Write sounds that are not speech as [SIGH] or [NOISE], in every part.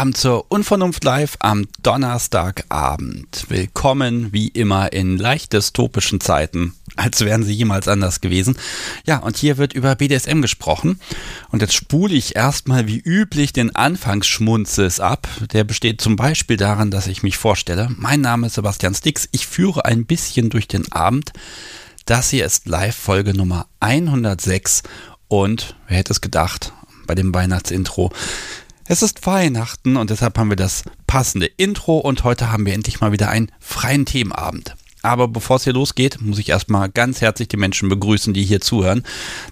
Abend zur Unvernunft Live am Donnerstagabend. Willkommen wie immer in leicht dystopischen Zeiten, als wären sie jemals anders gewesen. Ja, und hier wird über BDSM gesprochen. Und jetzt spule ich erstmal wie üblich den Anfangsschmunzes ab. Der besteht zum Beispiel daran, dass ich mich vorstelle. Mein Name ist Sebastian Stix. Ich führe ein bisschen durch den Abend. Das hier ist Live-Folge Nummer 106. Und wer hätte es gedacht, bei dem Weihnachtsintro. Es ist Weihnachten und deshalb haben wir das passende Intro und heute haben wir endlich mal wieder einen freien Themenabend. Aber bevor es hier losgeht, muss ich erstmal ganz herzlich die Menschen begrüßen, die hier zuhören.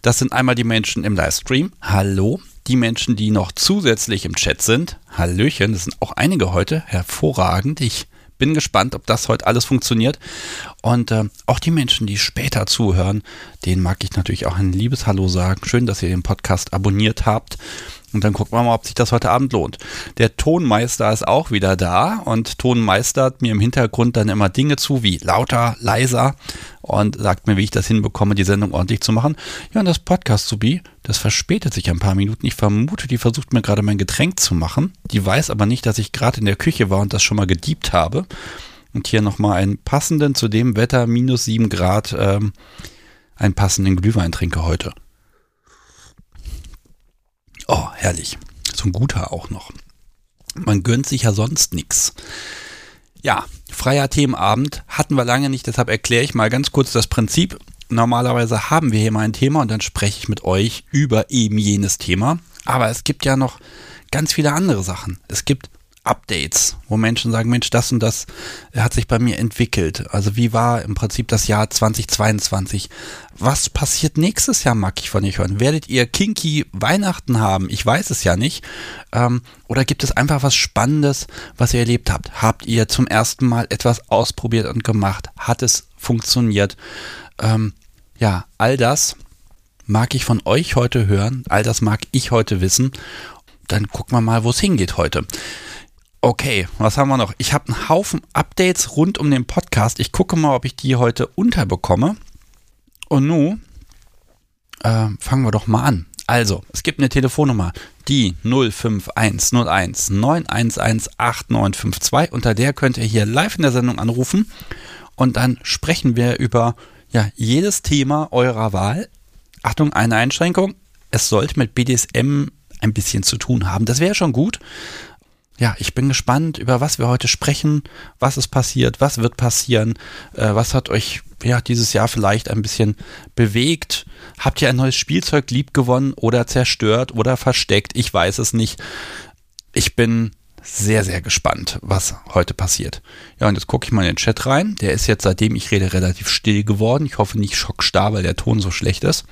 Das sind einmal die Menschen im Livestream. Hallo. Die Menschen, die noch zusätzlich im Chat sind. Hallöchen, das sind auch einige heute. Hervorragend. Ich bin gespannt, ob das heute alles funktioniert. Und äh, auch die Menschen, die später zuhören, denen mag ich natürlich auch ein liebes Hallo sagen. Schön, dass ihr den Podcast abonniert habt. Und dann gucken wir mal, ob sich das heute Abend lohnt. Der Tonmeister ist auch wieder da und tonmeistert mir im Hintergrund dann immer Dinge zu, wie lauter, leiser und sagt mir, wie ich das hinbekomme, die Sendung ordentlich zu machen. Ja, und das Podcast-Subi, das verspätet sich ein paar Minuten. Ich vermute, die versucht mir gerade mein Getränk zu machen. Die weiß aber nicht, dass ich gerade in der Küche war und das schon mal gediebt habe. Und hier nochmal einen passenden, zu dem Wetter minus 7 Grad, ähm, einen passenden Glühwein trinke heute. Oh, herrlich. So ein guter auch noch. Man gönnt sich ja sonst nichts. Ja, freier Themenabend hatten wir lange nicht, deshalb erkläre ich mal ganz kurz das Prinzip. Normalerweise haben wir hier mal ein Thema und dann spreche ich mit euch über eben jenes Thema. Aber es gibt ja noch ganz viele andere Sachen. Es gibt Updates, wo Menschen sagen, Mensch, das und das hat sich bei mir entwickelt. Also wie war im Prinzip das Jahr 2022? Was passiert nächstes Jahr, mag ich von euch hören? Werdet ihr kinky Weihnachten haben? Ich weiß es ja nicht. Ähm, oder gibt es einfach was Spannendes, was ihr erlebt habt? Habt ihr zum ersten Mal etwas ausprobiert und gemacht? Hat es funktioniert? Ähm, ja, all das mag ich von euch heute hören. All das mag ich heute wissen. Dann gucken wir mal, wo es hingeht heute. Okay, was haben wir noch? Ich habe einen Haufen Updates rund um den Podcast. Ich gucke mal, ob ich die heute unterbekomme. Und nun äh, fangen wir doch mal an. Also, es gibt eine Telefonnummer, die 05101 911 8952. Unter der könnt ihr hier live in der Sendung anrufen. Und dann sprechen wir über ja, jedes Thema eurer Wahl. Achtung, eine Einschränkung. Es sollte mit BDSM ein bisschen zu tun haben. Das wäre schon gut ja, ich bin gespannt, über was wir heute sprechen, was ist passiert, was wird passieren, äh, was hat euch ja dieses Jahr vielleicht ein bisschen bewegt. Habt ihr ein neues Spielzeug lieb gewonnen oder zerstört oder versteckt? Ich weiß es nicht. Ich bin sehr, sehr gespannt, was heute passiert. Ja, und jetzt gucke ich mal in den Chat rein. Der ist jetzt, seitdem ich rede, relativ still geworden. Ich hoffe nicht schockstarr, weil der Ton so schlecht ist.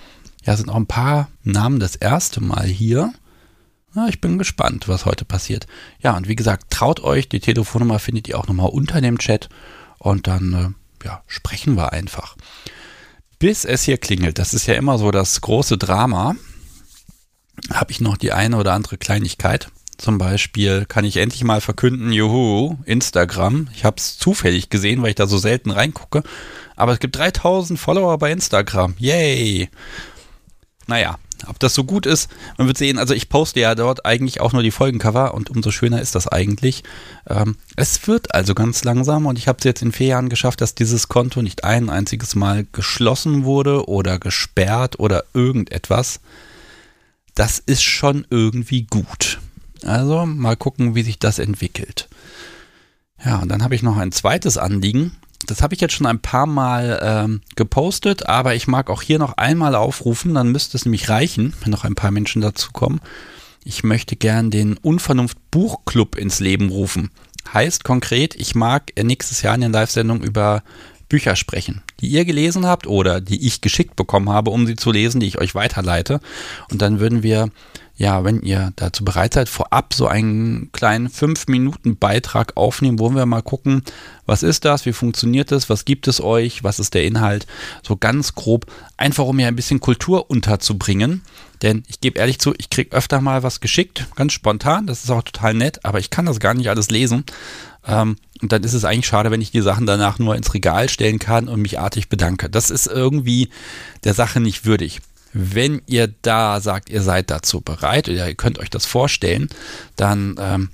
Ja, sind auch ein paar Namen das erste Mal hier. Na, ich bin gespannt, was heute passiert. Ja, und wie gesagt, traut euch, die Telefonnummer findet ihr auch nochmal unter dem Chat und dann äh, ja, sprechen wir einfach. Bis es hier klingelt, das ist ja immer so das große Drama, habe ich noch die eine oder andere Kleinigkeit. Zum Beispiel kann ich endlich mal verkünden, juhu, Instagram. Ich habe es zufällig gesehen, weil ich da so selten reingucke. Aber es gibt 3000 Follower bei Instagram. Yay! Naja, ob das so gut ist, man wird sehen. Also ich poste ja dort eigentlich auch nur die Folgencover und umso schöner ist das eigentlich. Ähm, es wird also ganz langsam und ich habe es jetzt in vier Jahren geschafft, dass dieses Konto nicht ein einziges Mal geschlossen wurde oder gesperrt oder irgendetwas. Das ist schon irgendwie gut. Also mal gucken, wie sich das entwickelt. Ja, und dann habe ich noch ein zweites Anliegen. Das habe ich jetzt schon ein paar Mal ähm, gepostet, aber ich mag auch hier noch einmal aufrufen, dann müsste es nämlich reichen, wenn noch ein paar Menschen dazukommen. Ich möchte gern den Unvernunft Buchclub ins Leben rufen. Heißt konkret, ich mag nächstes Jahr in den Live-Sendungen über Bücher sprechen, die ihr gelesen habt oder die ich geschickt bekommen habe, um sie zu lesen, die ich euch weiterleite. Und dann würden wir ja, wenn ihr dazu bereit seid, vorab so einen kleinen 5-Minuten-Beitrag aufnehmen, wo wir mal gucken, was ist das, wie funktioniert das, was gibt es euch, was ist der Inhalt, so ganz grob, einfach um mir ein bisschen Kultur unterzubringen. Denn ich gebe ehrlich zu, ich kriege öfter mal was geschickt, ganz spontan, das ist auch total nett, aber ich kann das gar nicht alles lesen. Ähm, und dann ist es eigentlich schade, wenn ich die Sachen danach nur ins Regal stellen kann und mich artig bedanke. Das ist irgendwie der Sache nicht würdig Wenn ihr da sagt, ihr seid dazu bereit oder ihr könnt euch das vorstellen, dann ähm,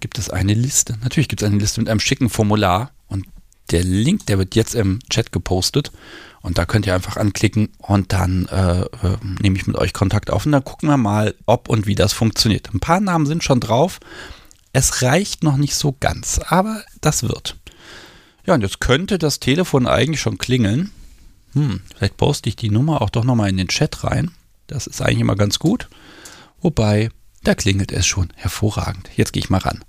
gibt es eine Liste. Natürlich gibt es eine Liste mit einem schicken Formular und der Link, der wird jetzt im Chat gepostet und da könnt ihr einfach anklicken und dann äh, äh, nehme ich mit euch Kontakt auf und dann gucken wir mal, ob und wie das funktioniert. Ein paar Namen sind schon drauf. Es reicht noch nicht so ganz, aber das wird. Ja, und jetzt könnte das Telefon eigentlich schon klingeln. Hm, vielleicht poste ich die Nummer auch doch nochmal in den Chat rein. Das ist eigentlich immer ganz gut. Wobei, da klingelt es schon hervorragend. Jetzt gehe ich mal ran.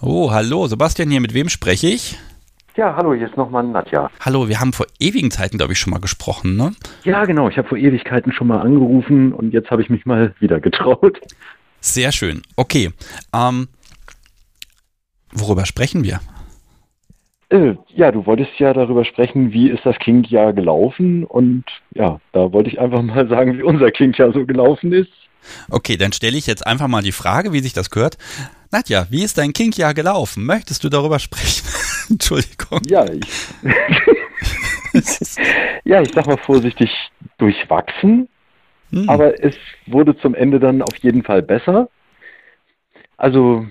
Oh, hallo, Sebastian hier, mit wem spreche ich? Ja, hallo, hier ist nochmal Nadja. Hallo, wir haben vor ewigen Zeiten, glaube ich, schon mal gesprochen, ne? Ja, genau, ich habe vor Ewigkeiten schon mal angerufen und jetzt habe ich mich mal [LAUGHS] wieder getraut. Sehr schön. Okay. Ähm, worüber sprechen wir? Äh, ja, du wolltest ja darüber sprechen, wie ist das Kink-Jahr gelaufen und ja, da wollte ich einfach mal [LAUGHS] sagen, wie unser Kink-Jahr so gelaufen ist. Okay, dann stelle ich jetzt einfach mal die Frage, wie sich das gehört. Nadja, wie ist dein Kink-Jahr gelaufen? Möchtest du darüber sprechen? [LAUGHS] Entschuldigung. Ja, ich, [LAUGHS] ja, ich sag mal vorsichtig durchwachsen, hm. aber es wurde zum Ende dann auf jeden Fall besser. Also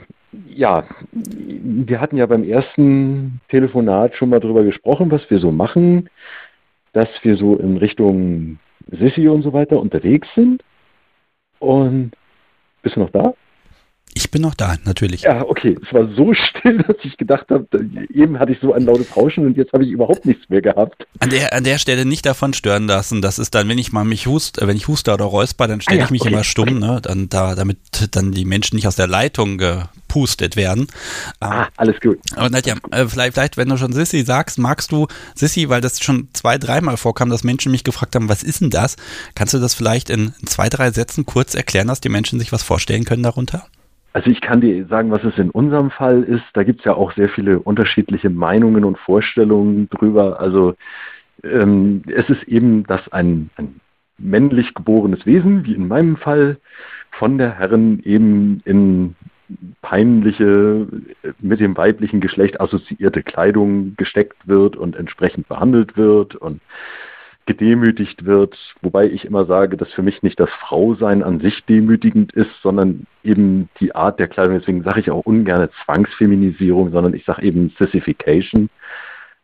ja, wir hatten ja beim ersten Telefonat schon mal drüber gesprochen, was wir so machen, dass wir so in Richtung Sissi und so weiter unterwegs sind. Und bist du noch da? Ich bin noch da, natürlich. Ja, okay. Es war so [LAUGHS] still, dass ich gedacht habe, eben hatte ich so ein lautes Rauschen und jetzt habe ich überhaupt nichts mehr gehabt. An der, an der Stelle nicht davon stören lassen. Das ist dann, wenn ich mal mich hust, wenn ich huste oder räusper, dann stelle ah, ja, ich mich okay. immer stumm, ne? Dann da, damit dann die Menschen nicht aus der Leitung gepustet werden. Ah, alles gut. Aber Nadja, äh, vielleicht, vielleicht, wenn du schon Sissy sagst, magst du Sissy, weil das schon zwei, dreimal vorkam, dass Menschen mich gefragt haben, was ist denn das? Kannst du das vielleicht in zwei, drei Sätzen kurz erklären, dass die Menschen sich was vorstellen können darunter? Also ich kann dir sagen, was es in unserem Fall ist. Da gibt es ja auch sehr viele unterschiedliche Meinungen und Vorstellungen drüber. Also ähm, es ist eben, dass ein, ein männlich geborenes Wesen, wie in meinem Fall, von der Herren eben in peinliche, mit dem weiblichen Geschlecht assoziierte Kleidung gesteckt wird und entsprechend behandelt wird und gedemütigt wird, wobei ich immer sage, dass für mich nicht das Frausein an sich demütigend ist, sondern eben die Art der Kleidung. Deswegen sage ich auch ungern Zwangsfeminisierung, sondern ich sage eben Sissification,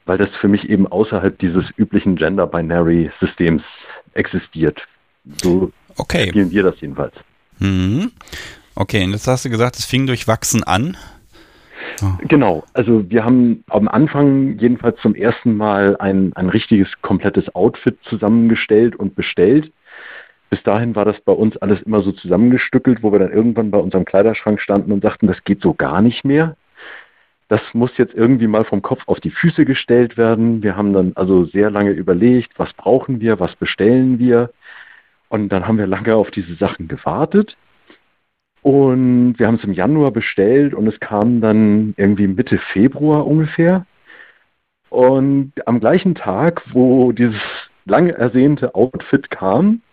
weil das für mich eben außerhalb dieses üblichen Gender-Binary-Systems existiert. So okay. spielen wir das jedenfalls. Mhm. Okay, und jetzt hast du gesagt, es fing durch Wachsen an. Genau, also wir haben am Anfang jedenfalls zum ersten Mal ein, ein richtiges, komplettes Outfit zusammengestellt und bestellt. Bis dahin war das bei uns alles immer so zusammengestückelt, wo wir dann irgendwann bei unserem Kleiderschrank standen und sagten, das geht so gar nicht mehr. Das muss jetzt irgendwie mal vom Kopf auf die Füße gestellt werden. Wir haben dann also sehr lange überlegt, was brauchen wir, was bestellen wir. Und dann haben wir lange auf diese Sachen gewartet. Und wir haben es im Januar bestellt und es kam dann irgendwie Mitte Februar ungefähr. Und am gleichen Tag, wo dieses lange ersehnte Outfit kam,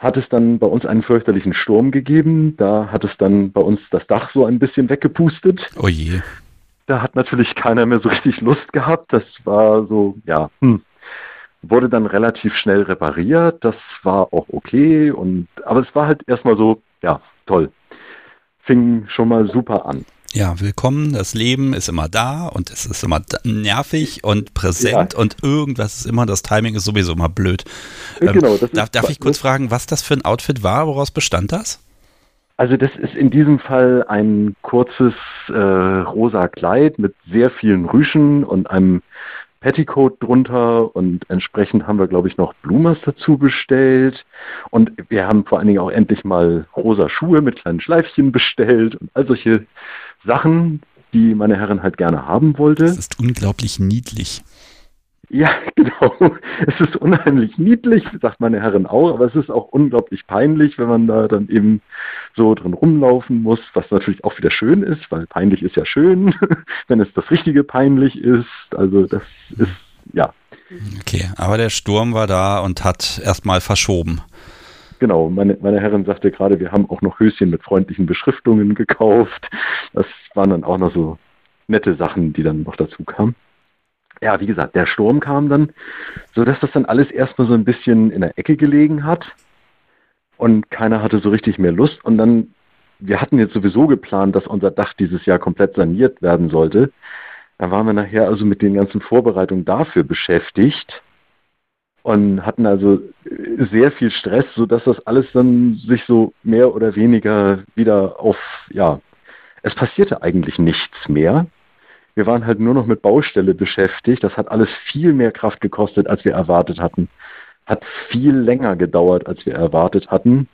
hat es dann bei uns einen fürchterlichen Sturm gegeben. Da hat es dann bei uns das Dach so ein bisschen weggepustet. Oh je. Da hat natürlich keiner mehr so richtig Lust gehabt. Das war so, ja, hm. wurde dann relativ schnell repariert. Das war auch okay. Und, aber es war halt erstmal so, ja, toll fing schon mal super an. Ja, willkommen. Das Leben ist immer da und es ist immer nervig und präsent ja. und irgendwas ist immer, das Timing ist sowieso immer blöd. Ähm, genau. darf, darf ich kurz fragen, was das für ein Outfit war? Woraus bestand das? Also das ist in diesem Fall ein kurzes äh, rosa Kleid mit sehr vielen Rüschen und einem Petticoat drunter und entsprechend haben wir, glaube ich, noch Blumers dazu bestellt. Und wir haben vor allen Dingen auch endlich mal rosa Schuhe mit kleinen Schleifchen bestellt und all solche Sachen, die meine Herren halt gerne haben wollte. Das ist unglaublich niedlich. Ja, [LAUGHS] genau. Es ist unheimlich niedlich, sagt meine Herren auch, aber es ist auch unglaublich peinlich, wenn man da dann eben so drin rumlaufen muss, was natürlich auch wieder schön ist, weil peinlich ist ja schön, [LAUGHS] wenn es das richtige peinlich ist. Also das ist, ja. Okay, aber der Sturm war da und hat erstmal verschoben. Genau, meine, meine Herren sagte gerade, wir haben auch noch Höschen mit freundlichen Beschriftungen gekauft. Das waren dann auch noch so nette Sachen, die dann noch dazu kamen. Ja, wie gesagt, der Sturm kam dann, so dass das dann alles erstmal so ein bisschen in der Ecke gelegen hat und keiner hatte so richtig mehr Lust und dann wir hatten jetzt sowieso geplant, dass unser Dach dieses Jahr komplett saniert werden sollte. Da waren wir nachher also mit den ganzen Vorbereitungen dafür beschäftigt und hatten also sehr viel Stress, sodass das alles dann sich so mehr oder weniger wieder auf, ja, es passierte eigentlich nichts mehr. Wir waren halt nur noch mit Baustelle beschäftigt. Das hat alles viel mehr Kraft gekostet, als wir erwartet hatten. Hat viel länger gedauert, als wir erwartet hatten.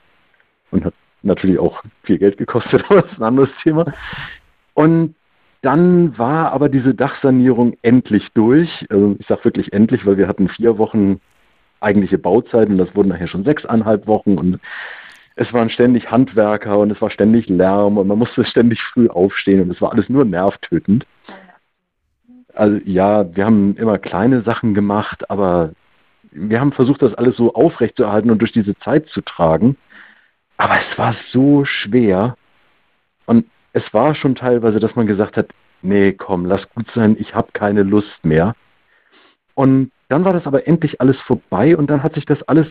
Und hat natürlich auch viel Geld gekostet, [LAUGHS] aber das ist ein anderes Thema. Und dann war aber diese Dachsanierung endlich durch. Also ich sage wirklich endlich, weil wir hatten vier Wochen eigentliche Bauzeit und das wurden nachher schon sechseinhalb Wochen und es waren ständig Handwerker und es war ständig Lärm und man musste ständig früh aufstehen und es war alles nur nervtötend. Also ja, wir haben immer kleine Sachen gemacht, aber wir haben versucht, das alles so aufrechtzuerhalten und durch diese Zeit zu tragen. Aber es war so schwer und es war schon teilweise, dass man gesagt hat, nee, komm, lass gut sein, ich habe keine Lust mehr. Und dann war das aber endlich alles vorbei und dann hat sich das alles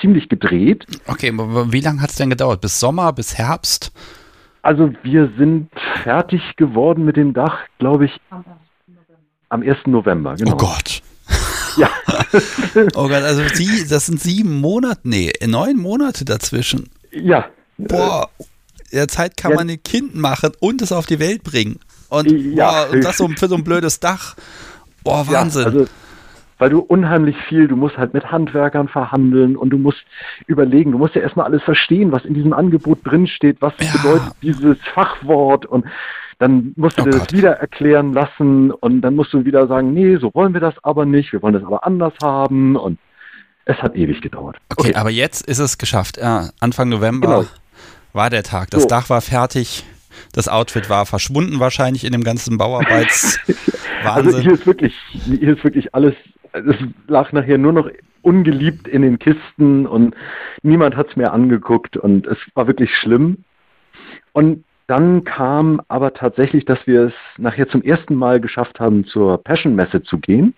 ziemlich gedreht. Okay, wie lange hat es denn gedauert? Bis Sommer, bis Herbst? Also wir sind fertig geworden mit dem Dach, glaube ich, am 1. November. Genau. Oh Gott. Ja. [LAUGHS] oh Gott, also die, das sind sieben Monate, nee, neun Monate dazwischen. Ja. Boah, in der Zeit kann ja. man ein Kind machen und es auf die Welt bringen. Und, ja. boah, und das so für so ein blödes Dach. Boah, Wahnsinn. Ja, also weil du unheimlich viel, du musst halt mit Handwerkern verhandeln und du musst überlegen, du musst ja erstmal alles verstehen, was in diesem Angebot drinsteht, was bedeutet dieses Fachwort und dann musst du oh dir Gott. das wieder erklären lassen und dann musst du wieder sagen, nee, so wollen wir das aber nicht, wir wollen das aber anders haben und es hat ewig gedauert. Okay, okay. aber jetzt ist es geschafft. Ja, Anfang November genau. war der Tag. Das so. Dach war fertig. Das Outfit war verschwunden wahrscheinlich in dem ganzen Bauarbeits. [LAUGHS] Also hier ist wirklich, hier ist wirklich alles. Es lag nachher nur noch ungeliebt in den Kisten und niemand hat es mehr angeguckt und es war wirklich schlimm. Und dann kam aber tatsächlich, dass wir es nachher zum ersten Mal geschafft haben, zur Passion-Messe zu gehen.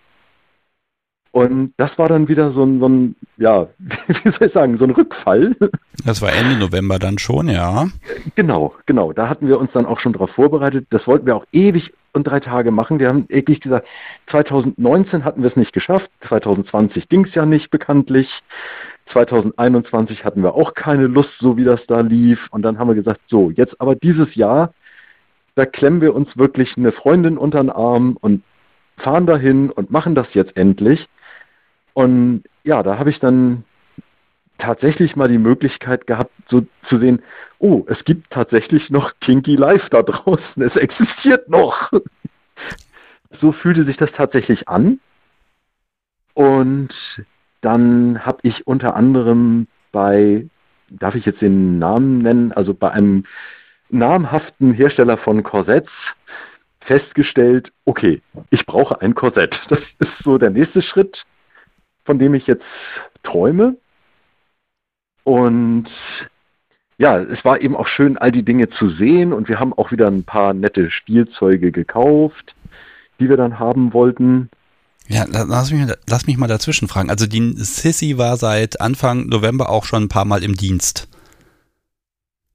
Und das war dann wieder so ein, so ein, ja, [LAUGHS] wie soll ich sagen, so ein Rückfall. Das war Ende November dann schon, ja. Genau, genau. Da hatten wir uns dann auch schon darauf vorbereitet. Das wollten wir auch ewig und drei Tage machen. Wir haben wirklich gesagt, 2019 hatten wir es nicht geschafft. 2020 ging es ja nicht bekanntlich. 2021 hatten wir auch keine Lust, so wie das da lief. Und dann haben wir gesagt, so, jetzt aber dieses Jahr, da klemmen wir uns wirklich eine Freundin unter den Arm und fahren dahin und machen das jetzt endlich. Und ja, da habe ich dann tatsächlich mal die Möglichkeit gehabt, so zu sehen, oh, es gibt tatsächlich noch Kinky Life da draußen, es existiert noch. [LAUGHS] so fühlte sich das tatsächlich an. Und dann habe ich unter anderem bei, darf ich jetzt den Namen nennen, also bei einem namhaften Hersteller von Korsetts festgestellt, okay, ich brauche ein Korsett. [LAUGHS] Das ist so der nächste Schritt, von dem ich jetzt träume. Und ja, es war eben auch schön, all die Dinge zu sehen und wir haben auch wieder ein paar nette Spielzeuge gekauft, die wir dann haben wollten. Ja, lass mich, lass mich mal dazwischen fragen. Also die Sissy war seit Anfang November auch schon ein paar Mal im Dienst.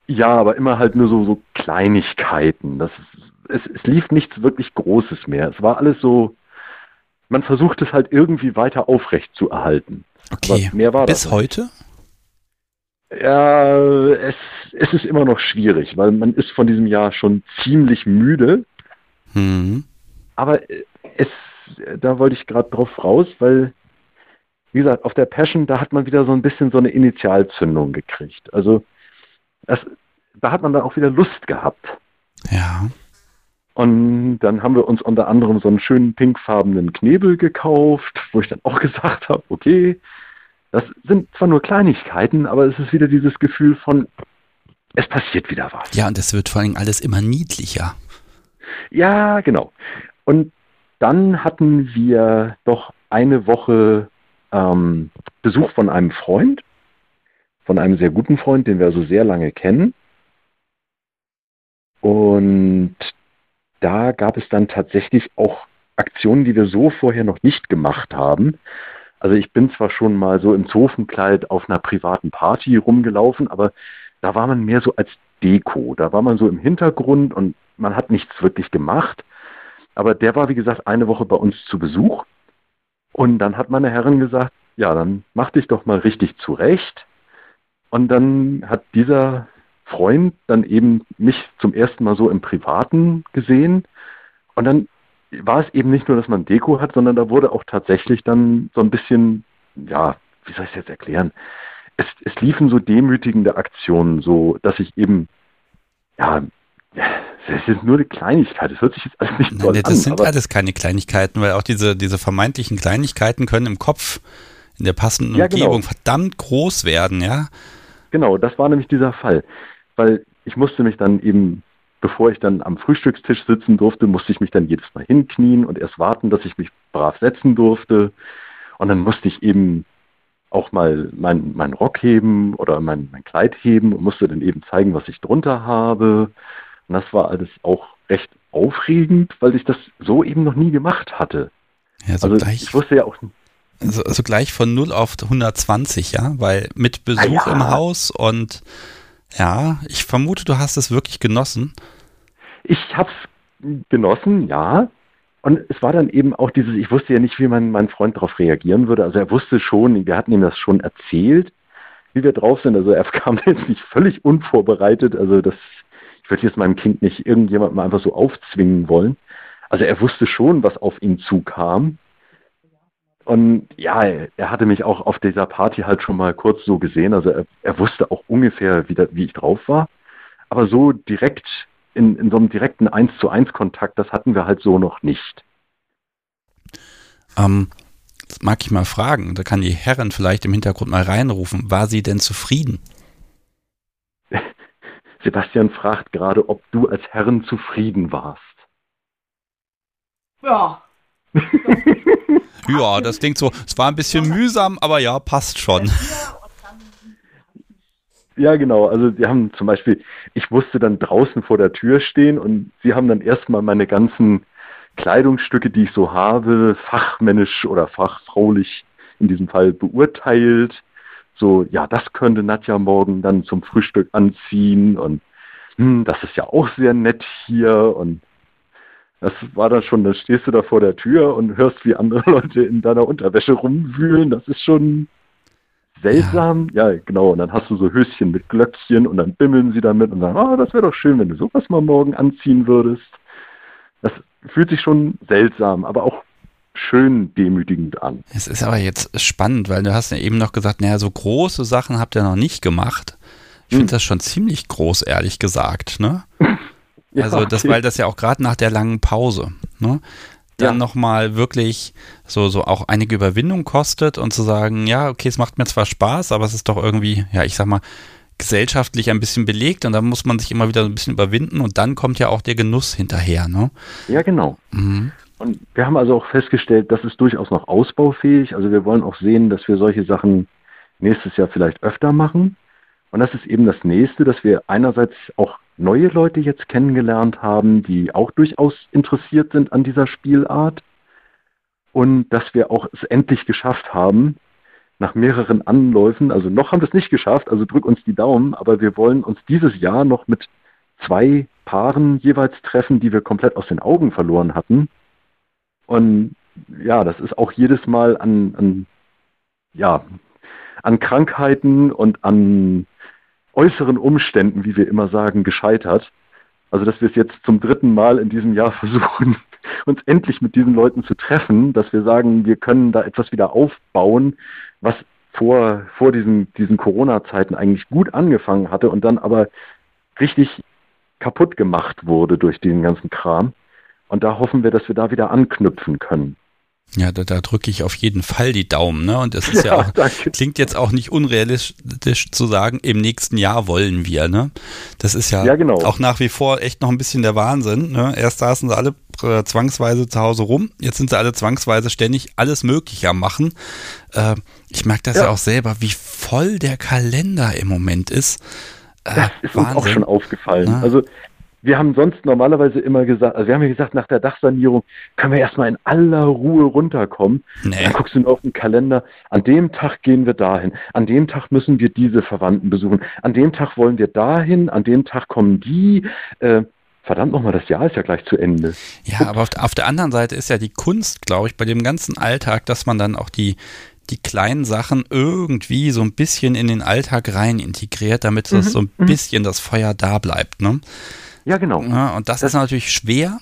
Ja, aber immer halt nur so, so Kleinigkeiten. Das, es, es lief nichts wirklich Großes mehr. Es war alles so, man versucht es halt irgendwie weiter aufrecht zu erhalten. Okay, mehr war bis das heute? Ja, es, es ist immer noch schwierig, weil man ist von diesem Jahr schon ziemlich müde. Mhm. Aber es da wollte ich gerade drauf raus, weil, wie gesagt, auf der Passion, da hat man wieder so ein bisschen so eine Initialzündung gekriegt. Also das, da hat man dann auch wieder Lust gehabt. Ja. Und dann haben wir uns unter anderem so einen schönen pinkfarbenen Knebel gekauft, wo ich dann auch [LAUGHS] gesagt habe, okay, das sind zwar nur Kleinigkeiten, aber es ist wieder dieses Gefühl von, es passiert wieder was. Ja, und es wird vor allem alles immer niedlicher. Ja, genau. Und dann hatten wir doch eine Woche ähm, Besuch von einem Freund, von einem sehr guten Freund, den wir so sehr lange kennen. Und da gab es dann tatsächlich auch Aktionen, die wir so vorher noch nicht gemacht haben. Also ich bin zwar schon mal so im Zofenkleid auf einer privaten Party rumgelaufen, aber da war man mehr so als Deko. Da war man so im Hintergrund und man hat nichts wirklich gemacht. Aber der war, wie gesagt, eine Woche bei uns zu Besuch. Und dann hat meine Herrin gesagt, ja, dann mach dich doch mal richtig zurecht. Und dann hat dieser Freund dann eben mich zum ersten Mal so im Privaten gesehen. Und dann war es eben nicht nur, dass man Deko hat, sondern da wurde auch tatsächlich dann so ein bisschen, ja, wie soll ich es jetzt erklären? Es, es liefen so demütigende Aktionen, so dass ich eben, ja, das ist nur eine Kleinigkeit. Das hört sich jetzt alles nicht Nein, das an. Das sind alles keine Kleinigkeiten, weil auch diese, diese vermeintlichen Kleinigkeiten können im Kopf in der passenden ja, genau. Umgebung verdammt groß werden, ja. Genau, das war nämlich dieser Fall. Weil ich musste mich dann eben, bevor ich dann am Frühstückstisch sitzen durfte, musste ich mich dann jedes Mal hinknien und erst warten, dass ich mich brav setzen durfte. Und dann musste ich eben auch mal meinen mein Rock heben oder mein, mein Kleid heben und musste dann eben zeigen, was ich drunter habe. Und das war alles auch recht aufregend, weil ich das so eben noch nie gemacht hatte. Ja, so also gleich, ich wusste ja auch. Also, also gleich von 0 auf 120, ja, weil mit Besuch ah, ja. im Haus und ja, ich vermute, du hast es wirklich genossen. Ich habe es genossen, ja. Und es war dann eben auch dieses, ich wusste ja nicht, wie mein, mein Freund darauf reagieren würde. Also er wusste schon, wir hatten ihm das schon erzählt, wie wir drauf sind. Also er [LAUGHS] kam jetzt nicht völlig unvorbereitet. Also das ich würde jetzt meinem Kind nicht irgendjemandem einfach so aufzwingen wollen. Also er wusste schon, was auf ihn zukam. Und ja, er hatte mich auch auf dieser Party halt schon mal kurz so gesehen. Also er, er wusste auch ungefähr, wie, da, wie ich drauf war. Aber so direkt, in, in so einem direkten 1 zu 1 Kontakt, das hatten wir halt so noch nicht. Ähm, das mag ich mal fragen, da kann die Herrin vielleicht im Hintergrund mal reinrufen. War sie denn zufrieden? Sebastian fragt gerade, ob du als Herrin zufrieden warst. Ja. [LAUGHS] ja, das klingt so. Es war ein bisschen mühsam, aber ja, passt schon. Ja, genau. Also wir haben zum Beispiel, ich musste dann draußen vor der Tür stehen und sie haben dann erstmal meine ganzen Kleidungsstücke, die ich so habe, fachmännisch oder fachfraulich in diesem Fall beurteilt so, ja, das könnte Nadja morgen dann zum Frühstück anziehen und hm, das ist ja auch sehr nett hier und das war dann schon, dann stehst du da vor der Tür und hörst, wie andere [LAUGHS] Leute in deiner Unterwäsche rumwühlen. Das ist schon seltsam. Ja, ja genau. Und dann hast du so Höschen mit Glöckchen und dann bimmeln sie damit und sagen, ah, das wäre doch schön, wenn du sowas mal morgen anziehen würdest. Das fühlt sich schon seltsam, aber auch schön demütigend an. Es ist aber jetzt spannend, weil du hast ja eben noch gesagt, naja, so große Sachen habt ihr noch nicht gemacht. Ich hm. finde das schon ziemlich groß, ehrlich gesagt, ne? [LAUGHS] ja, also das, weil das ja auch gerade nach der langen Pause, ne? Dann ja. nochmal wirklich so, so auch einige Überwindung kostet und zu sagen, ja, okay, es macht mir zwar Spaß, aber es ist doch irgendwie, ja, ich sag mal, gesellschaftlich ein bisschen belegt und da muss man sich immer wieder ein bisschen überwinden und dann kommt ja auch der Genuss hinterher, ne? Ja, genau. Mhm. Und wir haben also auch festgestellt, das ist durchaus noch ausbaufähig. Also wir wollen auch sehen, dass wir solche Sachen nächstes Jahr vielleicht öfter machen. Und das ist eben das nächste, dass wir einerseits auch neue Leute jetzt kennengelernt haben, die auch durchaus interessiert sind an dieser Spielart. Und dass wir auch es endlich geschafft haben, nach mehreren Anläufen, also noch haben wir es nicht geschafft, also drück uns die Daumen, aber wir wollen uns dieses Jahr noch mit zwei Paaren jeweils treffen, die wir komplett aus den Augen verloren hatten. Und ja, das ist auch jedes Mal an, an, ja, an Krankheiten und an äußeren Umständen, wie wir immer sagen, gescheitert. Also, dass wir es jetzt zum dritten Mal in diesem Jahr [LAUGHS] versuchen, uns endlich mit diesen Leuten zu treffen, dass wir sagen, wir können da etwas wieder aufbauen, was vor, vor diesen, diesen Corona-Zeiten eigentlich gut angefangen hatte und dann aber richtig kaputt gemacht wurde durch den ganzen Kram. Und da hoffen wir, dass wir da wieder anknüpfen können. Ja, da, da drücke ich auf jeden Fall die Daumen, ne? Und das ist ja, ja auch, danke. klingt jetzt auch nicht unrealistisch zu sagen, im nächsten Jahr wollen wir, ne? Das ist ja, ja genau. auch nach wie vor echt noch ein bisschen der Wahnsinn, ne? Erst saßen sie alle äh, zwangsweise zu Hause rum, jetzt sind sie alle zwangsweise ständig alles Mögliche am machen. Äh, ich merke das ja. ja. auch selber, wie voll der Kalender im Moment ist. Äh, das ist Wahnsinn. uns auch schon aufgefallen. Na? Also wir haben sonst normalerweise immer gesagt, also wir haben ja gesagt, nach der Dachsanierung können wir erstmal in aller Ruhe runterkommen. Nee. Dann guckst du nur auf den Kalender, an dem Tag gehen wir dahin, an dem Tag müssen wir diese Verwandten besuchen, an dem Tag wollen wir dahin, an dem Tag kommen die. Äh, verdammt nochmal, das Jahr ist ja gleich zu Ende. Ja, Ups. aber auf, auf der anderen Seite ist ja die Kunst, glaube ich, bei dem ganzen Alltag, dass man dann auch die, die kleinen Sachen irgendwie so ein bisschen in den Alltag rein integriert, damit mhm, das so ein mhm. bisschen das Feuer da bleibt. Ne? Ja, genau. Ja, und das, das, ist natürlich schwer,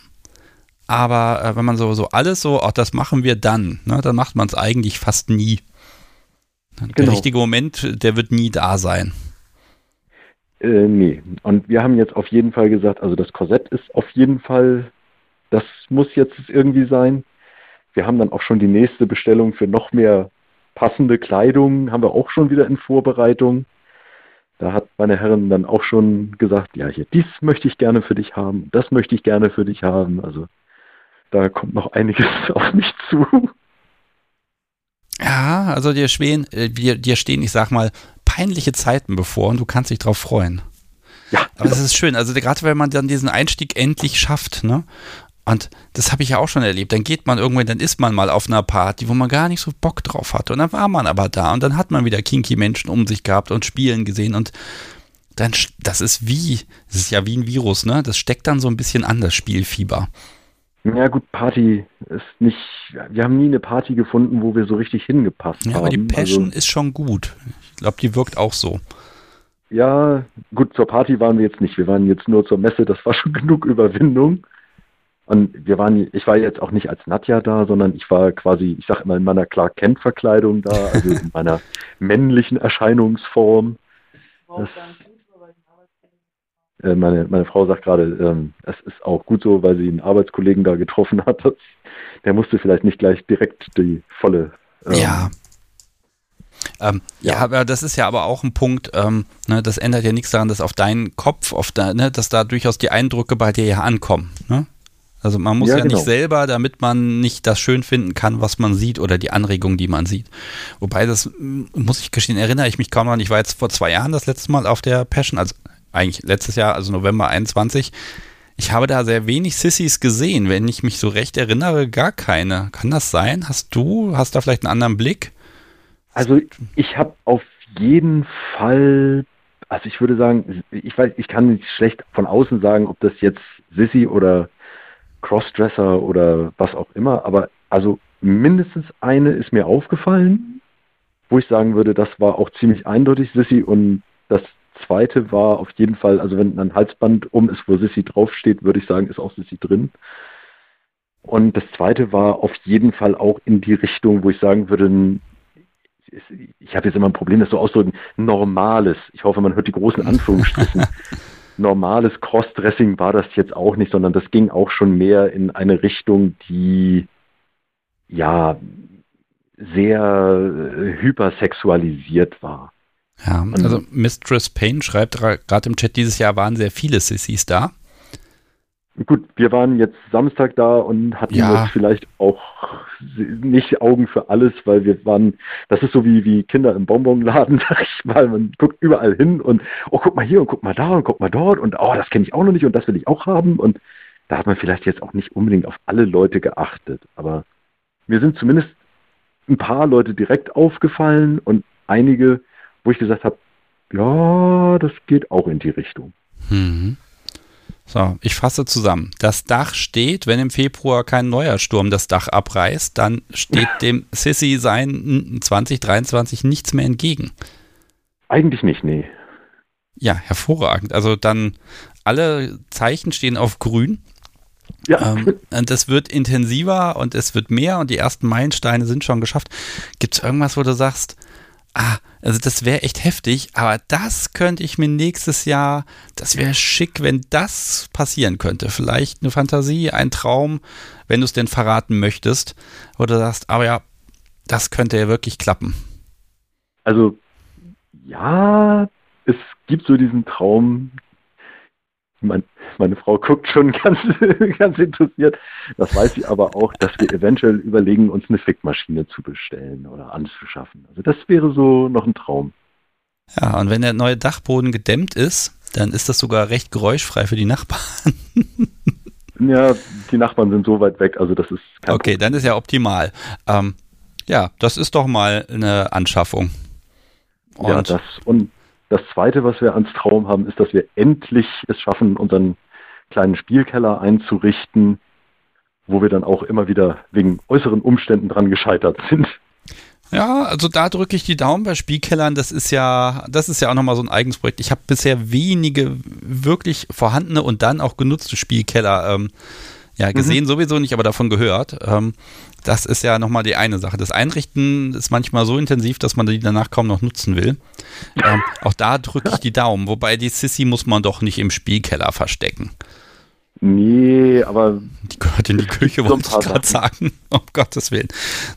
aber äh, wenn man so, so alles so, auch das machen wir dann, ne, dann macht man es eigentlich fast nie. Der genau. richtige Moment, der wird nie da sein. Äh, nee. Und wir haben jetzt auf jeden Fall gesagt, also das Korsett ist auf jeden Fall, das muss jetzt irgendwie sein. Wir haben dann auch schon die nächste Bestellung für noch mehr passende Kleidung, haben wir auch schon wieder in Vorbereitung. Da hat meine Herren dann auch schon gesagt, ja, hier, dies möchte ich gerne für dich haben, das möchte ich gerne für dich haben. Also da kommt noch einiges [LAUGHS] auf mich zu. Ja, also dir, schwen, äh, dir, dir stehen, ich sag mal, peinliche Zeiten bevor und du kannst dich drauf freuen. Ja. Aber es genau. ist schön, also gerade wenn man dann diesen Einstieg endlich schafft, ne? Und das habe ich ja auch schon erlebt. Dann geht man irgendwann, dann ist man mal auf einer Party, wo man gar nicht so Bock drauf hatte. Und dann war man aber da und dann hat man wieder kinky Menschen um sich gehabt und Spielen gesehen und dann, das ist wie, das ist ja wie ein Virus, ne? Das steckt dann so ein bisschen an, das Spielfieber. Ja gut, Party ist nicht, wir haben nie eine Party gefunden, wo wir so richtig hingepasst ja, haben. Ja, aber die Passion also, ist schon gut. Ich glaube, die wirkt auch so. Ja, gut, zur Party waren wir jetzt nicht. Wir waren jetzt nur zur Messe, das war schon [LAUGHS] genug Überwindung. Und wir waren, ich war jetzt auch nicht als Nadja da, sondern ich war quasi, ich sag immer in meiner Clark Kent Verkleidung da, also in meiner [LAUGHS] männlichen Erscheinungsform. Das, äh, meine, meine Frau sagt gerade, ähm, es ist auch gut so, weil sie einen Arbeitskollegen da getroffen hat. der musste vielleicht nicht gleich direkt die volle. Ähm, ja. Ähm, ja. ja. aber das ist ja aber auch ein Punkt, ähm, ne, das ändert ja nichts daran, dass auf deinen Kopf, auf da, ne, dass da durchaus die Eindrücke bei dir ja ankommen. Ne? Also man muss ja, ja genau. nicht selber, damit man nicht das schön finden kann, was man sieht oder die Anregung, die man sieht. Wobei das, muss ich gestehen, erinnere ich mich kaum noch. Ich war jetzt vor zwei Jahren das letzte Mal auf der Passion, also eigentlich letztes Jahr, also November 21. Ich habe da sehr wenig Sissys gesehen. Wenn ich mich so recht erinnere, gar keine. Kann das sein? Hast du, hast da vielleicht einen anderen Blick? Also ich habe auf jeden Fall, also ich würde sagen, ich weiß, ich kann nicht schlecht von außen sagen, ob das jetzt Sissy oder Crossdresser oder was auch immer, aber also mindestens eine ist mir aufgefallen, wo ich sagen würde, das war auch ziemlich eindeutig Sissy und das zweite war auf jeden Fall, also wenn ein Halsband um ist, wo Sissy draufsteht, würde ich sagen, ist auch Sissy drin. Und das zweite war auf jeden Fall auch in die Richtung, wo ich sagen würde, ich habe jetzt immer ein Problem, das so auszudrücken, normales. Ich hoffe, man hört die großen [LAUGHS] Anführungsstrichen. Normales Crossdressing war das jetzt auch nicht, sondern das ging auch schon mehr in eine Richtung, die ja sehr äh, hypersexualisiert war. Ja, also Mistress Payne schreibt gerade im Chat, dieses Jahr waren sehr viele Sissys da. Gut, wir waren jetzt Samstag da und hatten ja. jetzt vielleicht auch nicht Augen für alles, weil wir waren, das ist so wie, wie Kinder im Bonbonladen, [LAUGHS] sag ich mal, man guckt überall hin und, oh, guck mal hier und guck mal da und guck mal dort und, oh, das kenne ich auch noch nicht und das will ich auch haben und da hat man vielleicht jetzt auch nicht unbedingt auf alle Leute geachtet, aber mir sind zumindest ein paar Leute direkt aufgefallen und einige, wo ich gesagt habe, ja, das geht auch in die Richtung. Mhm. So, ich fasse zusammen. Das Dach steht, wenn im Februar kein neuer Sturm das Dach abreißt, dann steht [LAUGHS] dem Sissy sein 2023 nichts mehr entgegen. Eigentlich nicht, nee. Ja, hervorragend. Also dann alle Zeichen stehen auf grün. Ja. Ähm, und es wird intensiver und es wird mehr und die ersten Meilensteine sind schon geschafft. Gibt es irgendwas, wo du sagst, ah, also das wäre echt heftig, aber das könnte ich mir nächstes Jahr, das wäre schick, wenn das passieren könnte. Vielleicht eine Fantasie, ein Traum, wenn du es denn verraten möchtest. Oder sagst, aber ja, das könnte ja wirklich klappen. Also, ja, es gibt so diesen Traum, mein, meine Frau guckt schon [LAUGHS] ganz, ganz interessiert. Das weiß sie aber auch, dass wir eventuell überlegen, uns eine Fickmaschine zu bestellen oder anzuschaffen. Also das wäre so noch ein Traum. Ja, und wenn der neue Dachboden gedämmt ist, dann ist das sogar recht geräuschfrei für die Nachbarn. [LAUGHS] ja, die Nachbarn sind so weit weg, also das ist kein Okay, Problem. dann ist ja optimal. Ähm, ja, das ist doch mal eine Anschaffung. Und ja, das und das zweite, was wir ans Traum haben, ist, dass wir endlich es schaffen, unseren kleinen Spielkeller einzurichten, wo wir dann auch immer wieder wegen äußeren Umständen dran gescheitert sind. Ja, also da drücke ich die Daumen bei Spielkellern. Das ist ja, das ist ja auch nochmal so ein eigenes Projekt. Ich habe bisher wenige wirklich vorhandene und dann auch genutzte Spielkeller ähm, ja, gesehen mhm. sowieso nicht, aber davon gehört. Ähm, das ist ja nochmal die eine Sache. Das Einrichten ist manchmal so intensiv, dass man die danach kaum noch nutzen will. Ähm, auch da drücke ich die Daumen. Wobei die Sissy muss man doch nicht im Spielkeller verstecken. Nee, aber. Die gehört in die Küche, wollte ich gerade sagen. Um Gottes Willen.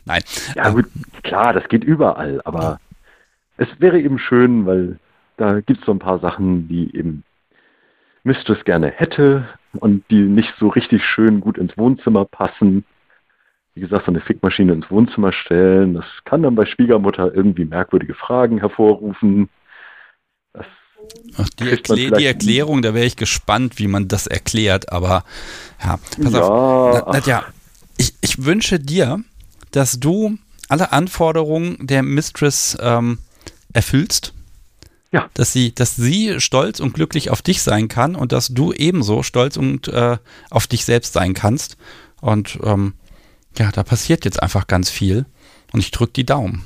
Nein. Ja, ähm, gut, klar, das geht überall, aber es wäre eben schön, weil da gibt es so ein paar Sachen, die eben Mistress gerne hätte und die nicht so richtig schön gut ins Wohnzimmer passen. Wie gesagt, so eine Fickmaschine ins Wohnzimmer stellen, das kann dann bei Schwiegermutter irgendwie merkwürdige Fragen hervorrufen. Das Ach, die, Erklä die, Erklärung, da wäre ich gespannt, wie man das erklärt, aber ja, pass ja, auf. Nadja, ich, ich wünsche dir, dass du alle Anforderungen der Mistress ähm, erfüllst. Ja. Dass sie, dass sie stolz und glücklich auf dich sein kann und dass du ebenso stolz und äh, auf dich selbst sein kannst. Und ähm, ja, da passiert jetzt einfach ganz viel. Und ich drücke die Daumen.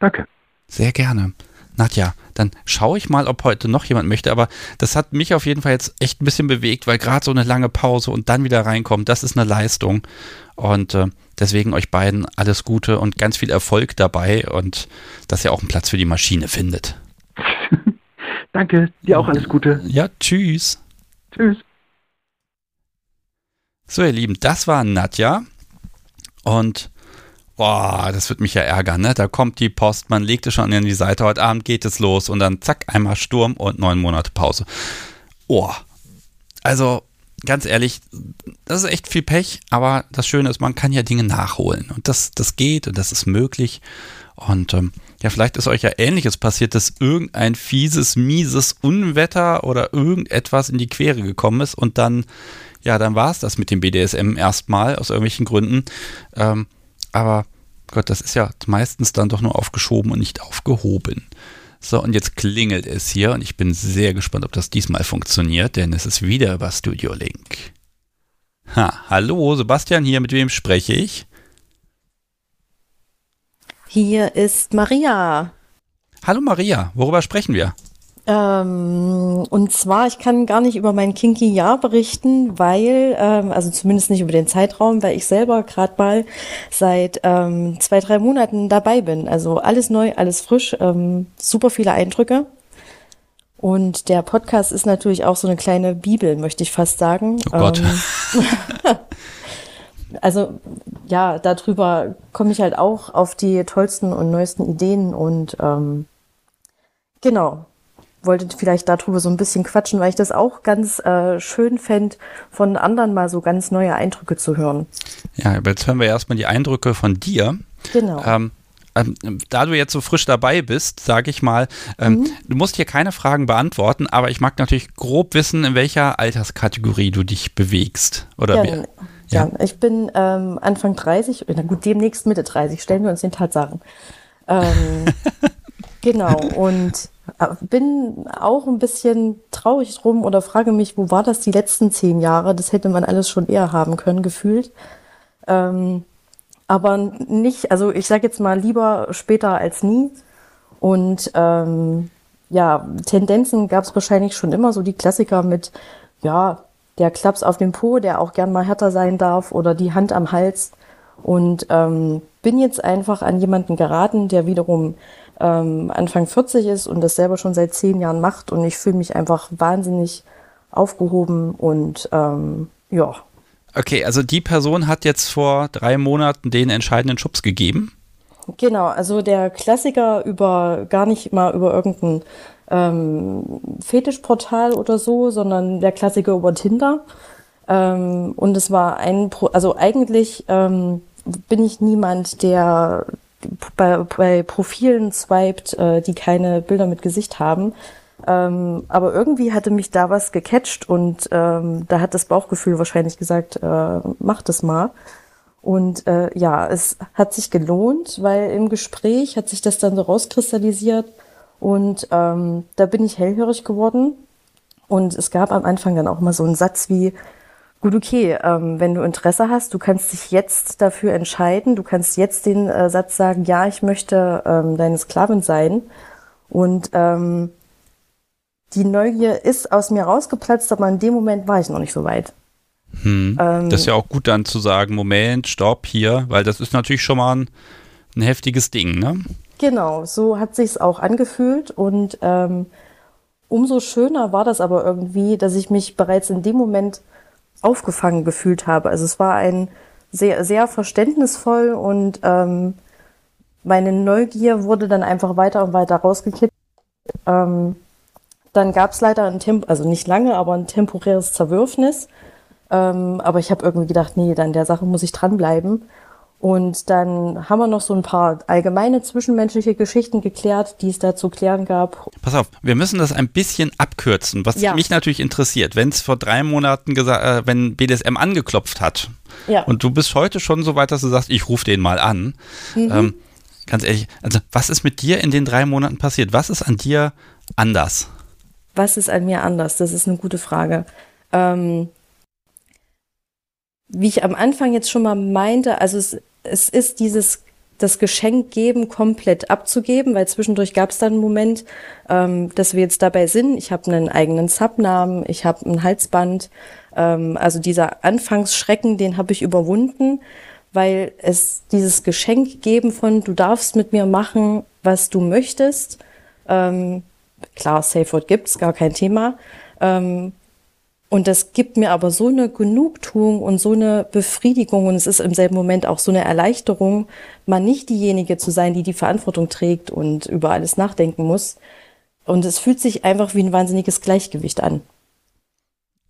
Danke. Sehr gerne. Nadja, dann schaue ich mal, ob heute noch jemand möchte. Aber das hat mich auf jeden Fall jetzt echt ein bisschen bewegt, weil gerade so eine lange Pause und dann wieder reinkommen, das ist eine Leistung. Und äh, deswegen euch beiden alles Gute und ganz viel Erfolg dabei und dass ihr auch einen Platz für die Maschine findet. [LAUGHS] Danke, dir auch alles Gute. Ja, tschüss. Tschüss. So, ihr Lieben, das war Nadja. Und Boah, das wird mich ja ärgern, ne? Da kommt die Post, man legt es schon an die Seite, heute Abend geht es los und dann zack, einmal Sturm und neun Monate Pause. Oh. Also, ganz ehrlich, das ist echt viel Pech, aber das Schöne ist, man kann ja Dinge nachholen. Und das, das geht und das ist möglich. Und ähm, ja, vielleicht ist euch ja ähnliches passiert, dass irgendein fieses, mieses Unwetter oder irgendetwas in die Quere gekommen ist und dann, ja, dann war es das mit dem BDSM erstmal aus irgendwelchen Gründen. Ähm, aber Gott, das ist ja meistens dann doch nur aufgeschoben und nicht aufgehoben. So, und jetzt klingelt es hier und ich bin sehr gespannt, ob das diesmal funktioniert, denn es ist wieder über Studio Link. Ha, hallo, Sebastian hier, mit wem spreche ich? Hier ist Maria. Hallo Maria, worüber sprechen wir? Ähm, und zwar, ich kann gar nicht über mein kinky Jahr berichten, weil, ähm, also zumindest nicht über den Zeitraum, weil ich selber gerade mal seit ähm, zwei, drei Monaten dabei bin. Also alles neu, alles frisch, ähm, super viele Eindrücke. Und der Podcast ist natürlich auch so eine kleine Bibel, möchte ich fast sagen. Oh Gott. Ähm, [LAUGHS] also ja, darüber komme ich halt auch auf die tollsten und neuesten Ideen und ähm, genau, wollte vielleicht darüber so ein bisschen quatschen, weil ich das auch ganz äh, schön fände, von anderen mal so ganz neue Eindrücke zu hören. Ja, aber jetzt hören wir erstmal die Eindrücke von dir. Genau. Ähm, ähm, da du jetzt so frisch dabei bist, sage ich mal, ähm, mhm. du musst hier keine Fragen beantworten, aber ich mag natürlich grob wissen, in welcher Alterskategorie du dich bewegst. Oder ja, ja. ja ich bin ähm, Anfang 30, na gut, demnächst Mitte 30, stellen wir uns den Tatsachen. Ähm, [LAUGHS] genau, und bin auch ein bisschen traurig drum oder frage mich, wo war das die letzten zehn Jahre? Das hätte man alles schon eher haben können, gefühlt. Ähm, aber nicht, also ich sage jetzt mal lieber später als nie. Und ähm, ja, Tendenzen gab es wahrscheinlich schon immer, so die Klassiker mit, ja, der Klaps auf dem Po, der auch gern mal härter sein darf, oder die Hand am Hals. Und ähm, bin jetzt einfach an jemanden geraten, der wiederum ähm, Anfang 40 ist und das selber schon seit zehn Jahren macht. Und ich fühle mich einfach wahnsinnig aufgehoben und ähm, ja. Okay, also die Person hat jetzt vor drei Monaten den entscheidenden Schubs gegeben. Genau, also der Klassiker über gar nicht mal über irgendein ähm, Fetischportal oder so, sondern der Klassiker über Tinder. Ähm, und es war ein, Pro also eigentlich ähm, bin ich niemand, der bei, bei Profilen swiped, äh, die keine Bilder mit Gesicht haben. Ähm, aber irgendwie hatte mich da was gecatcht und ähm, da hat das Bauchgefühl wahrscheinlich gesagt, äh, mach das mal. Und äh, ja, es hat sich gelohnt, weil im Gespräch hat sich das dann so rauskristallisiert und ähm, da bin ich hellhörig geworden. Und es gab am Anfang dann auch mal so einen Satz wie, gut, okay, ähm, wenn du Interesse hast, du kannst dich jetzt dafür entscheiden, du kannst jetzt den äh, Satz sagen, ja, ich möchte ähm, deine Sklavin sein. Und ähm, die Neugier ist aus mir rausgeplatzt, aber in dem Moment war ich noch nicht so weit. Hm. Ähm, das ist ja auch gut dann zu sagen, Moment, stopp hier, weil das ist natürlich schon mal ein, ein heftiges Ding, ne? Genau, so hat sich's auch angefühlt und ähm, umso schöner war das aber irgendwie, dass ich mich bereits in dem Moment aufgefangen gefühlt habe. Also es war ein sehr, sehr verständnisvoll und ähm, meine Neugier wurde dann einfach weiter und weiter rausgekippt. Ähm, dann gab es leider ein Tempo, also nicht lange, aber ein temporäres Zerwürfnis. Ähm, aber ich habe irgendwie gedacht, nee, dann der Sache muss ich dranbleiben. Und dann haben wir noch so ein paar allgemeine zwischenmenschliche Geschichten geklärt, die es da zu klären gab. Pass auf, wir müssen das ein bisschen abkürzen, was ja. mich natürlich interessiert. Wenn es vor drei Monaten gesagt, äh, wenn BDSM angeklopft hat ja. und du bist heute schon so weit, dass du sagst, ich rufe den mal an. Mhm. Ähm, ganz ehrlich, also was ist mit dir in den drei Monaten passiert? Was ist an dir anders? Was ist an mir anders? Das ist eine gute Frage. Ähm, wie ich am Anfang jetzt schon mal meinte, also es, es ist dieses das Geschenk geben komplett abzugeben, weil zwischendurch gab es dann einen Moment, ähm, dass wir jetzt dabei sind. Ich habe einen eigenen Subnamen, ich habe ein Halsband. Ähm, also dieser Anfangsschrecken, den habe ich überwunden, weil es dieses Geschenk geben von du darfst mit mir machen, was du möchtest. Ähm, klar, Safe Word gibt's, gar kein Thema. Ähm, und das gibt mir aber so eine Genugtuung und so eine Befriedigung und es ist im selben Moment auch so eine Erleichterung, mal nicht diejenige zu sein, die die Verantwortung trägt und über alles nachdenken muss. Und es fühlt sich einfach wie ein wahnsinniges Gleichgewicht an.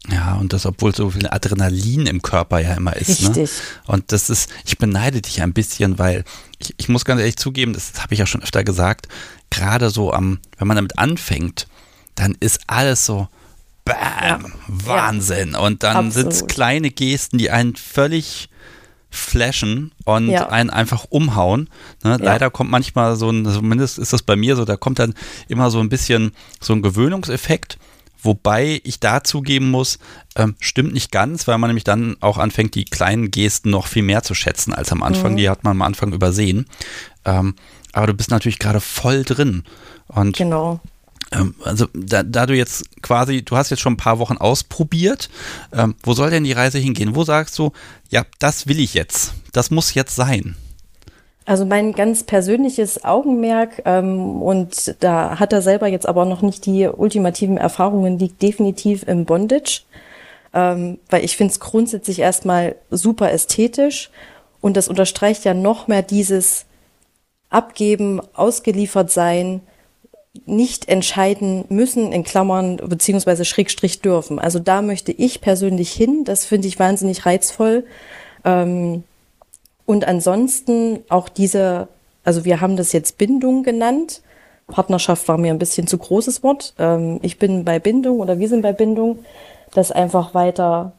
Ja, und das, obwohl so viel Adrenalin im Körper ja immer ist. Ne? Richtig. Ne? Und das ist, ich beneide dich ein bisschen, weil ich, ich muss ganz ehrlich zugeben, das habe ich ja schon öfter gesagt, gerade so am, wenn man damit anfängt, dann ist alles so, Bam, ja. Wahnsinn. Und dann sind es kleine Gesten, die einen völlig flashen und ja. einen einfach umhauen. Ne? Ja. Leider kommt manchmal so ein, zumindest ist das bei mir so, da kommt dann immer so ein bisschen so ein Gewöhnungseffekt. Wobei ich da zugeben muss, ähm, stimmt nicht ganz, weil man nämlich dann auch anfängt, die kleinen Gesten noch viel mehr zu schätzen als am Anfang. Mhm. Die hat man am Anfang übersehen. Ähm, aber du bist natürlich gerade voll drin. Und genau. Ähm, also da, da, du jetzt quasi, du hast jetzt schon ein paar Wochen ausprobiert, ähm, wo soll denn die Reise hingehen? Wo sagst du, ja, das will ich jetzt, das muss jetzt sein? Also mein ganz persönliches Augenmerk ähm, und da hat er selber jetzt aber noch nicht die ultimativen Erfahrungen, liegt definitiv im Bondage, ähm, weil ich finde es grundsätzlich erstmal super ästhetisch und das unterstreicht ja noch mehr dieses Abgeben, ausgeliefert sein, nicht entscheiden müssen, in Klammern, beziehungsweise Schrägstrich dürfen. Also da möchte ich persönlich hin. Das finde ich wahnsinnig reizvoll. Ähm, und ansonsten auch diese, also wir haben das jetzt Bindung genannt. Partnerschaft war mir ein bisschen zu großes Wort. Ähm, ich bin bei Bindung oder wir sind bei Bindung. Das einfach weiter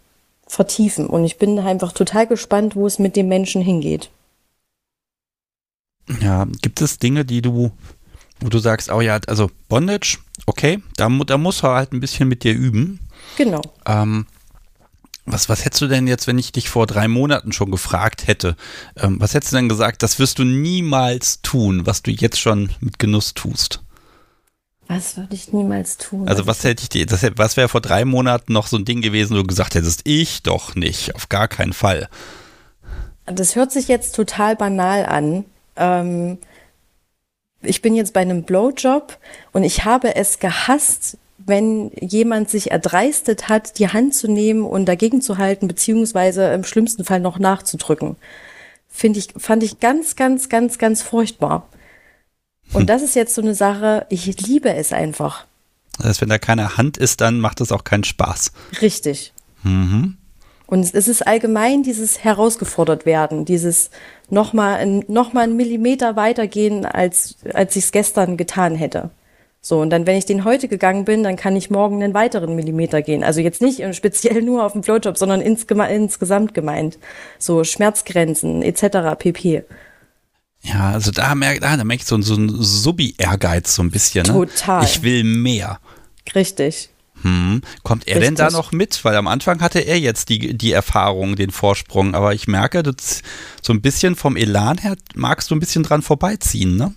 vertiefen. Und ich bin einfach total gespannt, wo es mit dem Menschen hingeht. Ja, gibt es Dinge, die du wo du sagst, oh ja, also Bondage, okay, da, da muss er halt ein bisschen mit dir üben. Genau. Ähm, was, was hättest du denn jetzt, wenn ich dich vor drei Monaten schon gefragt hätte? Ähm, was hättest du denn gesagt, das wirst du niemals tun, was du jetzt schon mit Genuss tust? Was würde ich niemals tun? Also was hätte ich dir, das, was wäre vor drei Monaten noch so ein Ding gewesen, wo du gesagt hättest, ich doch nicht, auf gar keinen Fall. Das hört sich jetzt total banal an. Ähm, ich bin jetzt bei einem Blowjob und ich habe es gehasst, wenn jemand sich erdreistet hat, die Hand zu nehmen und dagegen zu halten, beziehungsweise im schlimmsten Fall noch nachzudrücken. Finde ich, fand ich ganz, ganz, ganz, ganz furchtbar. Und hm. das ist jetzt so eine Sache, ich liebe es einfach. Das heißt, wenn da keine Hand ist, dann macht es auch keinen Spaß. Richtig. Mhm. Und es ist allgemein dieses herausgefordert werden, dieses nochmal noch mal einen Millimeter weitergehen, als, als ich es gestern getan hätte. So, und dann, wenn ich den heute gegangen bin, dann kann ich morgen einen weiteren Millimeter gehen. Also jetzt nicht speziell nur auf dem Flowjob, sondern insgema insgesamt gemeint. So Schmerzgrenzen etc. pp. Ja, also da merkt, ah, da merke ich so, so ein Subi-Ehrgeiz so ein bisschen. Ne? Total. Ich will mehr. Richtig. Hm. Kommt er Richtig. denn da noch mit? Weil am Anfang hatte er jetzt die, die Erfahrung, den Vorsprung, aber ich merke, dass so ein bisschen vom Elan her magst du ein bisschen dran vorbeiziehen, ne?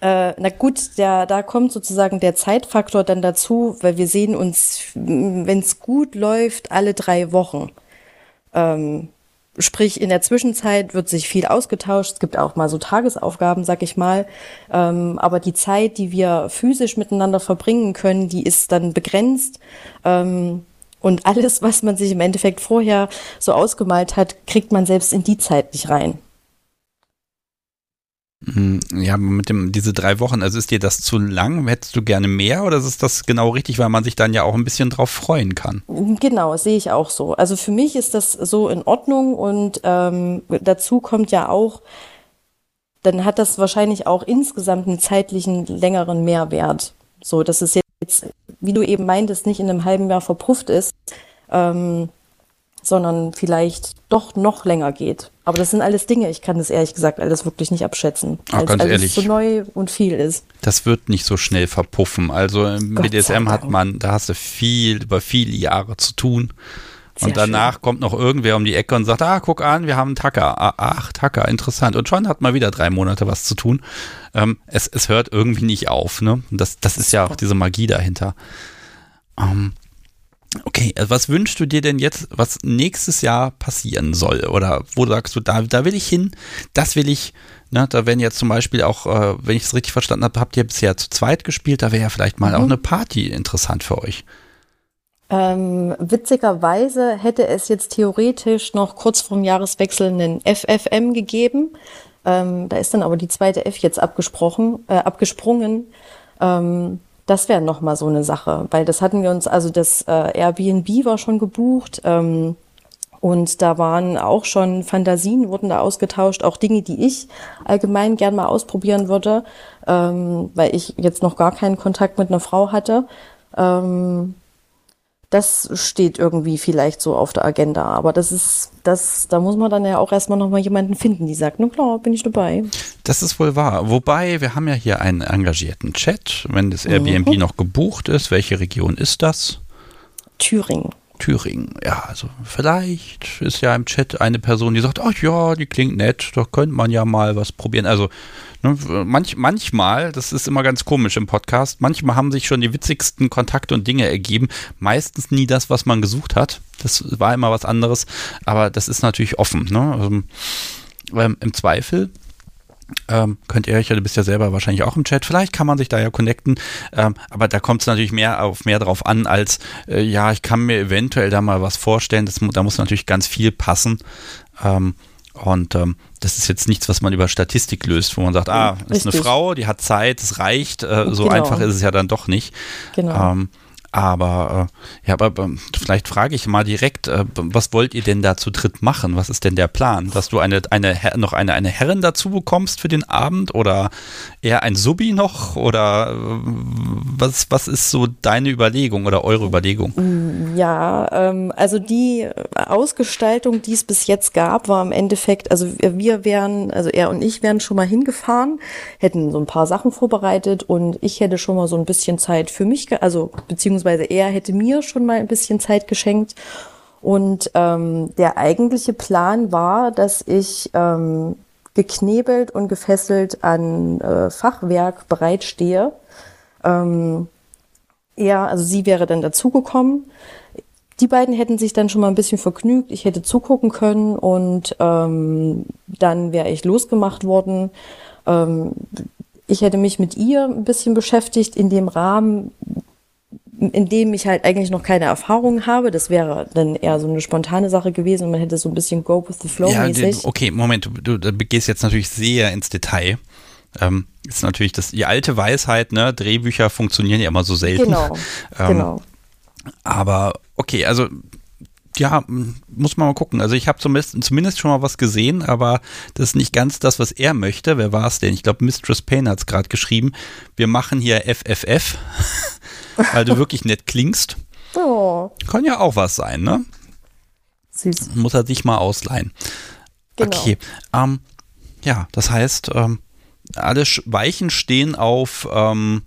Äh, na gut, der, da kommt sozusagen der Zeitfaktor dann dazu, weil wir sehen uns, wenn es gut läuft, alle drei Wochen. Ähm, sprich, in der Zwischenzeit wird sich viel ausgetauscht. Es gibt auch mal so Tagesaufgaben, sag ich mal. Ähm, aber die Zeit, die wir physisch miteinander verbringen können, die ist dann begrenzt. Ähm, und alles, was man sich im Endeffekt vorher so ausgemalt hat, kriegt man selbst in die Zeit nicht rein. Hm, ja, mit dem, diese drei Wochen, also ist dir das zu lang? Hättest du gerne mehr oder ist das genau richtig, weil man sich dann ja auch ein bisschen drauf freuen kann? Genau, sehe ich auch so. Also für mich ist das so in Ordnung und ähm, dazu kommt ja auch, dann hat das wahrscheinlich auch insgesamt einen zeitlichen längeren Mehrwert. So, dass es jetzt, wie du eben meintest, nicht in einem halben Jahr verpufft ist. Ähm, sondern vielleicht doch noch länger geht. Aber das sind alles Dinge, ich kann das ehrlich gesagt alles wirklich nicht abschätzen, Ach, als alles ehrlich, so neu und viel ist. Das wird nicht so schnell verpuffen. Also im Gott BDSM hat man, da hast du viel, über viele Jahre zu tun. Sehr und danach schön. kommt noch irgendwer um die Ecke und sagt, ah, guck an, wir haben einen Tacker. Ah, ach, Tacker, interessant. Und schon hat man wieder drei Monate was zu tun. Ähm, es, es hört irgendwie nicht auf. Ne? Das, das ist ja auch diese Magie dahinter. Ähm, Okay, also was wünschst du dir denn jetzt, was nächstes Jahr passieren soll? Oder wo sagst du, da, da will ich hin, das will ich, ne, da werden jetzt zum Beispiel auch, äh, wenn ich es richtig verstanden habe, habt ihr bisher zu zweit gespielt, da wäre ja vielleicht mal mhm. auch eine Party interessant für euch. Ähm, witzigerweise hätte es jetzt theoretisch noch kurz vorm Jahreswechsel einen FFM gegeben. Ähm, da ist dann aber die zweite F jetzt abgesprochen, äh, abgesprungen. Ähm, das wäre nochmal so eine Sache, weil das hatten wir uns, also das äh, Airbnb war schon gebucht ähm, und da waren auch schon Fantasien, wurden da ausgetauscht, auch Dinge, die ich allgemein gern mal ausprobieren würde, ähm, weil ich jetzt noch gar keinen Kontakt mit einer Frau hatte. Ähm, das steht irgendwie vielleicht so auf der Agenda. Aber das ist, das, da muss man dann ja auch erstmal nochmal jemanden finden, die sagt, na klar, bin ich dabei. Das ist wohl wahr. Wobei, wir haben ja hier einen engagierten Chat. Wenn das Airbnb mhm. noch gebucht ist, welche Region ist das? Thüringen. Thüringen. Ja, also vielleicht ist ja im Chat eine Person, die sagt, ach ja, die klingt nett, da könnte man ja mal was probieren. Also ne, manch, manchmal, das ist immer ganz komisch im Podcast, manchmal haben sich schon die witzigsten Kontakte und Dinge ergeben. Meistens nie das, was man gesucht hat. Das war immer was anderes, aber das ist natürlich offen. Ne? Ähm, Im Zweifel ähm, könnt ihr euch ja, du bist ja selber wahrscheinlich auch im Chat, vielleicht kann man sich da ja connecten, ähm, aber da kommt es natürlich mehr auf mehr drauf an, als äh, ja, ich kann mir eventuell da mal was vorstellen, das, da muss natürlich ganz viel passen. Ähm, und ähm, das ist jetzt nichts, was man über Statistik löst, wo man sagt, ah, das ist eine Frau, die hat Zeit, es reicht. Äh, so genau. einfach ist es ja dann doch nicht. Genau. Aber äh, ja, aber ähm, vielleicht frage ich mal direkt, äh, was wollt ihr denn da zu dritt machen? Was ist denn der Plan? Dass du eine, eine noch eine, eine Herrin dazu bekommst für den Abend oder eher ein Subi noch? Oder äh, was, was ist so deine Überlegung oder eure Überlegung? Mm, ja, ähm, also die Ausgestaltung, die es bis jetzt gab, war im Endeffekt, also wir wären, also er und ich wären schon mal hingefahren, hätten so ein paar Sachen vorbereitet und ich hätte schon mal so ein bisschen Zeit für mich, also beziehungsweise er hätte mir schon mal ein bisschen Zeit geschenkt. Und ähm, der eigentliche Plan war, dass ich ähm, geknebelt und gefesselt an äh, Fachwerk bereitstehe. Ähm, er, also sie wäre dann dazugekommen. Die beiden hätten sich dann schon mal ein bisschen vergnügt. Ich hätte zugucken können und ähm, dann wäre ich losgemacht worden. Ähm, ich hätte mich mit ihr ein bisschen beschäftigt in dem Rahmen, in dem ich halt eigentlich noch keine Erfahrung habe. Das wäre dann eher so eine spontane Sache gewesen und man hätte so ein bisschen Go with the Flow ja, mäßig. Okay, Moment, du, du gehst jetzt natürlich sehr ins Detail. Ähm, ist natürlich das, die alte Weisheit, ne? Drehbücher funktionieren ja immer so selten. Genau, [LAUGHS] ähm, genau. Aber okay, also ja, muss man mal gucken. Also ich habe zumindest, zumindest schon mal was gesehen, aber das ist nicht ganz das, was er möchte. Wer war es denn? Ich glaube, Mistress Payne hat es gerade geschrieben. Wir machen hier FFF, [LAUGHS] weil du wirklich nett klingst. Oh. Kann ja auch was sein, ne? Süß. Muss er sich mal ausleihen. Genau. Okay. Ähm, ja, das heißt, ähm, alle Weichen stehen auf ähm,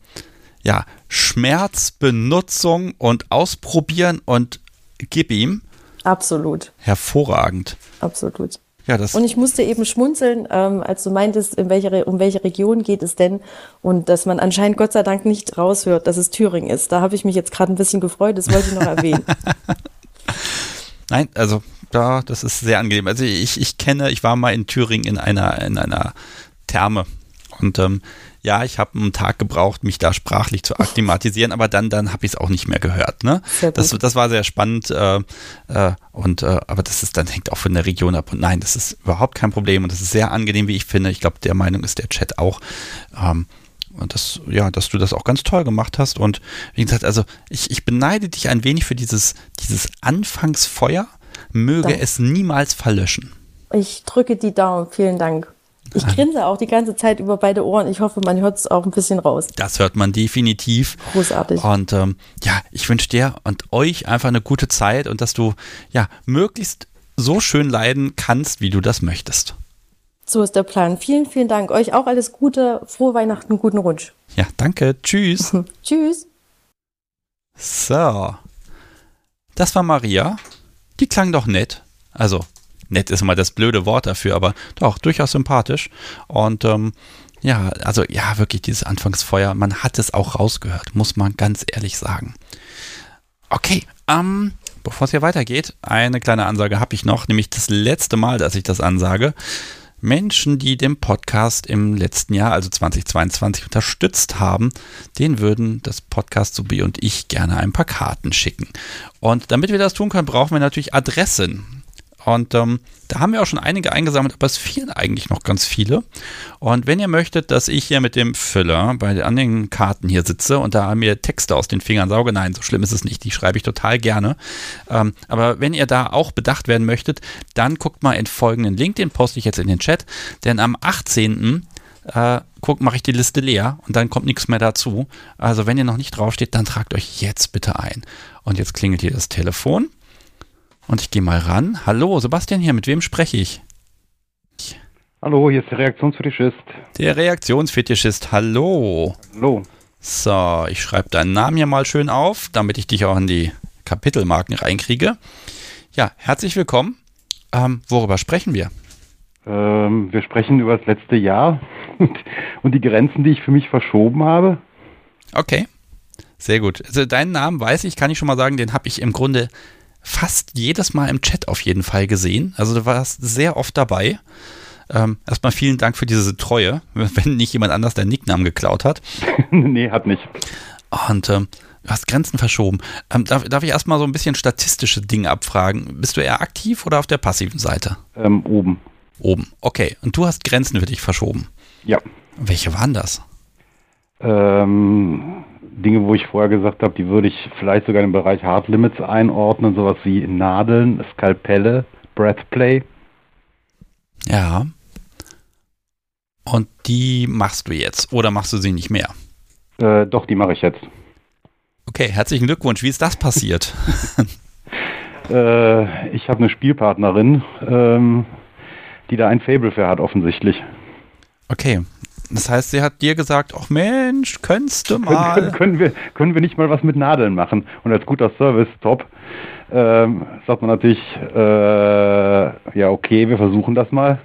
ja, Schmerz, Benutzung und Ausprobieren und gib ihm. Absolut. Hervorragend. Absolut. Ja, das und ich musste eben schmunzeln, ähm, als du meintest, in welche, um welche Region geht es denn und dass man anscheinend Gott sei Dank nicht raushört, dass es Thüringen ist. Da habe ich mich jetzt gerade ein bisschen gefreut, das wollte ich noch erwähnen. [LAUGHS] Nein, also da, das ist sehr angenehm. Also ich, ich kenne, ich war mal in Thüringen in einer, in einer Therme und ähm, ja, ich habe einen Tag gebraucht, mich da sprachlich zu akklimatisieren, aber dann, dann habe ich es auch nicht mehr gehört. Ne? Das, das war sehr spannend äh, äh, und äh, aber das ist dann hängt auch von der Region ab. Und nein, das ist überhaupt kein Problem und das ist sehr angenehm, wie ich finde. Ich glaube, der Meinung ist der Chat auch. Ähm, und das, ja, dass du das auch ganz toll gemacht hast. Und wie gesagt, also ich, ich beneide dich ein wenig für dieses, dieses Anfangsfeuer. Möge Dank. es niemals verlöschen. Ich drücke die Daumen. Vielen Dank. Ich grinse auch die ganze Zeit über beide Ohren. Ich hoffe, man hört es auch ein bisschen raus. Das hört man definitiv. Großartig. Und ähm, ja, ich wünsche dir und euch einfach eine gute Zeit und dass du ja möglichst so schön leiden kannst, wie du das möchtest. So ist der Plan. Vielen, vielen Dank. Euch auch alles Gute, frohe Weihnachten, guten Rutsch. Ja, danke. Tschüss. [LAUGHS] Tschüss. So. Das war Maria. Die klang doch nett. Also, nett ist immer das blöde Wort dafür, aber doch, durchaus sympathisch. Und ähm, ja, also ja, wirklich dieses Anfangsfeuer, man hat es auch rausgehört, muss man ganz ehrlich sagen. Okay, ähm, bevor es hier weitergeht, eine kleine Ansage habe ich noch, nämlich das letzte Mal, dass ich das ansage. Menschen, die den Podcast im letzten Jahr, also 2022, unterstützt haben, den würden das Podcast Subi und ich gerne ein paar Karten schicken. Und damit wir das tun können, brauchen wir natürlich Adressen. Und ähm, da haben wir auch schon einige eingesammelt, aber es fehlen eigentlich noch ganz viele. Und wenn ihr möchtet, dass ich hier mit dem Füller bei den Karten hier sitze und da mir Texte aus den Fingern sauge, nein, so schlimm ist es nicht, die schreibe ich total gerne. Ähm, aber wenn ihr da auch bedacht werden möchtet, dann guckt mal in folgenden Link, den poste ich jetzt in den Chat, denn am 18. Äh, guck, mache ich die Liste leer und dann kommt nichts mehr dazu. Also wenn ihr noch nicht draufsteht, dann tragt euch jetzt bitte ein. Und jetzt klingelt hier das Telefon. Und ich gehe mal ran. Hallo, Sebastian hier, mit wem spreche ich? Hallo, hier ist der Reaktionsfetischist. Der Reaktionsfetischist, hallo. Hallo. So, ich schreibe deinen Namen hier mal schön auf, damit ich dich auch in die Kapitelmarken reinkriege. Ja, herzlich willkommen. Ähm, worüber sprechen wir? Ähm, wir sprechen über das letzte Jahr [LAUGHS] und die Grenzen, die ich für mich verschoben habe. Okay, sehr gut. Also deinen Namen weiß ich, kann ich schon mal sagen, den habe ich im Grunde fast jedes Mal im Chat auf jeden Fall gesehen. Also du warst sehr oft dabei. Ähm, erstmal vielen Dank für diese Treue, [LAUGHS] wenn nicht jemand anders deinen Nicknamen geklaut hat. [LAUGHS] nee, hat nicht. Und ähm, du hast Grenzen verschoben. Ähm, darf, darf, ich erstmal so ein bisschen statistische Dinge abfragen? Bist du eher aktiv oder auf der passiven Seite? Ähm, oben. Oben, okay. Und du hast Grenzen für dich verschoben? Ja. Welche waren das? Ähm, Dinge, wo ich vorher gesagt habe, die würde ich vielleicht sogar im Bereich Hard Limits einordnen, sowas wie Nadeln, Skalpelle, Breathplay. Ja. Und die machst du jetzt oder machst du sie nicht mehr? Äh, doch, die mache ich jetzt. Okay, herzlichen Glückwunsch. Wie ist das passiert? [LAUGHS] äh, ich habe eine Spielpartnerin, ähm, die da ein Fable für hat, offensichtlich. Okay, das heißt, sie hat dir gesagt, ach Mensch, könntest du mal. Können, können, wir, können wir nicht mal was mit Nadeln machen? Und als guter Service, top. Ähm, sagt man natürlich, äh, ja, okay, wir versuchen das mal.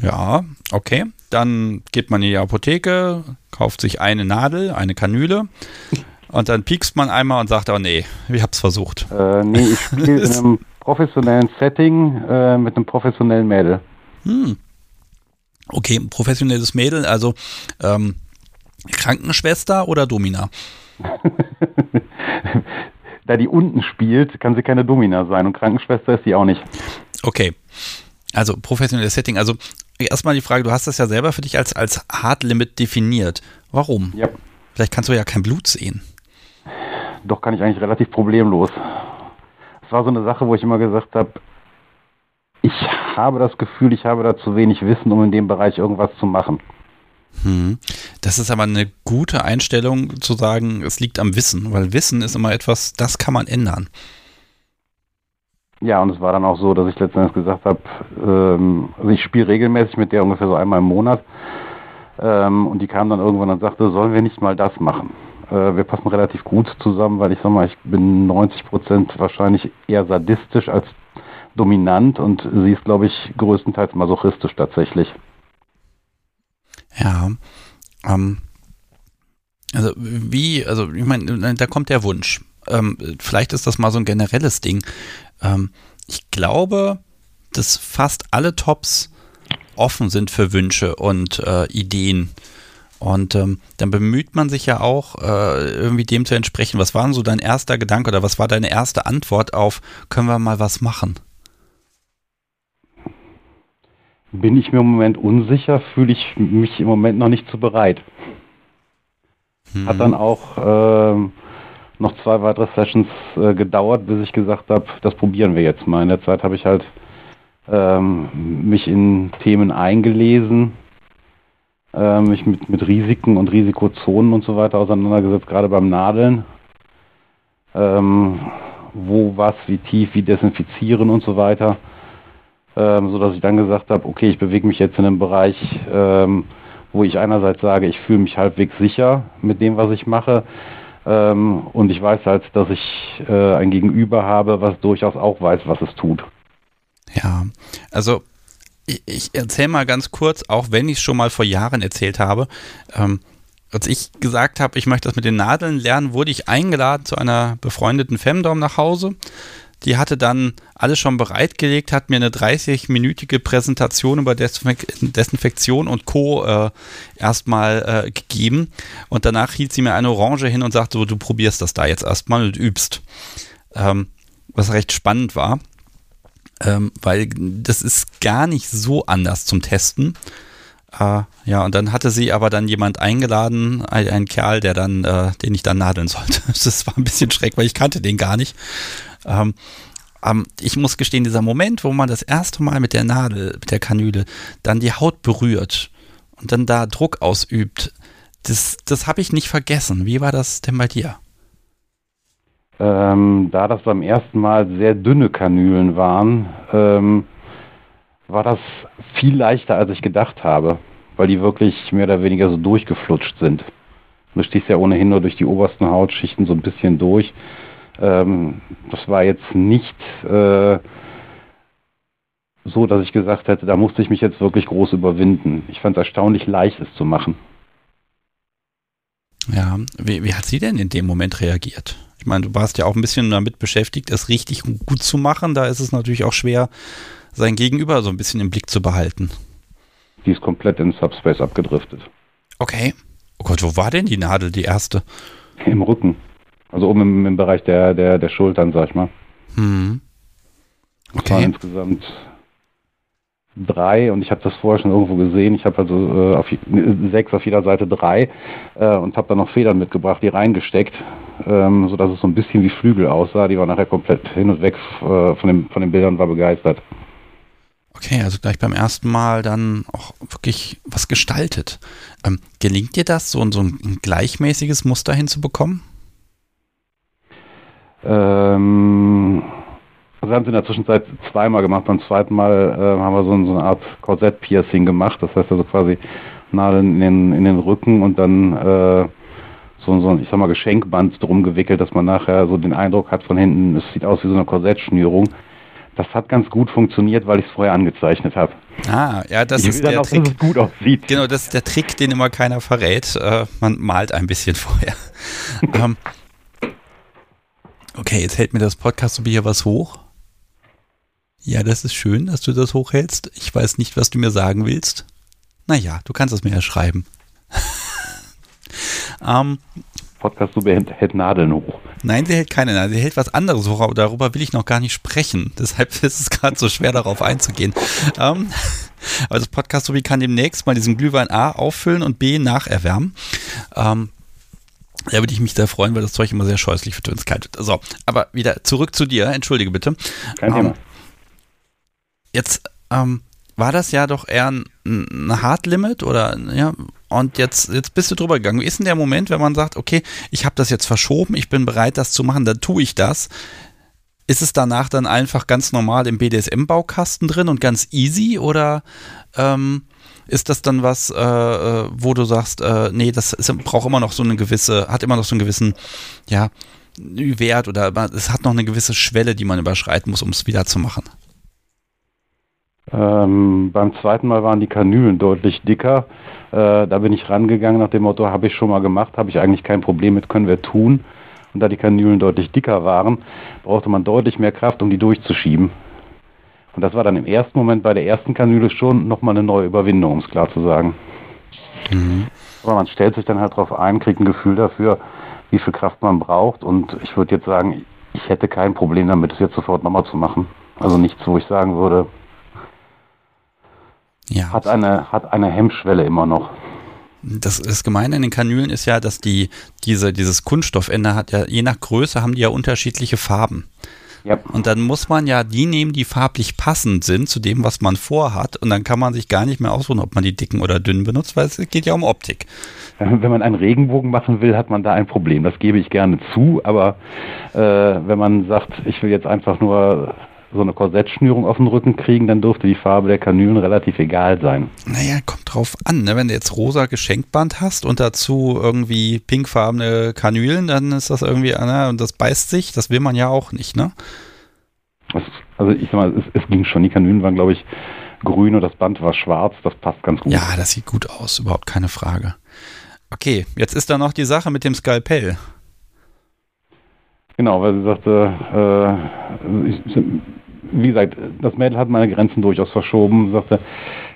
Ja, okay. Dann geht man in die Apotheke, kauft sich eine Nadel, eine Kanüle [LAUGHS] und dann piekst man einmal und sagt, oh nee, ich hab's versucht. Äh, nee, ich spiele in [LAUGHS] einem professionellen Setting äh, mit einem professionellen Mädel. Hm. Okay, professionelles Mädel, also ähm, Krankenschwester oder Domina? [LAUGHS] da die unten spielt, kann sie keine Domina sein und Krankenschwester ist sie auch nicht. Okay. Also professionelles Setting. Also erstmal die Frage, du hast das ja selber für dich als, als Hard Limit definiert. Warum? Ja. Vielleicht kannst du ja kein Blut sehen. Doch kann ich eigentlich relativ problemlos. es war so eine Sache, wo ich immer gesagt habe, ich habe das Gefühl, ich habe da zu wenig Wissen, um in dem Bereich irgendwas zu machen. Hm. Das ist aber eine gute Einstellung zu sagen, es liegt am Wissen, weil Wissen ist immer etwas, das kann man ändern. Ja, und es war dann auch so, dass ich letztendlich gesagt habe, ähm, also ich spiele regelmäßig mit der ungefähr so einmal im Monat. Ähm, und die kam dann irgendwann und sagte, sollen wir nicht mal das machen? Äh, wir passen relativ gut zusammen, weil ich sag mal, ich bin 90 Prozent wahrscheinlich eher sadistisch als dominant und sie ist, glaube ich, größtenteils masochistisch tatsächlich. Ja. Ähm, also wie, also ich meine, da kommt der Wunsch. Ähm, vielleicht ist das mal so ein generelles Ding. Ähm, ich glaube, dass fast alle Tops offen sind für Wünsche und äh, Ideen. Und ähm, dann bemüht man sich ja auch, äh, irgendwie dem zu entsprechen. Was war denn so dein erster Gedanke oder was war deine erste Antwort auf, können wir mal was machen? Bin ich mir im Moment unsicher, fühle ich mich im Moment noch nicht zu bereit. Hm. Hat dann auch äh, noch zwei weitere Sessions äh, gedauert, bis ich gesagt habe, das probieren wir jetzt mal. In der Zeit habe ich halt ähm, mich in Themen eingelesen, äh, mich mit, mit Risiken und Risikozonen und so weiter auseinandergesetzt, gerade beim Nadeln. Ähm, wo was, wie tief, wie desinfizieren und so weiter. Ähm, so dass ich dann gesagt habe, okay, ich bewege mich jetzt in einem Bereich, ähm, wo ich einerseits sage, ich fühle mich halbwegs sicher mit dem, was ich mache. Ähm, und ich weiß halt, dass ich äh, ein Gegenüber habe, was durchaus auch weiß, was es tut. Ja, also ich, ich erzähle mal ganz kurz, auch wenn ich es schon mal vor Jahren erzählt habe. Ähm, als ich gesagt habe, ich möchte das mit den Nadeln lernen, wurde ich eingeladen zu einer befreundeten Femdom nach Hause. Die hatte dann alles schon bereitgelegt, hat mir eine 30-minütige Präsentation über Desinfektion und Co. Äh, erstmal äh, gegeben. Und danach hielt sie mir eine Orange hin und sagte, so, du probierst das da jetzt erstmal und übst. Ähm, was recht spannend war ähm, weil das ist gar nicht so anders zum Testen. Äh, ja, und dann hatte sie aber dann jemand eingeladen, ein, ein Kerl, der dann, äh, den ich dann nadeln sollte. [LAUGHS] Das war ein bisschen schreck, weil ich kannte den gar nicht. Ähm, ähm, ich muss gestehen, dieser Moment, wo man das erste Mal mit der Nadel, mit der Kanüle, dann die Haut berührt und dann da Druck ausübt, das, das habe ich nicht vergessen. Wie war das denn bei dir? Ähm, da das beim ersten Mal sehr dünne Kanülen waren, ähm, war das viel leichter, als ich gedacht habe, weil die wirklich mehr oder weniger so durchgeflutscht sind. Du stichst ja ohnehin nur durch die obersten Hautschichten so ein bisschen durch. Ähm, das war jetzt nicht äh, so, dass ich gesagt hätte, da musste ich mich jetzt wirklich groß überwinden. Ich fand es erstaunlich leicht, es zu machen. Ja, wie, wie hat sie denn in dem Moment reagiert? Ich meine, du warst ja auch ein bisschen damit beschäftigt, es richtig gut zu machen. Da ist es natürlich auch schwer, sein Gegenüber so ein bisschen im Blick zu behalten. Die ist komplett in Subspace abgedriftet. Okay. Oh Gott, wo war denn die Nadel, die erste? Im Rücken. Also oben im, im Bereich der, der, der Schultern, sag ich mal. Hm. Okay. Das waren insgesamt drei und ich habe das vorher schon irgendwo gesehen. Ich habe also äh, auf, sechs auf jeder Seite drei äh, und habe dann noch Federn mitgebracht, die reingesteckt, ähm, sodass es so ein bisschen wie Flügel aussah. Die war nachher komplett hin und weg äh, von, dem, von den Bildern und war begeistert. Okay, also gleich beim ersten Mal dann auch wirklich was gestaltet. Ähm, gelingt dir das, so, so ein gleichmäßiges Muster hinzubekommen? Ähm, also wir haben es in der Zwischenzeit zweimal gemacht. Beim zweiten Mal äh, haben wir so, so eine Art Korsett-Piercing gemacht. Das heißt also quasi Nadeln in den, in den Rücken und dann äh, so, so ein, ich sag mal, Geschenkband drum gewickelt, dass man nachher so den Eindruck hat von hinten, es sieht aus wie so eine Korsettschnürung. Das hat ganz gut funktioniert, weil ich es vorher angezeichnet habe. Ah, ja, das ich ist der auch, Trick. Dass es gut aussieht. Genau, das ist der Trick, den immer keiner verrät. Äh, man malt ein bisschen [LAUGHS] vorher. ähm, okay, jetzt hält mir das Podcast hier was hoch. Ja, das ist schön, dass du das hochhältst. Ich weiß nicht, was du mir sagen willst. Naja, du kannst es mir ja schreiben. [LAUGHS] ähm, Podcast Super hält Nadeln hoch. Nein, sie hält keine Nadeln. Sie hält was anderes hoch, aber darüber will ich noch gar nicht sprechen. [LAUGHS] Deshalb ist es gerade so schwer, darauf einzugehen. Ähm, also Podcast Subi kann demnächst mal diesen Glühwein A auffüllen und B nacherwärmen. Ähm, Da würde ich mich sehr freuen, weil das Zeug immer sehr scheußlich wird, wenn es kalt wird. So, aber wieder zurück zu dir. Entschuldige bitte. Kein Thema. Ähm, jetzt ähm, war das ja doch eher ein, ein Hard Limit oder ja, und jetzt, jetzt bist du drüber gegangen. Wie ist denn der Moment, wenn man sagt, okay, ich habe das jetzt verschoben, ich bin bereit, das zu machen, dann tue ich das. Ist es danach dann einfach ganz normal im BDSM-Baukasten drin und ganz easy oder ähm, ist das dann was, äh, äh, wo du sagst, äh, nee, das ist, braucht immer noch so eine gewisse, hat immer noch so einen gewissen, ja, Wert oder es hat noch eine gewisse Schwelle, die man überschreiten muss, um es wieder zu machen? Ähm, beim zweiten Mal waren die Kanülen deutlich dicker. Äh, da bin ich rangegangen nach dem Motto, habe ich schon mal gemacht, habe ich eigentlich kein Problem mit, können wir tun. Und da die Kanülen deutlich dicker waren, brauchte man deutlich mehr Kraft, um die durchzuschieben. Und das war dann im ersten Moment bei der ersten Kanüle schon nochmal eine neue Überwindung, um es klar zu sagen. Mhm. Aber man stellt sich dann halt darauf ein, kriegt ein Gefühl dafür, wie viel Kraft man braucht. Und ich würde jetzt sagen, ich hätte kein Problem damit, es jetzt sofort nochmal zu machen. Also nichts, wo ich sagen würde, ja. hat, eine, hat eine Hemmschwelle immer noch. Das, das Gemeine in den Kanülen ist ja, dass die, diese, dieses Kunststoffende hat ja, je nach Größe haben die ja unterschiedliche Farben. Ja. Und dann muss man ja die nehmen, die farblich passend sind zu dem, was man vorhat. Und dann kann man sich gar nicht mehr aussuchen, ob man die dicken oder dünnen benutzt, weil es geht ja um Optik. Wenn man einen Regenbogen machen will, hat man da ein Problem. Das gebe ich gerne zu. Aber äh, wenn man sagt, ich will jetzt einfach nur so eine Korsettschnürung auf den Rücken kriegen, dann dürfte die Farbe der Kanülen relativ egal sein. Naja, kommt drauf an. Ne? Wenn du jetzt rosa Geschenkband hast und dazu irgendwie pinkfarbene Kanülen, dann ist das irgendwie, ne? und das beißt sich, das will man ja auch nicht, ne? also ich sag mal, es, es ging schon. Die Kanülen waren, glaube ich, grün und das Band war schwarz. Das passt ganz gut. Ja, das sieht gut aus, überhaupt keine Frage. Okay, jetzt ist da noch die Sache mit dem Skalpell. Genau, weil sie sagte, äh, ich, wie gesagt, das Mädel hat meine Grenzen durchaus verschoben. Sagte,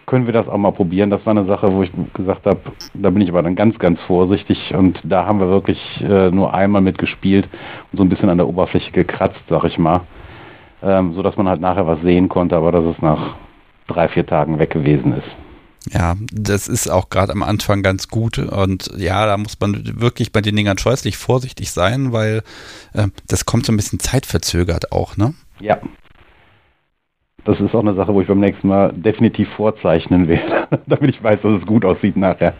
können wir das auch mal probieren? Das war eine Sache, wo ich gesagt habe, da bin ich aber dann ganz, ganz vorsichtig und da haben wir wirklich äh, nur einmal mitgespielt und so ein bisschen an der Oberfläche gekratzt, sag ich mal, ähm, so dass man halt nachher was sehen konnte, aber dass es nach drei, vier Tagen weg gewesen ist. Ja, das ist auch gerade am Anfang ganz gut und ja, da muss man wirklich bei den Dingern scheußlich vorsichtig sein, weil äh, das kommt so ein bisschen zeitverzögert auch, ne? Ja. Das ist auch eine Sache, wo ich beim nächsten Mal definitiv vorzeichnen werde, [LAUGHS] damit ich weiß, dass es gut aussieht nachher.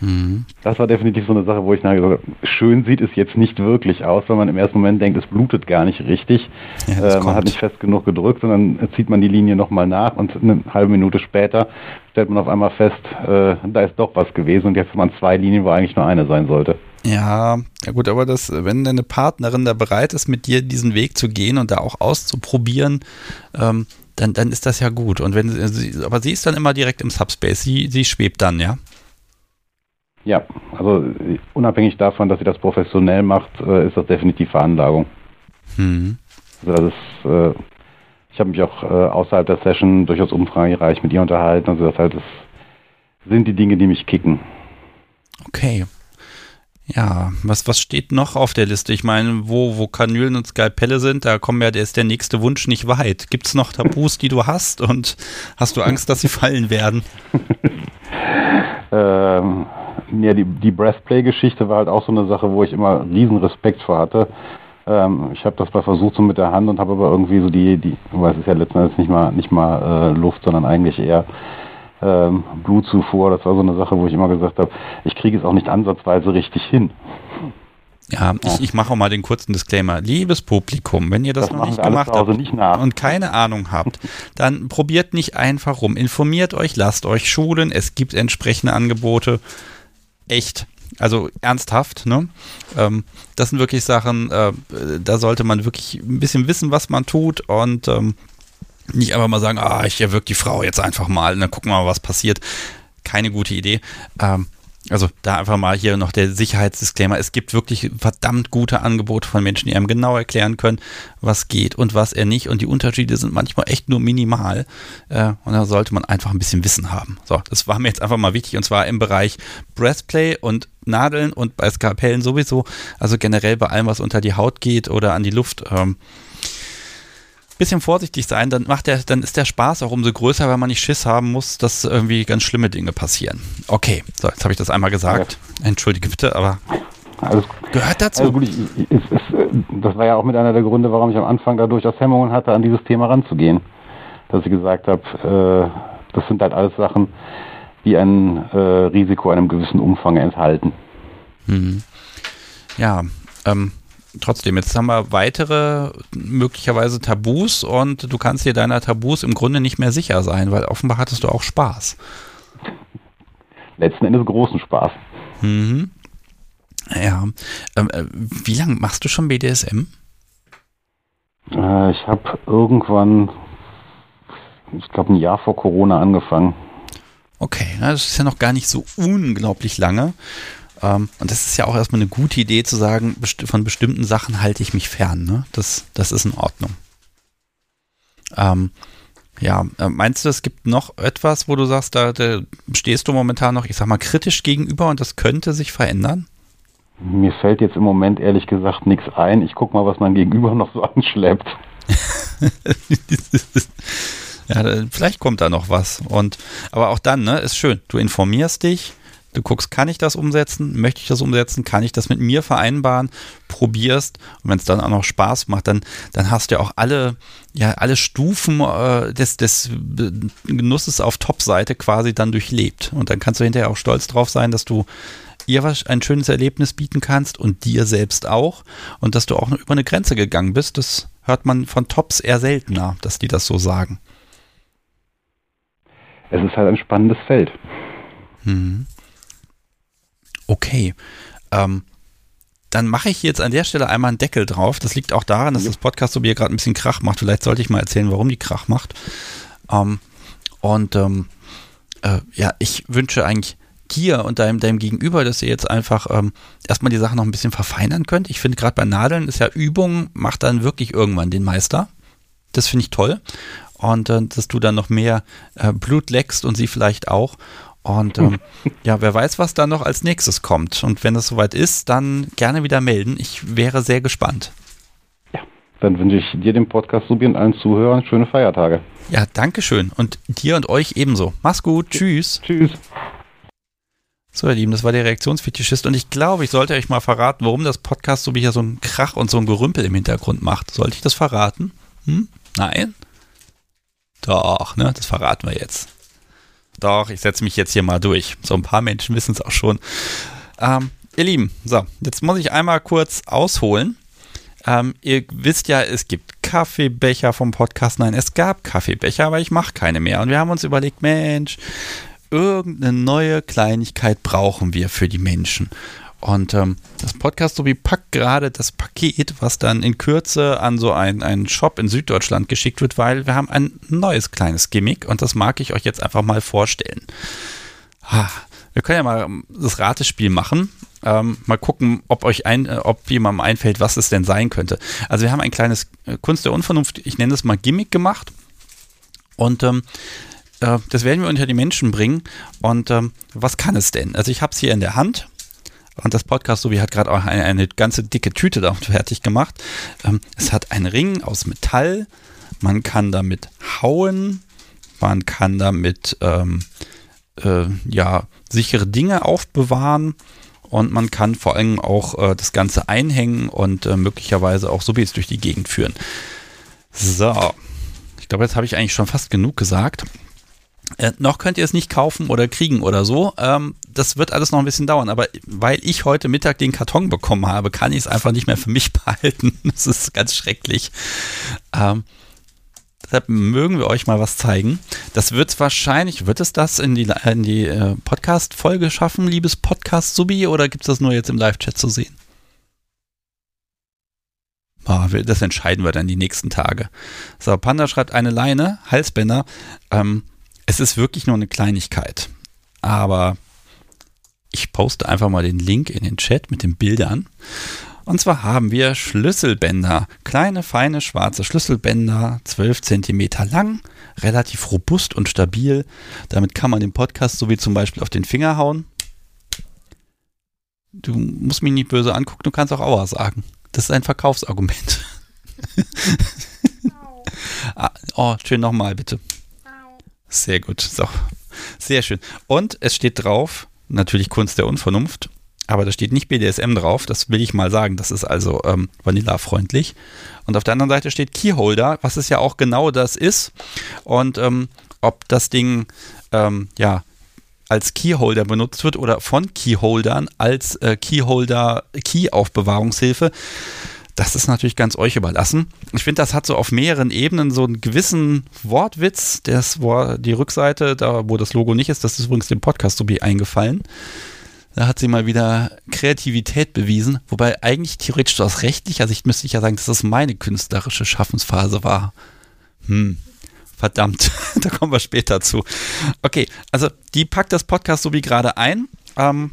Mhm. Das war definitiv so eine Sache, wo ich nachher gesagt habe, schön sieht es jetzt nicht wirklich aus, weil man im ersten Moment denkt, es blutet gar nicht richtig. Ja, äh, man hat nicht fest genug gedrückt, sondern zieht man die Linie nochmal nach und eine halbe Minute später stellt man auf einmal fest, äh, da ist doch was gewesen und jetzt hat man zwei Linien, wo eigentlich nur eine sein sollte. Ja, ja gut, aber das, wenn deine Partnerin da bereit ist, mit dir diesen Weg zu gehen und da auch auszuprobieren, ähm, dann, dann ist das ja gut. Und wenn sie, aber sie ist dann immer direkt im Subspace, sie, sie schwebt dann, ja? Ja, also unabhängig davon, dass sie das professionell macht, äh, ist das definitiv Veranlagung. Mhm. Also das ist, äh, ich habe mich auch äh, außerhalb der Session durchaus umfangreich mit ihr unterhalten. Also das halt das sind die Dinge, die mich kicken. Okay. Ja, was, was steht noch auf der Liste? Ich meine, wo, wo Kanülen und Skalpelle sind, da kommen ja, der ist der nächste Wunsch nicht weit. Gibt es noch Tabus, die du hast und hast du Angst, dass sie fallen werden? [LAUGHS] ähm, ja, die, die Breastplay-Geschichte war halt auch so eine Sache, wo ich immer riesen Respekt vor hatte. Ähm, ich habe das mal versucht so mit der Hand und habe aber irgendwie so die, die, weil es ist ja letzten Endes nicht mal, nicht mal äh, Luft, sondern eigentlich eher ähm, Blutzufuhr. Das war so eine Sache, wo ich immer gesagt habe, ich kriege es auch nicht ansatzweise richtig hin. Ja, ich, ich mache auch mal den kurzen Disclaimer. Liebes Publikum, wenn ihr das, das noch nicht gemacht habt nicht und keine Ahnung habt, dann probiert nicht einfach rum. Informiert euch, lasst euch schulen. Es gibt entsprechende Angebote echt. Also ernsthaft, ne? Ähm, das sind wirklich Sachen, äh, da sollte man wirklich ein bisschen wissen, was man tut und ähm, nicht einfach mal sagen, ah, ich erwürge die Frau jetzt einfach mal und dann gucken wir mal, was passiert. Keine gute Idee. Ähm, also da einfach mal hier noch der Sicherheitsdisclaimer. Es gibt wirklich verdammt gute Angebote von Menschen, die einem genau erklären können, was geht und was er nicht. Und die Unterschiede sind manchmal echt nur minimal. Äh, und da sollte man einfach ein bisschen Wissen haben. So, das war mir jetzt einfach mal wichtig. Und zwar im Bereich Breastplay und Nadeln und bei Skalpellen sowieso. Also generell bei allem, was unter die Haut geht oder an die Luft. Ähm, bisschen vorsichtig sein, dann macht der, dann ist der Spaß auch umso größer, weil man nicht Schiss haben muss, dass irgendwie ganz schlimme Dinge passieren. Okay, so, jetzt habe ich das einmal gesagt. Ja. Entschuldige bitte, aber Alles, Gehört dazu. Also gut, ich, ich, ich, das war ja auch mit einer der Gründe, warum ich am Anfang da durchaus Hemmungen hatte, an dieses Thema ranzugehen. Dass ich gesagt habe, äh, das sind halt alles Sachen, die ein äh, Risiko einem gewissen Umfang enthalten. Mhm. Ja, ähm, trotzdem, jetzt haben wir weitere möglicherweise Tabus und du kannst dir deiner Tabus im Grunde nicht mehr sicher sein, weil offenbar hattest du auch Spaß. Letzten Endes großen Spaß. Mhm. Ja. Ähm, äh, wie lange machst du schon BDSM? Äh, ich habe irgendwann, ich glaube, ein Jahr vor Corona angefangen. Okay, das ist ja noch gar nicht so unglaublich lange. Ähm, und das ist ja auch erstmal eine gute Idee zu sagen, von bestimmten Sachen halte ich mich fern. Ne? Das, das ist in Ordnung. Ähm, ja, äh, meinst du, es gibt noch etwas, wo du sagst, da, da stehst du momentan noch, ich sag mal, kritisch gegenüber und das könnte sich verändern? Mir fällt jetzt im Moment ehrlich gesagt nichts ein. Ich gucke mal, was mein Gegenüber [LAUGHS] noch so anschleppt. [LAUGHS] ja, vielleicht kommt da noch was. Und aber auch dann, ne, ist schön. Du informierst dich, Du guckst, kann ich das umsetzen? Möchte ich das umsetzen? Kann ich das mit mir vereinbaren? Probierst und wenn es dann auch noch Spaß macht, dann, dann hast du ja auch alle, ja, alle Stufen äh, des, des Genusses auf Top-Seite quasi dann durchlebt. Und dann kannst du hinterher auch stolz drauf sein, dass du ihr ein schönes Erlebnis bieten kannst und dir selbst auch. Und dass du auch über eine Grenze gegangen bist, das hört man von Tops eher seltener, dass die das so sagen. Es ist halt ein spannendes Feld. Mhm. Okay. Ähm, dann mache ich jetzt an der Stelle einmal einen Deckel drauf. Das liegt auch daran, dass ja. das Podcast so wie gerade ein bisschen Krach macht. Vielleicht sollte ich mal erzählen, warum die Krach macht. Ähm, und ähm, äh, ja, ich wünsche eigentlich dir und deinem, deinem Gegenüber, dass ihr jetzt einfach ähm, erstmal die Sache noch ein bisschen verfeinern könnt. Ich finde gerade bei Nadeln ist ja Übung, macht dann wirklich irgendwann den Meister. Das finde ich toll. Und äh, dass du dann noch mehr äh, Blut leckst und sie vielleicht auch. Und ähm, [LAUGHS] ja, wer weiß, was da noch als nächstes kommt. Und wenn es soweit ist, dann gerne wieder melden. Ich wäre sehr gespannt. Ja, dann wünsche ich dir, dem Podcast Subi und allen Zuhörern schöne Feiertage. Ja, danke schön. Und dir und euch ebenso. Mach's gut. Tschüss. Tschüss. So, ihr Lieben, das war der Reaktionsfetischist. Und ich glaube, ich sollte euch mal verraten, warum das Podcast so wie hier so ein Krach und so ein Gerümpel im Hintergrund macht. Sollte ich das verraten? Hm? Nein? Doch, ne? Das verraten wir jetzt. Doch, ich setze mich jetzt hier mal durch. So ein paar Menschen wissen es auch schon. Ähm, ihr Lieben, so, jetzt muss ich einmal kurz ausholen. Ähm, ihr wisst ja, es gibt Kaffeebecher vom Podcast. Nein, es gab Kaffeebecher, aber ich mache keine mehr. Und wir haben uns überlegt, Mensch, irgendeine neue Kleinigkeit brauchen wir für die Menschen. Und ähm, das Podcast Sobi packt gerade das Paket, was dann in Kürze an so einen, einen Shop in Süddeutschland geschickt wird, weil wir haben ein neues kleines Gimmick und das mag ich euch jetzt einfach mal vorstellen. Wir können ja mal das Ratespiel machen. Ähm, mal gucken, ob euch ein, äh, ob jemandem einfällt, was es denn sein könnte. Also wir haben ein kleines äh, Kunst der Unvernunft, ich nenne es mal Gimmick gemacht. Und ähm, äh, das werden wir unter die Menschen bringen. Und ähm, was kann es denn? Also ich habe es hier in der Hand und das Podcast Sobi hat gerade auch eine, eine, ganze dicke Tüte da fertig gemacht. Ähm, es hat einen Ring aus Metall. Man kann damit hauen. Man kann damit ähm, äh, ja, sichere Dinge aufbewahren. Und man kann vor allem auch äh, das Ganze einhängen und äh, möglicherweise auch Subis durch die Gegend führen. So. Ich glaube, jetzt habe ich eigentlich schon fast genug gesagt. Äh, noch könnt ihr es nicht kaufen oder kriegen oder so. Ähm, das wird alles noch ein bisschen dauern. Aber weil ich heute Mittag den Karton bekommen habe, kann ich es einfach nicht mehr für mich [LAUGHS] behalten. Das ist ganz schrecklich. Ähm, deshalb mögen wir euch mal was zeigen. Das wird wahrscheinlich, wird es das in die, in die äh, Podcast-Folge schaffen, liebes Podcast-Subi, oder gibt es das nur jetzt im Live-Chat zu sehen? Oh, das entscheiden wir dann die nächsten Tage. So, Panda schreibt eine Leine, Halsbänder. Ähm, es ist wirklich nur eine Kleinigkeit. Aber ich poste einfach mal den Link in den Chat mit den Bildern. Und zwar haben wir Schlüsselbänder. Kleine, feine, schwarze Schlüsselbänder, 12 cm lang, relativ robust und stabil. Damit kann man den Podcast so wie zum Beispiel auf den Finger hauen. Du musst mich nicht böse angucken, du kannst auch Aua sagen. Das ist ein Verkaufsargument. [LAUGHS] ah, oh, schön nochmal, bitte. Sehr gut. So. Sehr schön. Und es steht drauf, natürlich Kunst der Unvernunft. aber da steht nicht BDSM drauf, das will ich mal sagen, das ist also ähm, Vanilla-freundlich. Und auf der anderen Seite steht Keyholder, was es ja auch genau das ist. Und ähm, ob das Ding ähm, ja als Keyholder benutzt wird oder von Keyholdern als äh, Keyholder Key-Aufbewahrungshilfe. Das ist natürlich ganz euch überlassen. Ich finde, das hat so auf mehreren Ebenen so einen gewissen Wortwitz. Das, die Rückseite, da wo das Logo nicht ist, das ist übrigens dem Podcast so wie eingefallen. Da hat sie mal wieder Kreativität bewiesen, wobei eigentlich theoretisch aus rechtlicher Sicht müsste ich ja sagen, dass das meine künstlerische Schaffensphase war. Hm, verdammt, [LAUGHS] da kommen wir später zu. Okay, also die packt das Podcast so wie gerade ein. Ähm,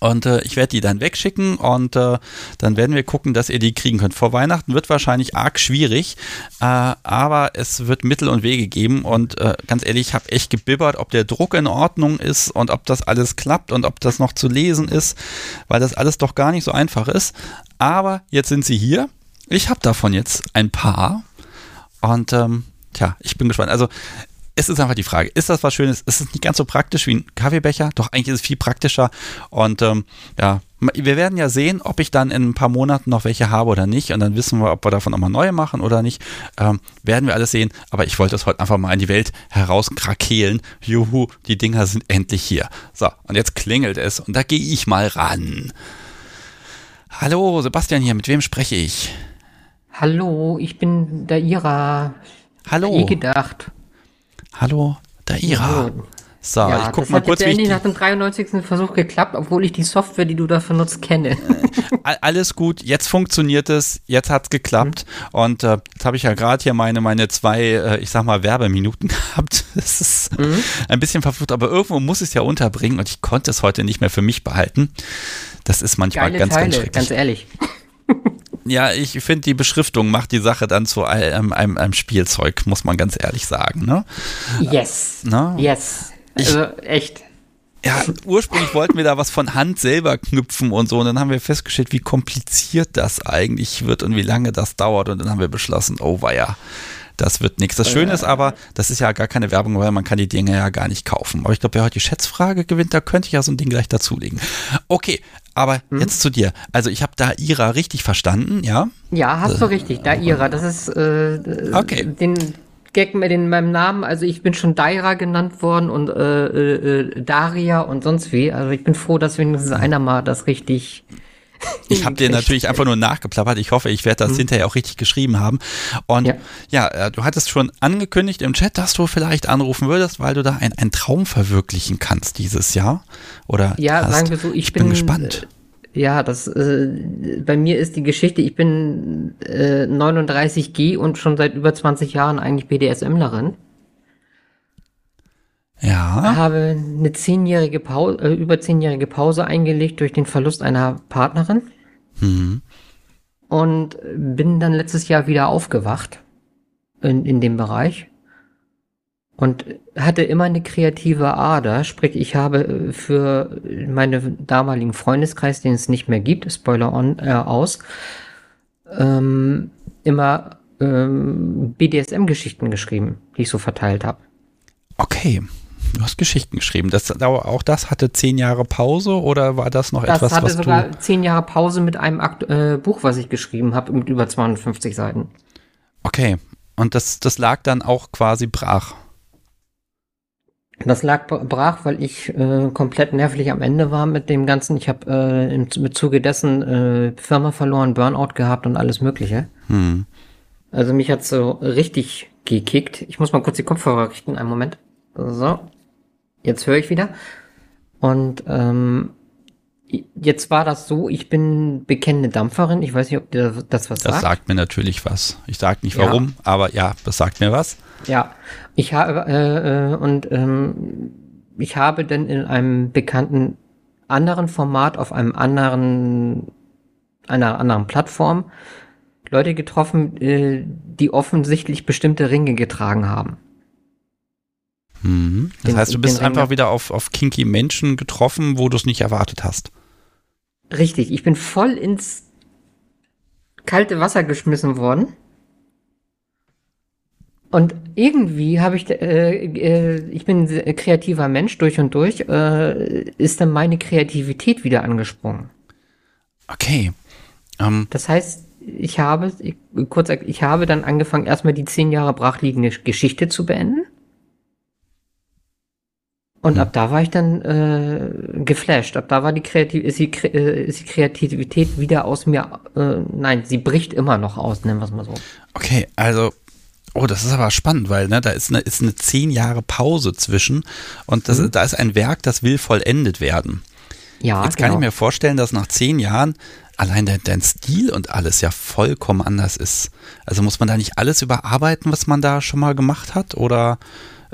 und äh, ich werde die dann wegschicken und äh, dann werden wir gucken, dass ihr die kriegen könnt. Vor Weihnachten wird wahrscheinlich arg schwierig, äh, aber es wird Mittel und Wege geben. Und äh, ganz ehrlich, ich habe echt gebibbert, ob der Druck in Ordnung ist und ob das alles klappt und ob das noch zu lesen ist, weil das alles doch gar nicht so einfach ist. Aber jetzt sind sie hier. Ich habe davon jetzt ein paar. Und ähm, tja, ich bin gespannt. Also es ist einfach die Frage, ist das was Schönes? Ist es nicht ganz so praktisch wie ein Kaffeebecher? Doch, eigentlich ist es viel praktischer. Und ähm, ja, wir werden ja sehen, ob ich dann in ein paar Monaten noch welche habe oder nicht. Und dann wissen wir, ob wir davon nochmal neue machen oder nicht. Ähm, werden wir alles sehen. Aber ich wollte es heute einfach mal in die Welt herauskrakeelen. Juhu, die Dinger sind endlich hier. So, und jetzt klingelt es. Und da gehe ich mal ran. Hallo, Sebastian hier. Mit wem spreche ich? Hallo, ich bin der Ira. Hallo. Eh gedacht. Hallo, Daira. So, ja, ich guck mal kurz, wie ich nach dem 93. Versuch geklappt, obwohl ich die Software, die du dafür nutzt, kenne. [LAUGHS] Alles gut, jetzt funktioniert es, jetzt hat es geklappt mhm. und äh, jetzt habe ich ja gerade hier meine, meine zwei, äh, ich sag mal, Werbeminuten [LAUGHS] gehabt. Das ist mhm. ein bisschen verflucht, aber irgendwo muss es ja unterbringen und ich konnte es heute nicht mehr für mich behalten. Das ist manchmal Geile ganz, Teile, ganz schrecklich. Ganz ehrlich. [LAUGHS] Ja, ich finde, die Beschriftung macht die Sache dann zu einem, einem, einem Spielzeug, muss man ganz ehrlich sagen. Ne? Yes. Ne? Yes. Also ich, echt. Ja, ursprünglich wollten wir da was von Hand selber knüpfen und so. Und dann haben wir festgestellt, wie kompliziert das eigentlich wird und wie lange das dauert. Und dann haben wir beschlossen, oh weia, das wird nichts. Das Schöne ist aber, das ist ja gar keine Werbung, weil man kann die Dinge ja gar nicht kaufen. Aber ich glaube, wer heute die Schätzfrage gewinnt, da könnte ich ja so ein Ding gleich dazulegen. Okay, aber hm? jetzt zu dir. Also ich habe da Ira richtig verstanden, ja? Ja, hast du äh, richtig. Da Ira, das ist äh, okay. den Gag mit in meinem Namen. Also ich bin schon Daira genannt worden und äh, äh, äh, Daria und sonst wie. Also ich bin froh, dass wenigstens einer mal das richtig ich habe dir natürlich einfach nur nachgeplappert. Ich hoffe, ich werde das mhm. hinterher auch richtig geschrieben haben. Und ja. ja, äh, du hattest schon angekündigt im Chat, dass du vielleicht anrufen würdest, weil du da einen Traum verwirklichen kannst dieses Jahr. Oder ja, hast. sagen wir so, ich, ich bin, bin, gespannt. Äh, ja, das äh, bei mir ist die Geschichte, ich bin äh, 39G und schon seit über 20 Jahren eigentlich BDSMlerin. Ja. Habe eine zehnjährige Pause, äh, über zehnjährige Pause eingelegt durch den Verlust einer Partnerin. Mhm. Und bin dann letztes Jahr wieder aufgewacht in, in dem Bereich. Und hatte immer eine kreative Ader, sprich, ich habe äh, für meinen damaligen Freundeskreis, den es nicht mehr gibt, Spoiler on, äh, aus, ähm, immer ähm, BDSM-Geschichten geschrieben, die ich so verteilt habe. Okay. Du hast Geschichten geschrieben. Das, auch das hatte zehn Jahre Pause oder war das noch das etwas, was du... Das hatte sogar zehn Jahre Pause mit einem Akt, äh, Buch, was ich geschrieben habe, mit über 250 Seiten. Okay. Und das, das lag dann auch quasi brach. Das lag brach, weil ich äh, komplett nervlich am Ende war mit dem Ganzen. Ich habe äh, im, Zuge dessen äh, Firma verloren, Burnout gehabt und alles Mögliche. Hm. Also mich hat so richtig gekickt. Ich muss mal kurz die Kopfhörer richten, einen Moment. So. Jetzt höre ich wieder. Und ähm, jetzt war das so, ich bin bekennende Dampferin. Ich weiß nicht, ob dir das was sagt. Das sagt mir natürlich was. Ich sage nicht warum, ja. aber ja, das sagt mir was. Ja, ich habe äh, äh, und ähm, ich habe dann in einem bekannten anderen Format auf einem anderen einer anderen Plattform Leute getroffen, äh, die offensichtlich bestimmte Ringe getragen haben. Mhm. Das den, heißt, du bist einfach wieder auf, auf kinky Menschen getroffen, wo du es nicht erwartet hast. Richtig, ich bin voll ins kalte Wasser geschmissen worden. Und irgendwie habe ich, äh, äh, ich bin ein kreativer Mensch durch und durch, äh, ist dann meine Kreativität wieder angesprungen. Okay. Ähm. Das heißt, ich habe, ich, kurz, ich habe dann angefangen, erstmal die zehn Jahre brachliegende Geschichte zu beenden. Und ab da war ich dann äh, geflasht. Ab da war die, Kreativ ist die, äh, ist die Kreativität wieder aus mir. Äh, nein, sie bricht immer noch aus, nennen wir es mal so. Okay, also Oh, das ist aber spannend, weil ne, da ist eine, ist eine zehn Jahre Pause zwischen und das, mhm. da ist ein Werk, das will vollendet werden. Ja, Jetzt kann genau. ich mir vorstellen, dass nach zehn Jahren allein dein, dein Stil und alles ja vollkommen anders ist. Also muss man da nicht alles überarbeiten, was man da schon mal gemacht hat? Oder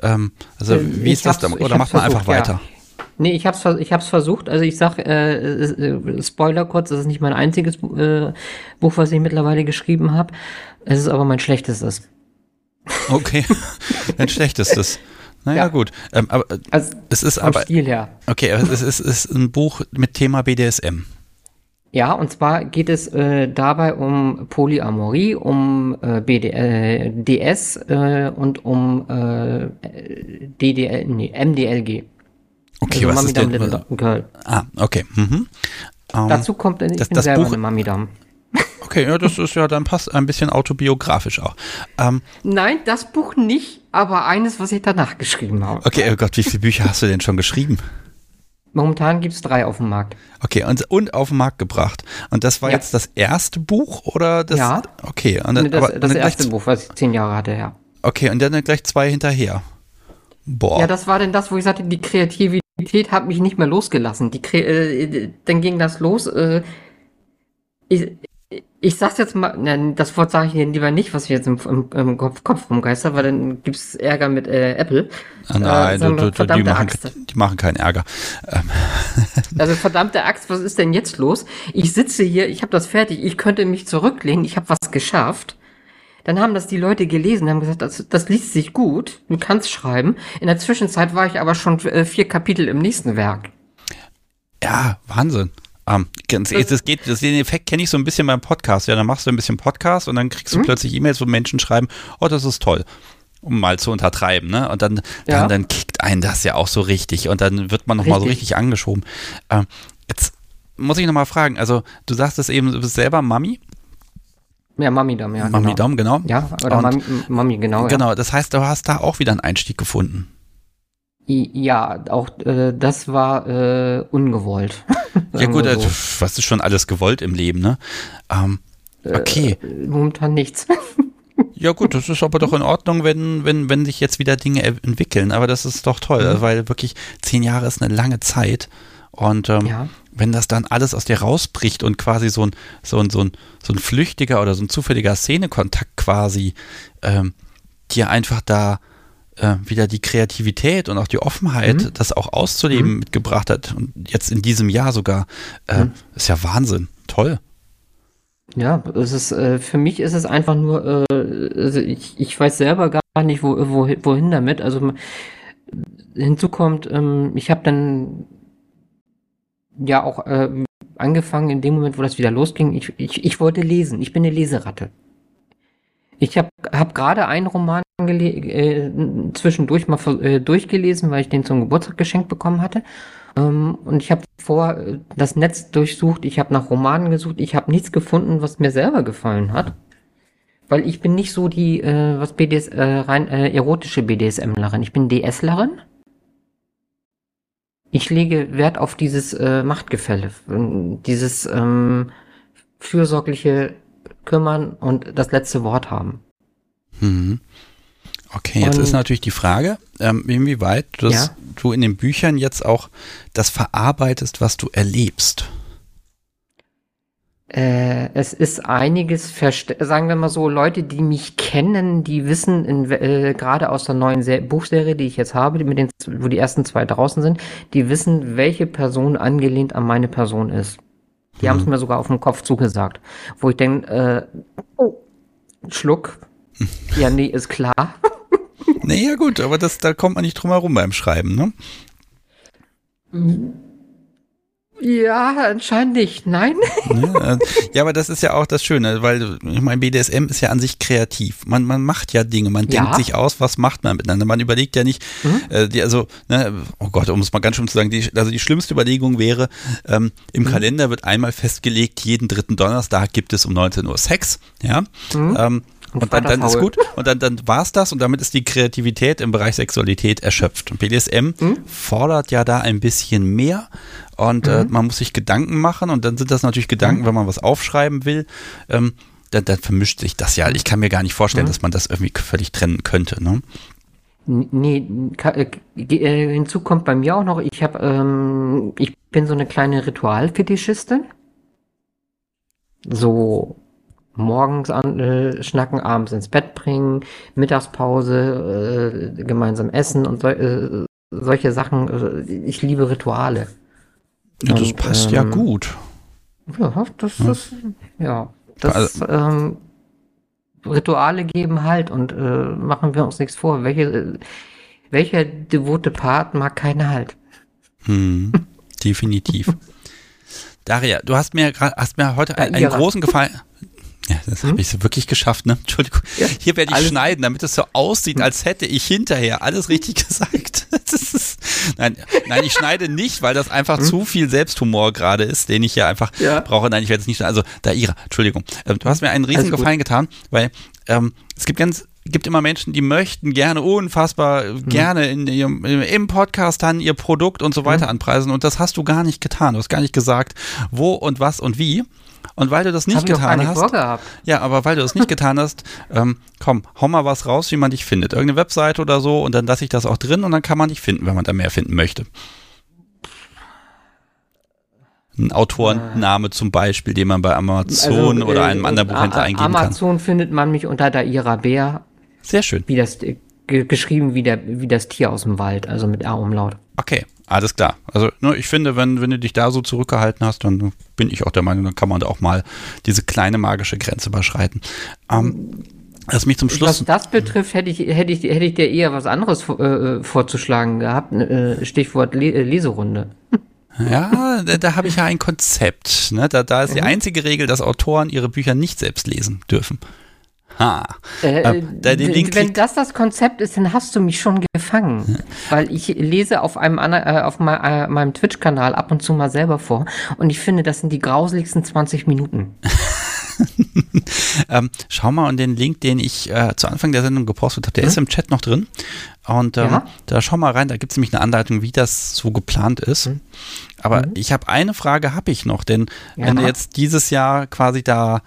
ähm, also äh, wie ist das dann? Oder macht man versucht, einfach weiter? Ja. Nee, ich hab's, ich hab's versucht. Also ich sag, äh, äh, Spoiler kurz, das ist nicht mein einziges äh, Buch, was ich mittlerweile geschrieben habe. Es ist aber mein schlechtestes. Okay, [LAUGHS] ein schlechtestes. Naja, ja. gut. Ähm, aber also, es ist aber. Stil her. Okay, es ist, es ist ein Buch mit Thema BDSM. Ja, und zwar geht es äh, dabei um Polyamorie, um äh, BD, äh, DS äh, und um äh, DDL, nee, MDLG. Okay, also was ist denn? Little Girl. Ah, okay. Mhm. Um, Dazu kommt ich das, bin das selber Buch, eine Mamidam. Okay, ja, das ist ja dann passt ein bisschen autobiografisch auch. Ähm, Nein, das Buch nicht, aber eines, was ich danach geschrieben habe. Okay, oh Gott, wie viele Bücher hast du denn schon geschrieben? Momentan gibt es drei auf dem Markt. Okay, und, und auf den Markt gebracht. Und das war ja. jetzt das erste Buch oder das? Ja. Okay, und dann, das, aber, das erste Buch, was ich zehn Jahre hatte, ja. Okay, und dann gleich zwei hinterher. Boah. Ja, das war denn das, wo ich sagte, die Kreativität hat mich nicht mehr losgelassen. Die äh, dann ging das los. Äh, ich, ich sag's jetzt mal, nein, das Wort sage ich Ihnen lieber nicht, was wir jetzt im, im, im Kopf, Kopf rumgeistern, weil dann gibt's Ärger mit äh, Apple. Ah, nein, äh, du, du, die, machen, die machen keinen Ärger. Ähm. [LAUGHS] Also verdammte Axt, was ist denn jetzt los? Ich sitze hier, ich habe das fertig, ich könnte mich zurücklehnen, ich habe was geschafft. Dann haben das die Leute gelesen, haben gesagt, das, das liest sich gut, du kannst schreiben. In der Zwischenzeit war ich aber schon äh, vier Kapitel im nächsten Werk. Ja, Wahnsinn. Um, ganz, das, geht, das, den Effekt kenne ich so ein bisschen beim Podcast. Ja, dann machst du ein bisschen Podcast und dann kriegst du mhm. plötzlich E-Mails, wo Menschen schreiben, oh, das ist toll um mal zu untertreiben, ne? Und dann, ja. dann, dann kickt einen das ja auch so richtig und dann wird man nochmal so richtig angeschoben. Ähm, jetzt muss ich nochmal fragen, also du sagst es eben, du bist selber Mami? Ja, Mami Dom, ja. Mami genau. Dom, genau. Ja, oder Mami, Mami, genau. Genau, ja. das heißt, du hast da auch wieder einen Einstieg gefunden. Ja, auch äh, das war äh, ungewollt. [LAUGHS] ja gut, also, was ist schon alles gewollt im Leben, ne? Ähm, äh, okay. Äh, momentan nichts. [LAUGHS] ja gut, das ist aber doch in Ordnung, wenn, wenn, wenn sich jetzt wieder Dinge entwickeln. Aber das ist doch toll, mhm. weil wirklich zehn Jahre ist eine lange Zeit. Und ähm, ja. wenn das dann alles aus dir rausbricht und quasi so ein, so ein, so ein, so ein flüchtiger oder so ein zufälliger Szenekontakt quasi ähm, dir einfach da äh, wieder die Kreativität und auch die Offenheit, mhm. das auch auszuleben, mhm. mitgebracht hat. Und jetzt in diesem Jahr sogar. Äh, mhm. Ist ja Wahnsinn. Toll. Ja, es ist, äh, für mich ist es einfach nur, äh, also ich, ich weiß selber gar nicht, wo, wo, wohin damit. Also hinzu kommt, ähm, ich habe dann ja auch äh, angefangen in dem Moment, wo das wieder losging. Ich, ich, ich wollte lesen. Ich bin eine Leseratte. Ich habe hab gerade einen Roman äh, zwischendurch mal äh, durchgelesen, weil ich den zum Geburtstag geschenkt bekommen hatte. Ähm, und ich habe vor äh, das Netz durchsucht, ich habe nach Romanen gesucht, ich habe nichts gefunden, was mir selber gefallen hat. Weil ich bin nicht so die, äh, was BDS, äh, rein äh, erotische BDSMlerin. Ich bin DSlerin. Ich lege Wert auf dieses äh, Machtgefälle, dieses ähm, fürsorgliche kümmern und das letzte Wort haben. Mhm. Okay, jetzt und, ist natürlich die Frage, ähm, inwieweit ja? du in den Büchern jetzt auch das verarbeitest, was du erlebst. Äh, es ist einiges, sagen wir mal so, Leute, die mich kennen, die wissen, äh, gerade aus der neuen Se Buchserie, die ich jetzt habe, mit den, wo die ersten zwei draußen sind, die wissen, welche Person angelehnt an meine Person ist. Die hm. haben es mir sogar auf den Kopf zugesagt. Wo ich denke, äh, oh, Schluck. [LAUGHS] ja, nee, ist klar. nee, ja gut, aber das, da kommt man nicht drum herum beim Schreiben, ne? Ja, anscheinend nicht. Nein. [LAUGHS] Ne? Ja, aber das ist ja auch das Schöne, weil ich meine, BDSM ist ja an sich kreativ. Man, man macht ja Dinge, man ja. denkt sich aus, was macht man miteinander. Man überlegt ja nicht, mhm. äh, die, also, ne, oh Gott, um es mal ganz schön zu sagen, die, also die schlimmste Überlegung wäre, ähm, im mhm. Kalender wird einmal festgelegt, jeden dritten Donnerstag gibt es um 19 Uhr Sex. Ja. Mhm. Ähm, und dann, dann ist gut. Und dann, dann war es das und damit ist die Kreativität im Bereich Sexualität erschöpft. Und BDSM mhm. fordert ja da ein bisschen mehr und äh, mhm. äh, man muss sich Gedanken machen und dann sind das natürlich Gedanken, mhm. wenn man was aufschreiben will. Ähm, dann, dann, vermischt sich das ja. Ich kann mir gar nicht vorstellen, mhm. dass man das irgendwie völlig trennen könnte. Ne? Nee, äh, äh, hinzu kommt bei mir auch noch, ich habe, ähm, ich bin so eine kleine Ritualfetischistin. So morgens an, äh, schnacken, abends ins Bett bringen, Mittagspause, äh, gemeinsam essen und so, äh, solche Sachen. Also ich liebe Rituale. Ja, das und, passt ähm, ja gut. Ja, das ist, ja, das, also, ähm, Rituale geben halt und äh, machen wir uns nichts vor. Welche, welcher devote Part mag keine Halt? Hm, definitiv. [LAUGHS] Daria, du hast mir, hast mir heute einen, einen großen Gefallen. Ja, das hm? habe ich so wirklich geschafft, ne? [LAUGHS] Entschuldigung. Ja, Hier werde ich schneiden, damit es so aussieht, als hätte ich hinterher alles richtig [LAUGHS] gesagt. Ist, nein, nein, ich schneide nicht, weil das einfach hm? zu viel Selbsthumor gerade ist, den ich ja einfach ja. brauche. Nein, ich werde es nicht Also, da Ira, Entschuldigung. Ähm, du hast mir einen riesen Gefallen getan, weil ähm, es gibt ganz gibt immer Menschen, die möchten gerne unfassbar mhm. gerne in ihrem, im Podcast dann ihr Produkt und so weiter mhm. anpreisen und das hast du gar nicht getan. Du hast gar nicht gesagt, wo und was und wie. Und weil du das nicht Hab getan hast. Ja, aber weil du das nicht [LAUGHS] getan hast, ähm, komm, hau mal was raus, wie man dich findet. Irgendeine Webseite oder so und dann lasse ich das auch drin und dann kann man dich finden, wenn man da mehr finden möchte. Ein Autorenname zum Beispiel, den man bei Amazon also, oder äh, einem anderen Buchhändler eingeben Amazon kann. Amazon findet man mich unter Daira Bär. Sehr schön. Wie das geschrieben wie der wie das Tier aus dem Wald, also mit A-Umlaut. Okay, alles klar. Also ne, ich finde, wenn, wenn du dich da so zurückgehalten hast, dann bin ich auch der Meinung, dann kann man da auch mal diese kleine magische Grenze überschreiten. Ähm, was mich zum Schluss. Was das betrifft, hätte ich, hätte ich, hätte ich dir eher was anderes äh, vorzuschlagen gehabt. Äh, Stichwort Le äh, Leserunde. [LAUGHS] Ja, da, da habe ich ja ein Konzept. Ne? Da, da ist die mhm. einzige Regel, dass Autoren ihre Bücher nicht selbst lesen dürfen. Ha. Äh, äh, wenn das das Konzept ist, dann hast du mich schon gefangen. Weil ich lese auf einem äh, auf äh, meinem Twitch-Kanal ab und zu mal selber vor. Und ich finde, das sind die grauseligsten 20 Minuten. [LAUGHS] ähm, schau mal und den Link, den ich äh, zu Anfang der Sendung gepostet habe, der hm? ist im Chat noch drin. Und ähm, ja? da schau mal rein, da gibt es nämlich eine Anleitung, wie das so geplant ist. Hm? Aber hm? ich habe eine Frage, habe ich noch, denn ja. wenn du jetzt dieses Jahr quasi da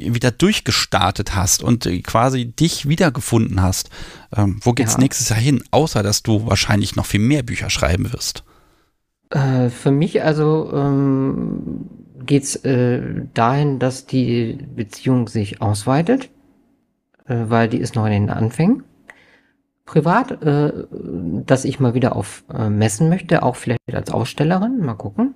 wieder durchgestartet hast und äh, quasi dich wiedergefunden hast, ähm, wo geht's ja. nächstes Jahr hin, außer dass du wahrscheinlich noch viel mehr Bücher schreiben wirst? Äh, für mich also ähm, geht's äh, dahin, dass die Beziehung sich ausweitet, äh, weil die ist noch in den Anfängen. Privat, äh, dass ich mal wieder auf äh, Messen möchte, auch vielleicht als Ausstellerin, mal gucken.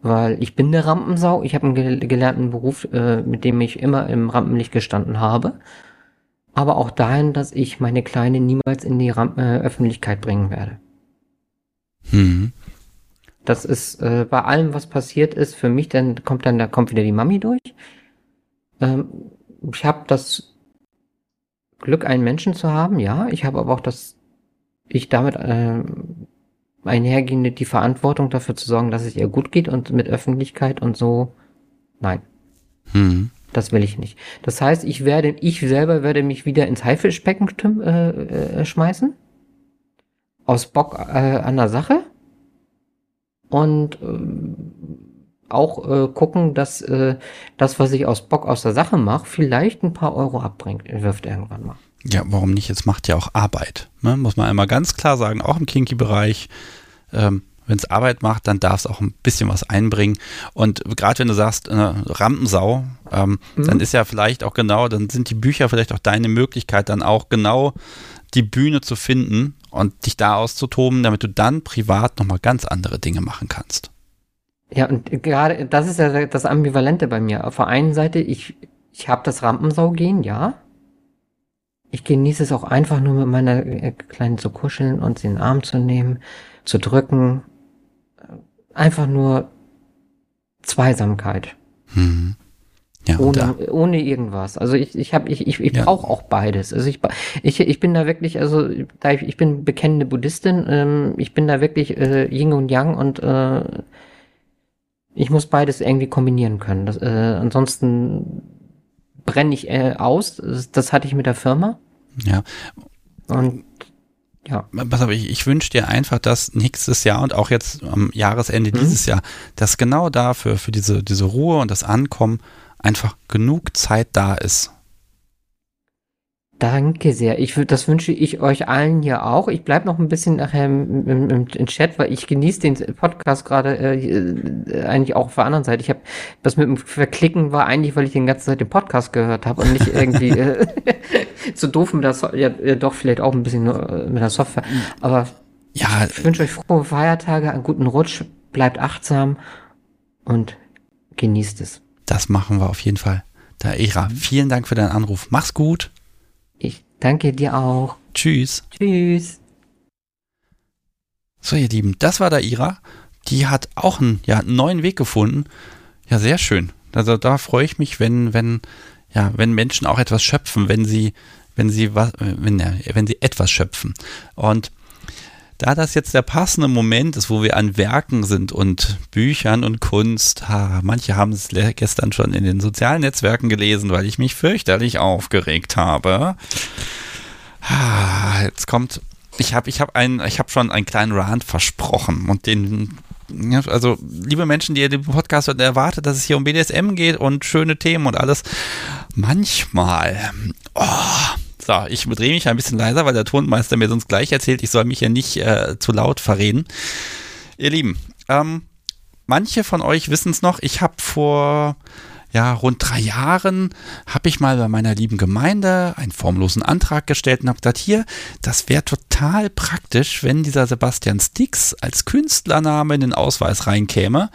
Weil ich bin eine Rampensau, ich habe einen gelernten Beruf, äh, mit dem ich immer im Rampenlicht gestanden habe. Aber auch dahin, dass ich meine Kleine niemals in die Rampen äh, Öffentlichkeit bringen werde. Mhm. Das ist äh, bei allem, was passiert ist, für mich, dann kommt dann, da kommt wieder die Mami durch. Ähm, ich habe das Glück, einen Menschen zu haben, ja. Ich habe aber auch das, ich damit äh, einhergehende die Verantwortung dafür zu sorgen, dass es ihr gut geht und mit Öffentlichkeit und so. Nein. Hm. Das will ich nicht. Das heißt, ich werde, ich selber werde mich wieder ins Haifischbecken äh, äh, schmeißen. Aus Bock äh, an der Sache. Und äh, auch äh, gucken, dass äh, das, was ich aus Bock aus der Sache mache, vielleicht ein paar Euro abbringt, wirft irgendwann mal. Ja, warum nicht? Es macht ja auch Arbeit. Ne? Muss man einmal ganz klar sagen, auch im Kinky-Bereich. Ähm, wenn es Arbeit macht, dann darf es auch ein bisschen was einbringen. Und gerade wenn du sagst, äh, Rampensau, ähm, mhm. dann ist ja vielleicht auch genau, dann sind die Bücher vielleicht auch deine Möglichkeit, dann auch genau die Bühne zu finden und dich da auszutoben, damit du dann privat nochmal ganz andere Dinge machen kannst. Ja, und gerade das ist ja das Ambivalente bei mir. Auf der einen Seite, ich, ich habe das Rampensau gehen, ja. Ich genieße es auch einfach nur mit meiner äh, Kleinen zu kuscheln und sie in den Arm zu nehmen, zu drücken, einfach nur Zweisamkeit. Mhm. Ja, ohne, ohne irgendwas. Also ich, ich habe, ich, ich, ich ja. brauche auch beides. Also ich, ich, ich bin da wirklich, also da ich, ich bin bekennende Buddhistin, ähm, ich bin da wirklich äh, Yin und Yang und äh, ich muss beides irgendwie kombinieren können. Das, äh, ansonsten brenne ich äh, aus. Das, hatte ich mit der Firma. Ja. Und ja. Pass auf, ich, ich wünsche dir einfach, dass nächstes Jahr und auch jetzt am Jahresende mhm. dieses Jahr, dass genau dafür, für diese, diese Ruhe und das Ankommen einfach genug Zeit da ist. Danke sehr. Ich, das wünsche ich euch allen hier auch. Ich bleibe noch ein bisschen nachher im, im, im, Chat, weil ich genieße den Podcast gerade äh, eigentlich auch auf der anderen Seite. Ich habe das mit dem Verklicken war eigentlich, weil ich den ganzen Zeit den Podcast gehört habe und nicht irgendwie äh, [LAUGHS] so doof mit der so ja, doch vielleicht auch ein bisschen äh, mit der Software. Aber ja, ich wünsche euch frohe Feiertage, einen guten Rutsch, bleibt achtsam und genießt es. Das machen wir auf jeden Fall. Da Ira, vielen Dank für deinen Anruf. Mach's gut. Ich danke dir auch. Tschüss. Tschüss. So, ihr Lieben, das war da Ira. Die hat auch einen, ja, einen neuen Weg gefunden. Ja, sehr schön. Also da freue ich mich, wenn, wenn, ja, wenn Menschen auch etwas schöpfen, wenn sie, wenn sie was, wenn, wenn sie etwas schöpfen. Und da das jetzt der passende Moment ist, wo wir an Werken sind und Büchern und Kunst, ha, manche haben es gestern schon in den sozialen Netzwerken gelesen, weil ich mich fürchterlich aufgeregt habe. Ha, jetzt kommt, ich habe ich hab hab schon einen kleinen Rant versprochen und den also liebe Menschen, die ihr den Podcast hört, erwartet, dass es hier um BDSM geht und schöne Themen und alles. Manchmal, oh, so, ich drehe mich ein bisschen leiser, weil der Tonmeister mir sonst gleich erzählt, ich soll mich ja nicht äh, zu laut verreden. Ihr Lieben, ähm, manche von euch wissen es noch, ich habe vor ja, rund drei Jahren habe ich mal bei meiner lieben Gemeinde einen formlosen Antrag gestellt und habe gesagt, hier, das wäre total praktisch, wenn dieser Sebastian Stix als Künstlername in den Ausweis reinkäme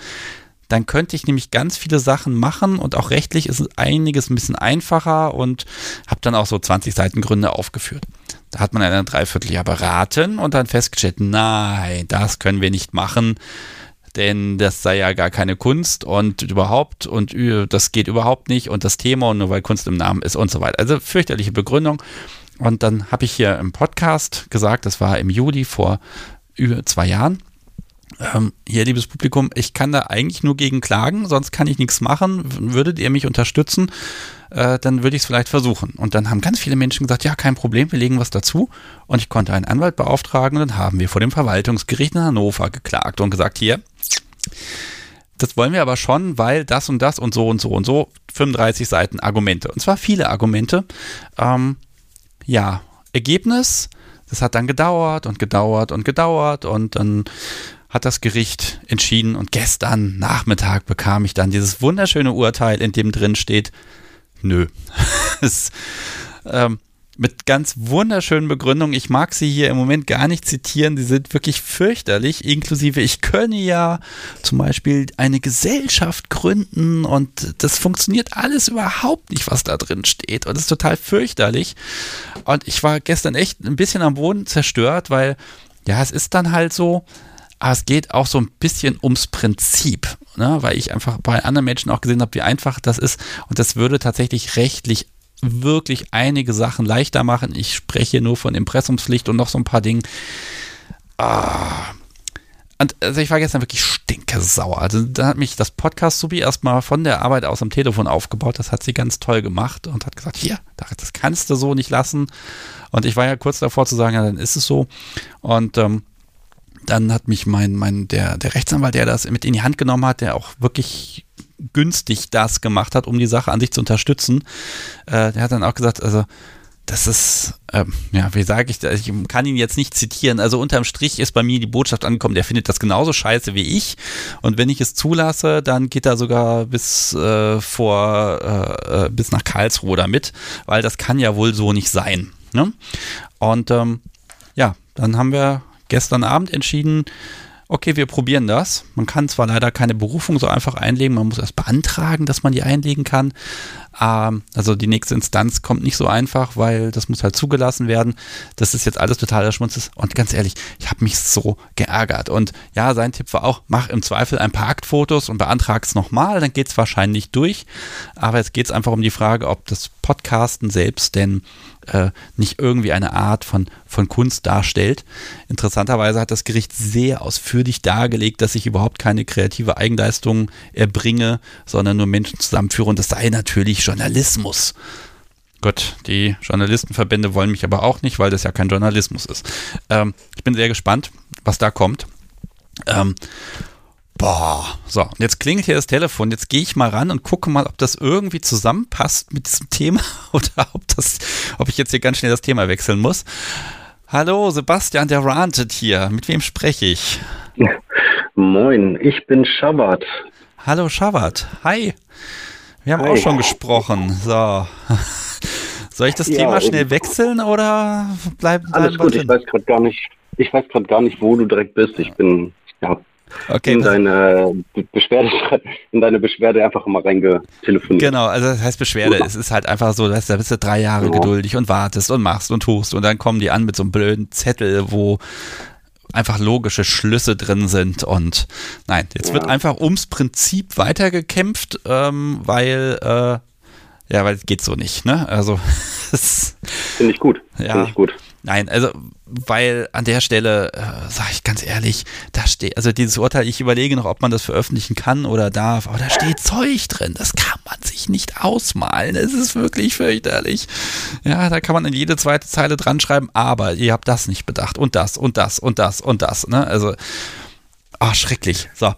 dann könnte ich nämlich ganz viele Sachen machen und auch rechtlich ist einiges ein bisschen einfacher und habe dann auch so 20 Seiten Gründe aufgeführt. Da hat man ein Dreivierteljahr beraten und dann festgestellt, nein, das können wir nicht machen, denn das sei ja gar keine Kunst und überhaupt und das geht überhaupt nicht und das Thema und nur weil Kunst im Namen ist und so weiter. Also fürchterliche Begründung. Und dann habe ich hier im Podcast gesagt, das war im Juli vor über zwei Jahren, ähm, hier, liebes Publikum, ich kann da eigentlich nur gegen klagen, sonst kann ich nichts machen. Würdet ihr mich unterstützen, äh, dann würde ich es vielleicht versuchen. Und dann haben ganz viele Menschen gesagt, ja, kein Problem, wir legen was dazu. Und ich konnte einen Anwalt beauftragen und dann haben wir vor dem Verwaltungsgericht in Hannover geklagt und gesagt, hier, das wollen wir aber schon, weil das und das und so und so und so, 35 Seiten Argumente. Und zwar viele Argumente. Ähm, ja, Ergebnis, das hat dann gedauert und gedauert und gedauert und dann hat das Gericht entschieden und gestern Nachmittag bekam ich dann dieses wunderschöne Urteil, in dem drin steht, nö. [LAUGHS] es, ähm, mit ganz wunderschönen Begründungen. Ich mag sie hier im Moment gar nicht zitieren. Sie sind wirklich fürchterlich. Inklusive, ich könne ja zum Beispiel eine Gesellschaft gründen und das funktioniert alles überhaupt nicht, was da drin steht. Und es ist total fürchterlich. Und ich war gestern echt ein bisschen am Boden zerstört, weil ja, es ist dann halt so, aber es geht auch so ein bisschen ums Prinzip, ne? weil ich einfach bei anderen Menschen auch gesehen habe, wie einfach das ist. Und das würde tatsächlich rechtlich wirklich einige Sachen leichter machen. Ich spreche nur von Impressumspflicht und noch so ein paar Dingen. Ah. Und also ich war gestern wirklich stinkesauer. Also da hat mich das Podcast Subi erstmal von der Arbeit aus am Telefon aufgebaut. Das hat sie ganz toll gemacht und hat gesagt, hier, das kannst du so nicht lassen. Und ich war ja kurz davor zu sagen, ja, dann ist es so. Und ähm, dann hat mich mein, mein, der, der Rechtsanwalt, der das mit in die Hand genommen hat, der auch wirklich günstig das gemacht hat, um die Sache an sich zu unterstützen, äh, der hat dann auch gesagt, also das ist, ähm, ja, wie sage ich das? Ich kann ihn jetzt nicht zitieren. Also unterm Strich ist bei mir die Botschaft angekommen, der findet das genauso scheiße wie ich. Und wenn ich es zulasse, dann geht er sogar bis äh, vor, äh, äh bis nach Karlsruhe damit, weil das kann ja wohl so nicht sein. Ne? Und ähm, ja, dann haben wir gestern Abend entschieden, okay, wir probieren das. Man kann zwar leider keine Berufung so einfach einlegen, man muss erst beantragen, dass man die einlegen kann. Ähm, also die nächste Instanz kommt nicht so einfach, weil das muss halt zugelassen werden. Das ist jetzt alles totaler Schmutz. Und ganz ehrlich, ich habe mich so geärgert. Und ja, sein Tipp war auch, mach im Zweifel ein paar Aktfotos und beantrag es nochmal, dann geht es wahrscheinlich durch. Aber jetzt geht es einfach um die Frage, ob das Podcasten selbst denn äh, nicht irgendwie eine Art von, von Kunst darstellt. Interessanterweise hat das Gericht sehr ausführlich dargelegt, dass ich überhaupt keine kreative Eigenleistung erbringe, sondern nur Menschen zusammenführe und das sei natürlich Journalismus. Gott, die Journalistenverbände wollen mich aber auch nicht, weil das ja kein Journalismus ist. Ähm, ich bin sehr gespannt, was da kommt. Ähm, Boah, so, jetzt klingelt hier das Telefon. Jetzt gehe ich mal ran und gucke mal, ob das irgendwie zusammenpasst mit diesem Thema [LAUGHS] oder ob das, ob ich jetzt hier ganz schnell das Thema wechseln muss. Hallo, Sebastian, der rantet hier. Mit wem spreche ich? [LAUGHS] Moin, ich bin Shabbat. Hallo Shabbat. Hi. Wir haben Hi. auch schon gesprochen. So. [LAUGHS] Soll ich das ja, Thema schnell wechseln oder bleiben? Alles gut, ich weiß gerade gar nicht, ich weiß gerade gar nicht, wo du direkt bist. Ich bin, ja, okay, in, deine Beschwerde, [LAUGHS] in deine Beschwerde einfach mal reingetelefoniert. Genau, also das heißt Beschwerde. Es ist halt einfach so, dass da bist du drei Jahre genau. geduldig und wartest und machst und tust und dann kommen die an mit so einem blöden Zettel, wo einfach logische Schlüsse drin sind und nein, jetzt ja. wird einfach ums Prinzip weitergekämpft, ähm, weil äh, ja, weil es geht so nicht, ne? Also [LAUGHS] finde ich gut. Ja, finde ich gut. Nein, also weil an der Stelle, äh, sage ich ganz ehrlich, da steht, also dieses Urteil, ich überlege noch, ob man das veröffentlichen kann oder darf, aber da steht Zeug drin, das kann man sich nicht ausmalen, es ist wirklich fürchterlich. Ja, da kann man in jede zweite Zeile dran schreiben, aber ihr habt das nicht bedacht und das und das und das und das, ne? Also, ah, schrecklich. So,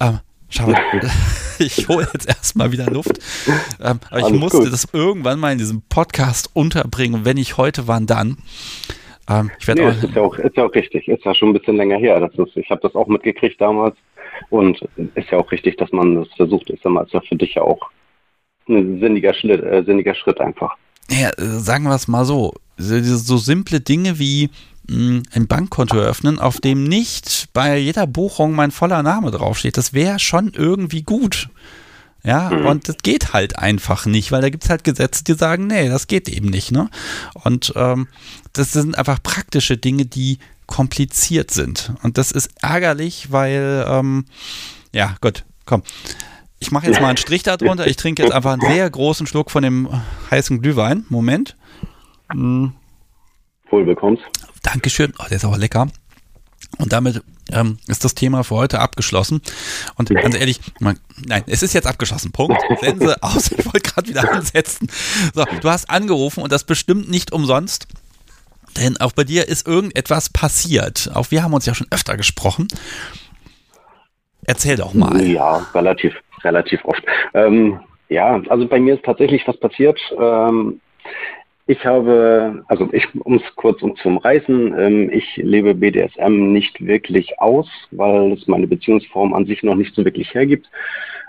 ähm, Schau mal, [LAUGHS] ich hole jetzt erstmal wieder Luft. Ähm, aber Alles ich musste gut. das irgendwann mal in diesem Podcast unterbringen. wenn nicht heute, wann dann? Ähm, ich nee, auch, ist, ja auch, ist ja auch richtig. Ist ja schon ein bisschen länger her. Das ist, ich habe das auch mitgekriegt damals. Und ist ja auch richtig, dass man das versucht. Ist ja, ist ja für dich ja auch ein sinniger Schritt, äh, sinniger Schritt einfach. Ja, sagen wir es mal. So, so simple Dinge wie ein Bankkonto eröffnen, auf dem nicht bei jeder Buchung mein voller Name draufsteht. Das wäre schon irgendwie gut. Ja, mhm. und das geht halt einfach nicht, weil da gibt es halt Gesetze, die sagen, nee, das geht eben nicht. Ne? Und ähm, das sind einfach praktische Dinge, die kompliziert sind. Und das ist ärgerlich, weil, ähm, ja, gut, komm. Ich mache jetzt mal einen Strich darunter. Ich trinke jetzt einfach einen sehr großen Schluck von dem heißen Glühwein. Moment. Hm. Wohl bekommst. Dankeschön. Oh, der ist aber lecker. Und damit ähm, ist das Thema für heute abgeschlossen. Und ganz ehrlich, man, nein, es ist jetzt abgeschlossen. Punkt. [LAUGHS] Sense aus. Ich wollte gerade wieder ansetzen. So, du hast angerufen und das bestimmt nicht umsonst. Denn auch bei dir ist irgendetwas passiert. Auch wir haben uns ja schon öfter gesprochen. Erzähl doch mal. Ja, relativ, relativ oft. Ähm, ja, also bei mir ist tatsächlich was passiert. Ähm, ich habe, also ich, um es kurz um zum Reißen, ähm, ich lebe BDSM nicht wirklich aus, weil es meine Beziehungsform an sich noch nicht so wirklich hergibt.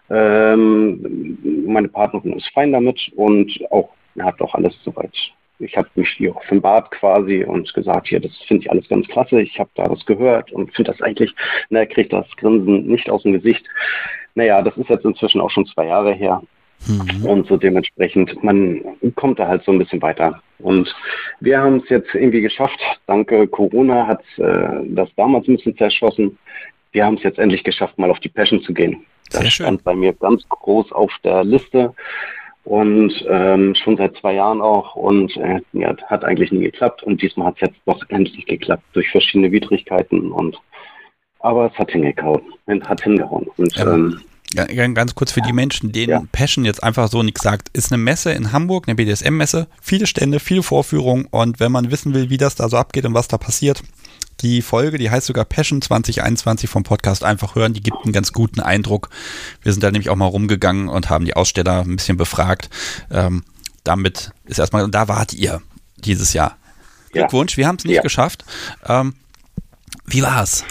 Ähm, meine Partnerin ist fein damit und auch hat auch alles soweit. Ich habe mich hier offenbart quasi und gesagt, hier, das finde ich alles ganz klasse. Ich habe da was gehört und finde das eigentlich, na, kriegt das Grinsen nicht aus dem Gesicht. Naja, das ist jetzt inzwischen auch schon zwei Jahre her. Mhm. Und so dementsprechend, man kommt da halt so ein bisschen weiter. Und wir haben es jetzt irgendwie geschafft. Danke Corona hat äh, das damals ein bisschen zerschossen. Wir haben es jetzt endlich geschafft, mal auf die Passion zu gehen. Das Sehr stand schön. bei mir ganz groß auf der Liste und ähm, schon seit zwei Jahren auch und äh, ja, hat eigentlich nie geklappt und diesmal hat es jetzt doch endlich geklappt durch verschiedene Widrigkeiten und aber es hat hingehauen, hat hingehauen und ähm, Ganz kurz für die Menschen, denen ja. Passion jetzt einfach so nichts sagt, ist eine Messe in Hamburg, eine BDSM-Messe, viele Stände, viele Vorführungen und wenn man wissen will, wie das da so abgeht und was da passiert, die Folge, die heißt sogar Passion 2021 vom Podcast einfach hören, die gibt einen ganz guten Eindruck. Wir sind da nämlich auch mal rumgegangen und haben die Aussteller ein bisschen befragt. Ähm, damit ist erstmal, und da wart ihr dieses Jahr. Glückwunsch, wir haben es nicht ja. geschafft. Ähm, wie war's?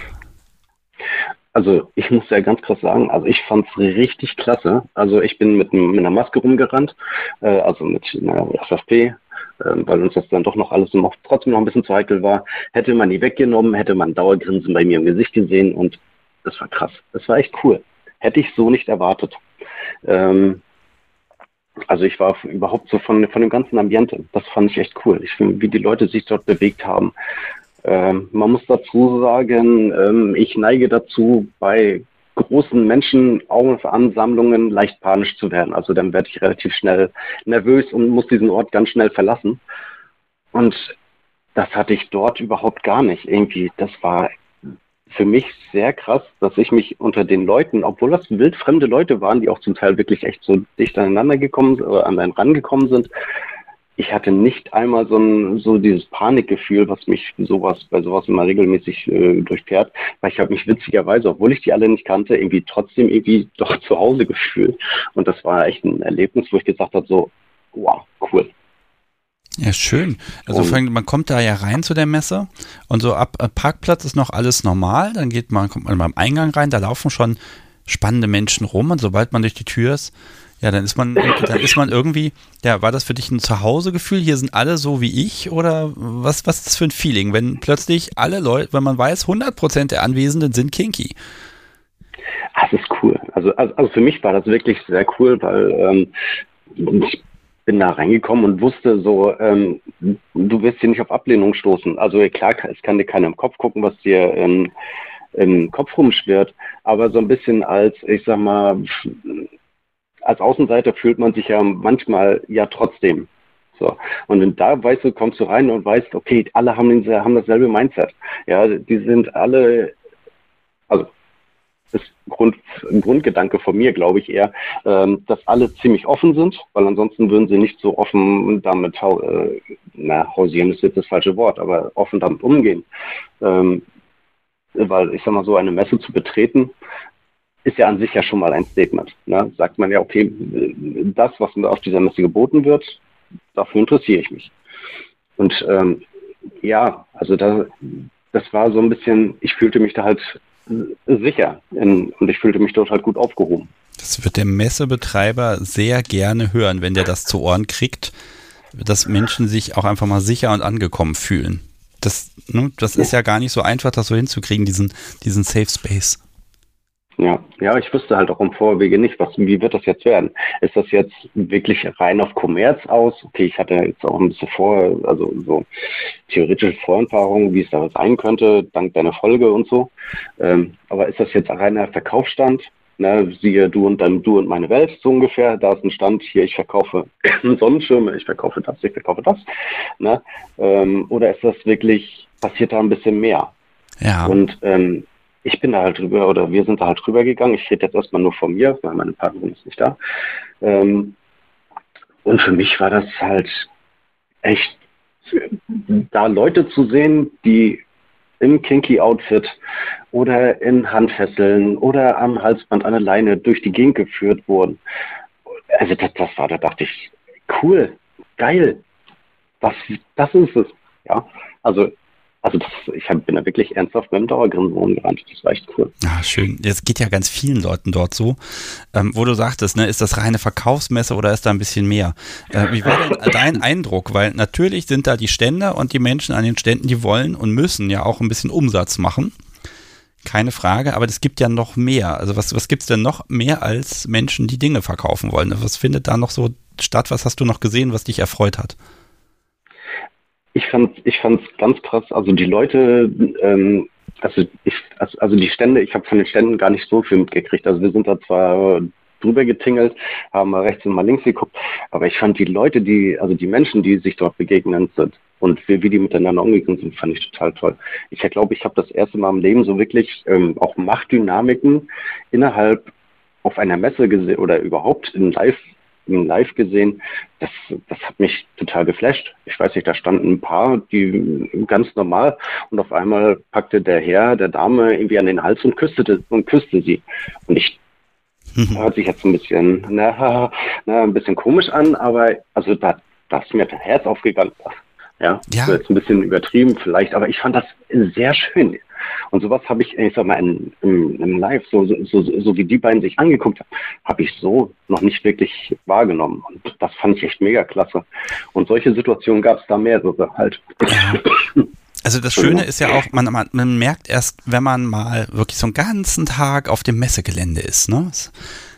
Also ich muss ja ganz krass sagen, also ich fand es richtig klasse. Also ich bin mit, mit einer Maske rumgerannt, äh, also mit einer FFP, äh, weil uns das dann doch noch alles noch, trotzdem noch ein bisschen zu heikel war. Hätte man die weggenommen, hätte man Dauergrinsen bei mir im Gesicht gesehen und das war krass. Das war echt cool. Hätte ich so nicht erwartet. Ähm, also ich war überhaupt so von, von dem ganzen Ambiente. Das fand ich echt cool. Ich wie die Leute sich dort bewegt haben. Ähm, man muss dazu sagen, ähm, ich neige dazu, bei großen Menschenansammlungen leicht panisch zu werden. Also dann werde ich relativ schnell nervös und muss diesen Ort ganz schnell verlassen. Und das hatte ich dort überhaupt gar nicht. Irgendwie, das war für mich sehr krass, dass ich mich unter den Leuten, obwohl das wildfremde Leute waren, die auch zum Teil wirklich echt so dicht aneinander gekommen oder an einen rangekommen sind, ich hatte nicht einmal so ein so dieses Panikgefühl, was mich sowas bei sowas immer regelmäßig äh, durchfährt, weil ich habe mich witzigerweise, obwohl ich die alle nicht kannte, irgendwie trotzdem irgendwie doch zu Hause gefühlt und das war echt ein Erlebnis, wo ich gesagt habe so, wow, cool. Ja, schön. Also und, man kommt da ja rein zu der Messe und so ab äh, Parkplatz ist noch alles normal, dann geht man, kommt man beim Eingang rein, da laufen schon spannende Menschen rum und sobald man durch die Tür ist, ja, dann ist man, dann ist man irgendwie, ja, war das für dich ein Zuhausegefühl? Hier sind alle so wie ich oder was, was ist das für ein Feeling, wenn plötzlich alle Leute, wenn man weiß, 100% der Anwesenden sind kinky? Das ist cool. Also, also, also für mich war das wirklich sehr cool, weil ähm, ich bin da reingekommen und wusste so, ähm, du wirst hier nicht auf Ablehnung stoßen. Also klar, es kann dir keiner im Kopf gucken, was dir ähm, im Kopf rumschwirrt, aber so ein bisschen als, ich sag mal, als Außenseiter fühlt man sich ja manchmal ja trotzdem. So. Und wenn da weißt du, kommst du rein und weißt, okay, alle haben, haben dasselbe Mindset. Ja, die sind alle, also das ist Grund, ein Grundgedanke von mir, glaube ich eher, ähm, dass alle ziemlich offen sind, weil ansonsten würden sie nicht so offen damit, äh, na, hausieren ist jetzt das falsche Wort, aber offen damit umgehen. Ähm, weil ich sag mal so, eine Messe zu betreten, ist ja an sich ja schon mal ein Statement. Ne? Sagt man ja, okay, das, was mir auf dieser Messe geboten wird, dafür interessiere ich mich. Und ähm, ja, also da, das war so ein bisschen, ich fühlte mich da halt sicher in, und ich fühlte mich dort halt gut aufgehoben. Das wird der Messebetreiber sehr gerne hören, wenn der das zu Ohren kriegt, dass Menschen sich auch einfach mal sicher und angekommen fühlen. Das, ne, das ist ja gar nicht so einfach, das so hinzukriegen, diesen, diesen Safe Space. Ja, ja, ich wüsste halt auch im Vorwege nicht, was, wie wird das jetzt werden? Ist das jetzt wirklich rein auf Kommerz aus? Okay, ich hatte jetzt auch ein bisschen vor, also so theoretische Vorerfahrungen, wie es da sein könnte, dank deiner Folge und so. Ähm, aber ist das jetzt reiner Verkaufsstand? Ne, siehe du und dann du und meine Welt so ungefähr. Da ist ein Stand hier, ich verkaufe [CLEARS THROAT] Sonnenschirme, ich verkaufe das, ich verkaufe das. Ne? Ähm, oder ist das wirklich, passiert da ein bisschen mehr? Ja. Und ähm, ich bin da halt drüber oder wir sind da halt drüber gegangen. Ich rede jetzt erstmal nur von mir, weil meine Partnerin ist nicht da. Ähm, und für mich war das halt echt, da Leute zu sehen, die im Kinky-Outfit oder in Handfesseln oder am Halsband an der Leine durch die Gegend geführt wurden. Also das, das war, da dachte ich, cool, geil, das, das ist es. Ja, also also das, ich hab, bin da wirklich ernsthaft mit dem Dauergrinsen rumgerannt. Das war echt cool. Ah, schön. Das geht ja ganz vielen Leuten dort so. Ähm, wo du sagtest, ne, ist das reine Verkaufsmesse oder ist da ein bisschen mehr? Äh, wie war denn [LAUGHS] dein Eindruck? Weil natürlich sind da die Stände und die Menschen an den Ständen, die wollen und müssen ja auch ein bisschen Umsatz machen. Keine Frage, aber es gibt ja noch mehr. Also was, was gibt es denn noch mehr als Menschen, die Dinge verkaufen wollen? Was findet da noch so statt? Was hast du noch gesehen, was dich erfreut hat? Ich fand ich fand's ganz krass. Also die Leute, ähm, also ich, also die Stände, ich habe von den Ständen gar nicht so viel mitgekriegt. Also wir sind da zwar drüber getingelt, haben mal rechts und mal links geguckt, aber ich fand die Leute, die, also die Menschen, die sich dort begegnen sind und wie, wie die miteinander umgegangen sind, fand ich total toll. Ich glaube, ich habe das erste Mal im Leben so wirklich ähm, auch Machtdynamiken innerhalb auf einer Messe gesehen oder überhaupt in Live live gesehen. Das, das hat mich total geflasht. Ich weiß nicht, da standen ein paar, die ganz normal und auf einmal packte der Herr der Dame irgendwie an den Hals und küsste, und küsste sie. Und ich [LAUGHS] hört sich jetzt ein bisschen, na, na, ein bisschen komisch an, aber also da, da ist mir das Herz aufgegangen. Ja, ja. Jetzt ein bisschen übertrieben vielleicht, aber ich fand das sehr schön. Und sowas habe ich, ich sag mal, in, im, im Live, so, so, so, so wie die beiden sich angeguckt haben, habe ich so noch nicht wirklich wahrgenommen. Und das fand ich echt mega klasse. Und solche Situationen gab es da mehrere halt. Also das Schöne ist ja auch, man, man, man, merkt erst, wenn man mal wirklich so einen ganzen Tag auf dem Messegelände ist, ne?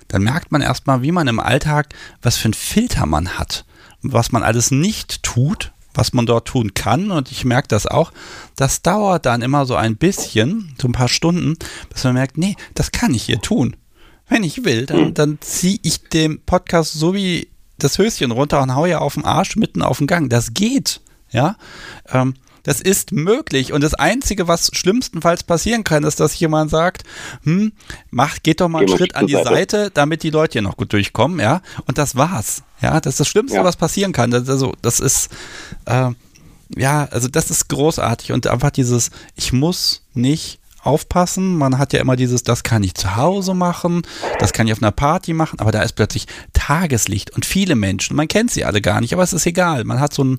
Dann merkt man erstmal, wie man im Alltag, was für ein Filter man hat, was man alles nicht tut, was man dort tun kann. Und ich merke das auch. Das dauert dann immer so ein bisschen, so ein paar Stunden, bis man merkt, nee, das kann ich hier tun. Wenn ich will, dann, dann ziehe ich den Podcast so wie das Höschen runter und haue ja auf den Arsch mitten auf den Gang. Das geht. Ja. Ähm, das ist möglich. Und das Einzige, was schlimmstenfalls passieren kann, ist, dass jemand sagt, hm, mach, geht doch mal einen Schritt an die Seite. Seite. damit die Leute hier noch gut durchkommen, ja. Und das war's. Ja, das ist das Schlimmste, ja. was passieren kann. Das, also, das ist, äh, ja, also das ist großartig. Und einfach dieses, ich muss nicht aufpassen. Man hat ja immer dieses, das kann ich zu Hause machen, das kann ich auf einer Party machen, aber da ist plötzlich Tageslicht und viele Menschen. Man kennt sie alle gar nicht, aber es ist egal. Man hat so ein,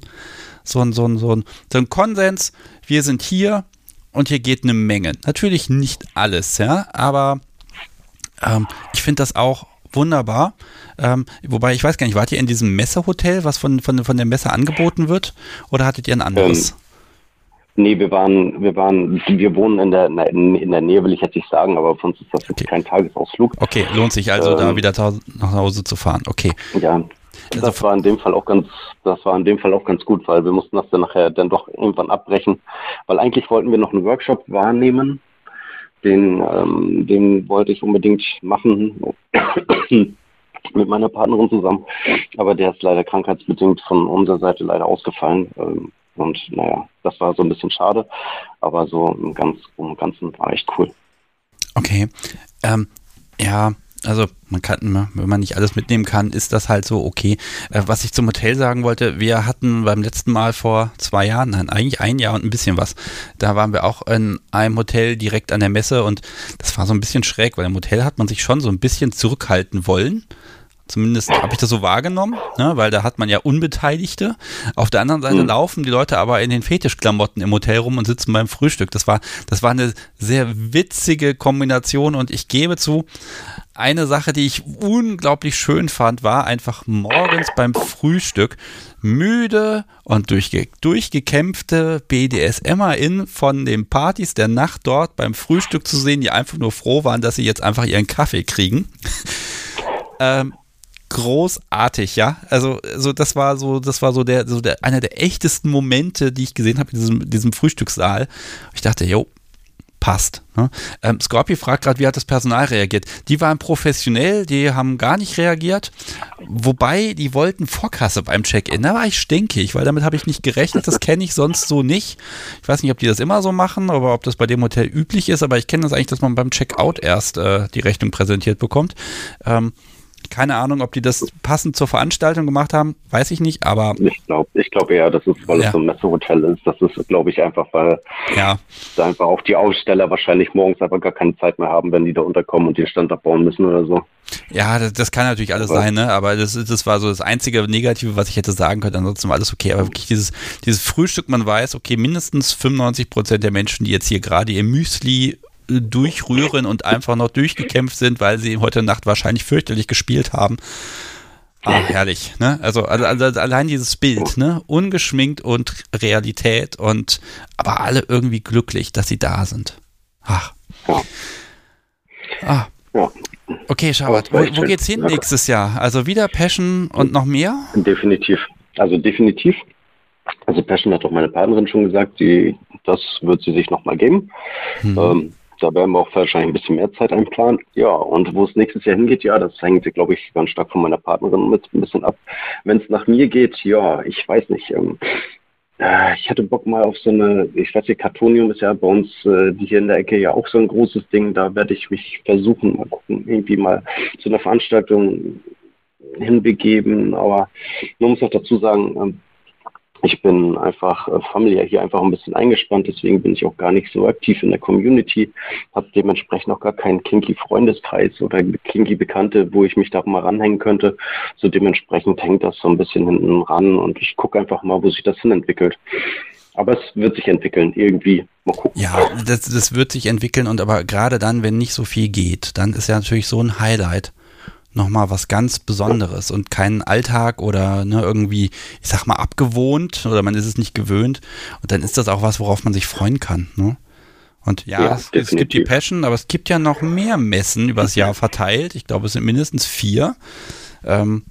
so so ein, so ein, so ein Konsens, wir sind hier und hier geht eine Menge. Natürlich nicht alles, ja, aber ähm, ich finde das auch wunderbar. Ähm, wobei, ich weiß gar nicht, wart ihr in diesem Messehotel, was von, von, von der Messe angeboten wird, oder hattet ihr ein anderes? Ähm, nee, wir waren, wir waren, wir wohnen in der, in der Nähe, will ich jetzt nicht sagen, aber für uns ist das okay. kein Tagesausflug. Okay, lohnt sich also, ähm, da wieder nach Hause zu fahren. Okay. Ja, also das war in dem Fall auch ganz, das war in dem Fall auch ganz gut, weil wir mussten das dann nachher dann doch irgendwann abbrechen, weil eigentlich wollten wir noch einen Workshop wahrnehmen, den, ähm, den wollte ich unbedingt machen [COUGHS] mit meiner Partnerin zusammen, aber der ist leider krankheitsbedingt von unserer Seite leider ausgefallen. Ähm, und naja, das war so ein bisschen schade, aber so im, ganz, im Ganzen war echt cool. Okay. Ähm, ja, also man kann, ne, wenn man nicht alles mitnehmen kann, ist das halt so okay. Äh, was ich zum Hotel sagen wollte, wir hatten beim letzten Mal vor zwei Jahren, nein, eigentlich ein Jahr und ein bisschen was, da waren wir auch in einem Hotel direkt an der Messe und das war so ein bisschen schräg, weil im Hotel hat man sich schon so ein bisschen zurückhalten wollen. Zumindest habe ich das so wahrgenommen, ne, weil da hat man ja Unbeteiligte. Auf der anderen Seite mhm. laufen die Leute aber in den Fetischklamotten im Hotel rum und sitzen beim Frühstück. Das war, das war eine sehr witzige Kombination und ich gebe zu, eine Sache, die ich unglaublich schön fand, war einfach morgens beim Frühstück müde und durchge durchgekämpfte BDSMerInnen von den Partys der Nacht dort beim Frühstück zu sehen, die einfach nur froh waren, dass sie jetzt einfach ihren Kaffee kriegen. [LAUGHS] ähm, großartig, ja. Also, also das war so, das war so der, so der, einer der echtesten Momente, die ich gesehen habe in diesem, diesem Frühstückssaal. Ich dachte, jo, passt. Ne? Ähm, Scorpio fragt gerade, wie hat das Personal reagiert? Die waren professionell, die haben gar nicht reagiert. Wobei, die wollten Vorkasse beim Check-in. Da war ich stinkig, weil damit habe ich nicht gerechnet. Das kenne ich sonst so nicht. Ich weiß nicht, ob die das immer so machen oder ob das bei dem Hotel üblich ist, aber ich kenne das eigentlich, dass man beim Checkout erst äh, die Rechnung präsentiert bekommt. Ähm, keine Ahnung, ob die das passend zur Veranstaltung gemacht haben, weiß ich nicht, aber. Ich glaube ich glaube eher, dass es, weil ja. es so ein Messehotel ist, das ist, glaube ich, einfach, weil ja. da einfach auch die Aussteller wahrscheinlich morgens einfach gar keine Zeit mehr haben, wenn die da unterkommen und den Stand abbauen müssen oder so. Ja, das, das kann natürlich alles aber sein, ne? Aber das, das war so das einzige Negative, was ich hätte sagen können. Ansonsten war alles okay. Aber wirklich dieses, dieses Frühstück, man weiß, okay, mindestens 95 Prozent der Menschen, die jetzt hier gerade ihr Müsli durchrühren und einfach noch durchgekämpft sind, weil sie heute Nacht wahrscheinlich fürchterlich gespielt haben. Ah, herrlich, ne? Also, also, also, allein dieses Bild, ne? Ungeschminkt und Realität und aber alle irgendwie glücklich, dass sie da sind. Ach. Ah. Okay, Schabat, wo, wo geht's hin nächstes Jahr? Also wieder Passion und noch mehr? Definitiv. Also definitiv. Also Passion hat doch meine Partnerin schon gesagt, die, das wird sie sich nochmal geben. Hm. Ähm, da werden wir auch wahrscheinlich ein bisschen mehr Zeit einplanen. Ja, und wo es nächstes Jahr hingeht, ja, das hängt, glaube ich, ganz stark von meiner Partnerin mit ein bisschen ab. Wenn es nach mir geht, ja, ich weiß nicht. Ähm, äh, ich hätte Bock mal auf so eine, ich weiß nicht, Kartonium ist ja bei uns äh, hier in der Ecke ja auch so ein großes Ding. Da werde ich mich versuchen, mal gucken, irgendwie mal zu einer Veranstaltung hinbegeben. Aber man muss auch dazu sagen, ähm, ich bin einfach äh, familiär hier einfach ein bisschen eingespannt, deswegen bin ich auch gar nicht so aktiv in der Community, habe dementsprechend auch gar keinen kinky Freundeskreis oder kinky Bekannte, wo ich mich da mal ranhängen könnte. So dementsprechend hängt das so ein bisschen hinten ran und ich gucke einfach mal, wo sich das hin entwickelt. Aber es wird sich entwickeln, irgendwie. Mal gucken. Ja, das, das wird sich entwickeln und aber gerade dann, wenn nicht so viel geht, dann ist ja natürlich so ein Highlight nochmal was ganz Besonderes und keinen Alltag oder ne, irgendwie, ich sag mal, abgewohnt oder man ist es nicht gewöhnt. Und dann ist das auch was, worauf man sich freuen kann. Ne? Und ja, ja es, es, gibt die Passion, aber es gibt ja noch mehr Messen übers Jahr verteilt. Ich glaube, es sind mindestens vier. Ähm,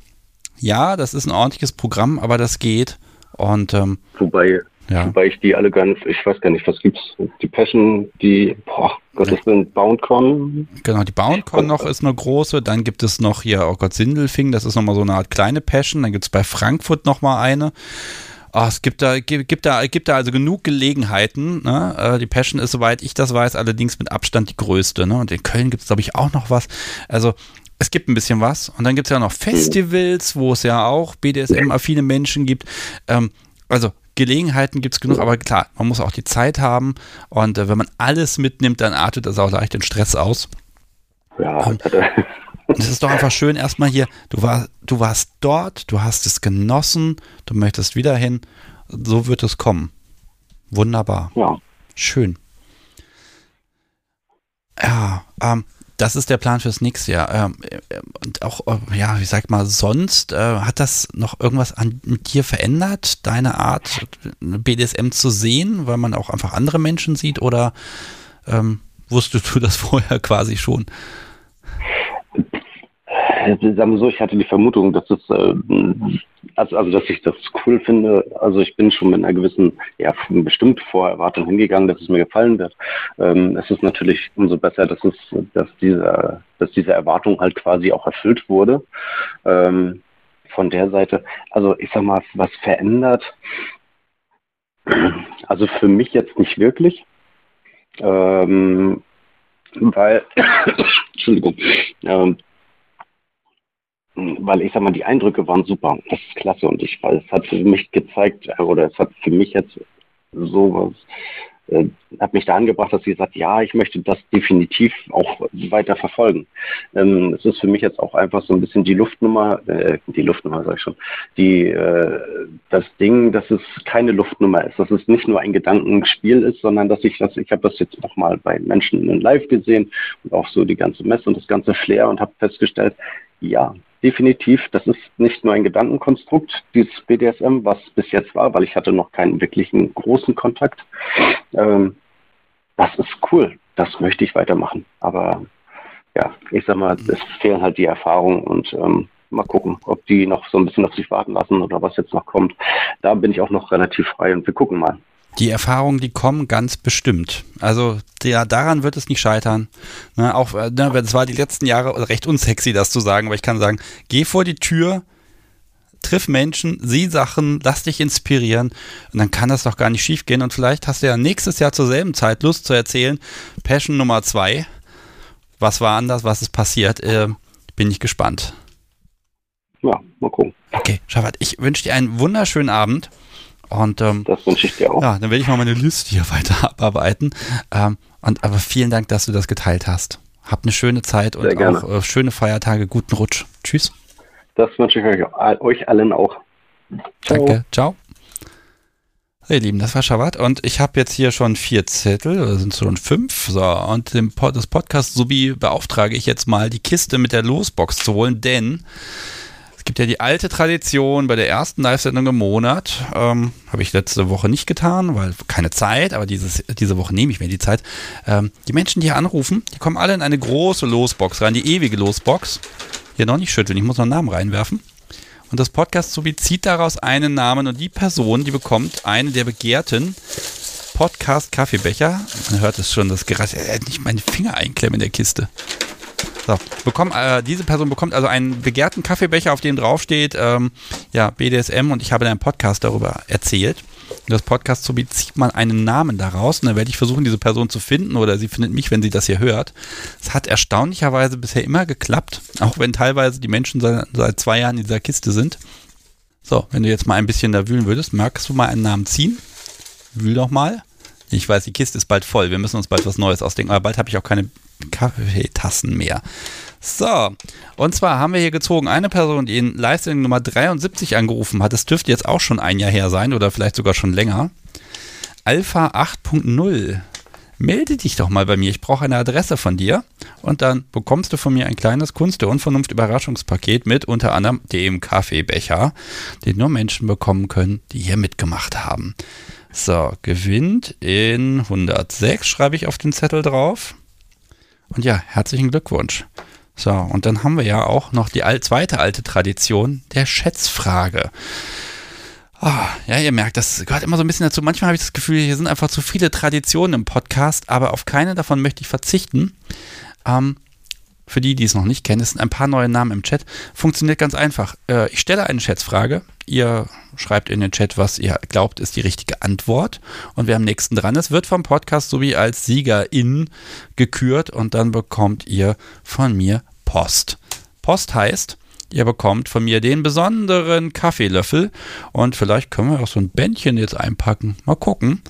ja, das ist ein ordentliches Programm, aber das geht. Und ähm, wobei, ja. wobei ich die alle ganz, ich weiß gar nicht, was gibt's? Die Passion, die, boah, Gott, das sind BoundCon. Genau, die BoundCon noch ist eine große. Dann gibt es noch hier, oh Gott, Sindelfing, das ist nochmal so eine Art kleine Passion. Dann gibt es bei Frankfurt nochmal eine. Oh, es gibt da, gibt, da, gibt da also genug Gelegenheiten. Ne? Äh, die Passion ist, soweit ich das weiß, allerdings mit Abstand die größte. Ne? Und in Köln gibt es, glaube ich, auch noch was. Also es gibt ein bisschen was. Und dann gibt es ja noch Festivals, wo es ja auch BDSM-affine Menschen gibt. Ähm, also Gelegenheiten gibt es genug, aber klar, man muss auch die Zeit haben. Und äh, wenn man alles mitnimmt, dann artet das auch leicht den Stress aus. Ja, Und es ist doch einfach schön, erstmal hier, du, war, du warst dort, du hast es genossen, du möchtest wieder hin. So wird es kommen. Wunderbar. Ja. Schön. Ja, ähm, das ist der Plan fürs nächste Jahr. Ähm, äh, und auch, äh, ja, wie sag mal, sonst, äh, hat das noch irgendwas an dir verändert, deine Art, BDSM zu sehen, weil man auch einfach andere Menschen sieht oder ähm, wusstest du das [LAUGHS] vorher quasi schon? Sagen wir so, ich hatte die Vermutung, dass es, äh, also, also dass ich das cool finde. Also ich bin schon mit einer gewissen, ja, bestimmt Vorerwartung hingegangen, dass es mir gefallen wird. Ähm, es ist natürlich umso besser, dass es, dass diese, dass diese Erwartung halt quasi auch erfüllt wurde. Ähm, von der Seite, also ich sag mal, was verändert? Also für mich jetzt nicht wirklich. Ähm, weil, [COUGHS] Entschuldigung, ähm, weil ich sag mal, die Eindrücke waren super. Das ist klasse und ich, es hat für mich gezeigt, äh, oder es hat für mich jetzt sowas, äh, hat mich da angebracht, dass sie sagt, ja, ich möchte das definitiv auch weiter verfolgen. Ähm, es ist für mich jetzt auch einfach so ein bisschen die Luftnummer, äh, die Luftnummer sag ich schon, die, äh, das Ding, dass es keine Luftnummer ist, dass es nicht nur ein Gedankenspiel ist, sondern dass ich das, ich habe das jetzt nochmal bei Menschen in Live gesehen und auch so die ganze Messe und das ganze Flair und habe festgestellt, ja, definitiv. Das ist nicht nur ein Gedankenkonstrukt, dieses BDSM, was bis jetzt war, weil ich hatte noch keinen wirklichen großen Kontakt. Ähm, das ist cool. Das möchte ich weitermachen. Aber ja, ich sag mal, es fehlen halt die Erfahrungen und ähm, mal gucken, ob die noch so ein bisschen auf sich warten lassen oder was jetzt noch kommt. Da bin ich auch noch relativ frei und wir gucken mal. Die Erfahrungen, die kommen ganz bestimmt. Also der, daran wird es nicht scheitern. Ne, auch, äh, ne, es war die letzten Jahre recht unsexy, das zu sagen, aber ich kann sagen, geh vor die Tür, triff Menschen, sieh Sachen, lass dich inspirieren und dann kann das doch gar nicht schief gehen. Und vielleicht hast du ja nächstes Jahr zur selben Zeit Lust zu erzählen, Passion Nummer zwei, was war anders, was ist passiert, äh, bin ich gespannt. Ja, mal gucken. Okay, Schafat, ich wünsche dir einen wunderschönen Abend. Und ähm, das wünsche ich dir auch. Ja, dann werde ich mal meine Liste hier [LAUGHS] weiter abarbeiten. Ähm, und aber vielen Dank, dass du das geteilt hast. Habt eine schöne Zeit und auch äh, schöne Feiertage, guten Rutsch. Tschüss. Das wünsche ich euch, euch allen auch. Ciao. Danke, ciao. Hey, ihr Lieben, das war Schabat und ich habe jetzt hier schon vier Zettel, oder sind es schon fünf? So, und dem Pod, das Podcast sowie beauftrage ich jetzt mal die Kiste mit der Losbox zu holen, denn gibt ja die alte Tradition bei der ersten Live-Sendung im Monat. Ähm, Habe ich letzte Woche nicht getan, weil keine Zeit, aber dieses, diese Woche nehme ich mir die Zeit. Ähm, die Menschen, die hier anrufen, die kommen alle in eine große Losbox rein, die ewige Losbox. Hier noch nicht schütteln, ich muss noch einen Namen reinwerfen. Und das Podcast sowie zieht daraus einen Namen und die Person, die bekommt eine der begehrten Podcast Kaffeebecher. Man hört es schon, das Geräusch. Er hat nicht meine Finger einklemmen in der Kiste. So, bekomm, äh, diese Person bekommt also einen begehrten Kaffeebecher, auf dem draufsteht, ähm, ja, BDSM und ich habe in einem Podcast darüber erzählt. Das Podcast so zieht man einen Namen daraus und dann werde ich versuchen, diese Person zu finden oder sie findet mich, wenn sie das hier hört. Es hat erstaunlicherweise bisher immer geklappt, auch wenn teilweise die Menschen seit, seit zwei Jahren in dieser Kiste sind. So, wenn du jetzt mal ein bisschen da wühlen würdest, magst du mal einen Namen ziehen? Wühl doch mal. Ich weiß, die Kiste ist bald voll. Wir müssen uns bald was Neues ausdenken. Aber bald habe ich auch keine Kaffeetassen mehr. So, und zwar haben wir hier gezogen eine Person, die in Leistung Nummer 73 angerufen hat. Das dürfte jetzt auch schon ein Jahr her sein oder vielleicht sogar schon länger. Alpha 8.0. melde dich doch mal bei mir. Ich brauche eine Adresse von dir. Und dann bekommst du von mir ein kleines Kunst der Unvernunft Überraschungspaket mit unter anderem dem Kaffeebecher, den nur Menschen bekommen können, die hier mitgemacht haben. So, gewinnt in 106 schreibe ich auf den Zettel drauf. Und ja, herzlichen Glückwunsch. So, und dann haben wir ja auch noch die zweite alte Tradition der Schätzfrage. Oh, ja, ihr merkt, das gehört immer so ein bisschen dazu. Manchmal habe ich das Gefühl, hier sind einfach zu viele Traditionen im Podcast, aber auf keine davon möchte ich verzichten. Ähm, für die, die es noch nicht kennen, es sind ein paar neue Namen im Chat. Funktioniert ganz einfach. Äh, ich stelle eine Schätzfrage. Ihr schreibt in den Chat, was ihr glaubt, ist die richtige Antwort. Und wer am nächsten dran ist, wird vom Podcast sowie als Siegerin gekürt und dann bekommt ihr von mir Post. Post heißt, Ihr bekommt von mir den besonderen Kaffeelöffel und vielleicht können wir auch so ein Bändchen jetzt einpacken. Mal gucken.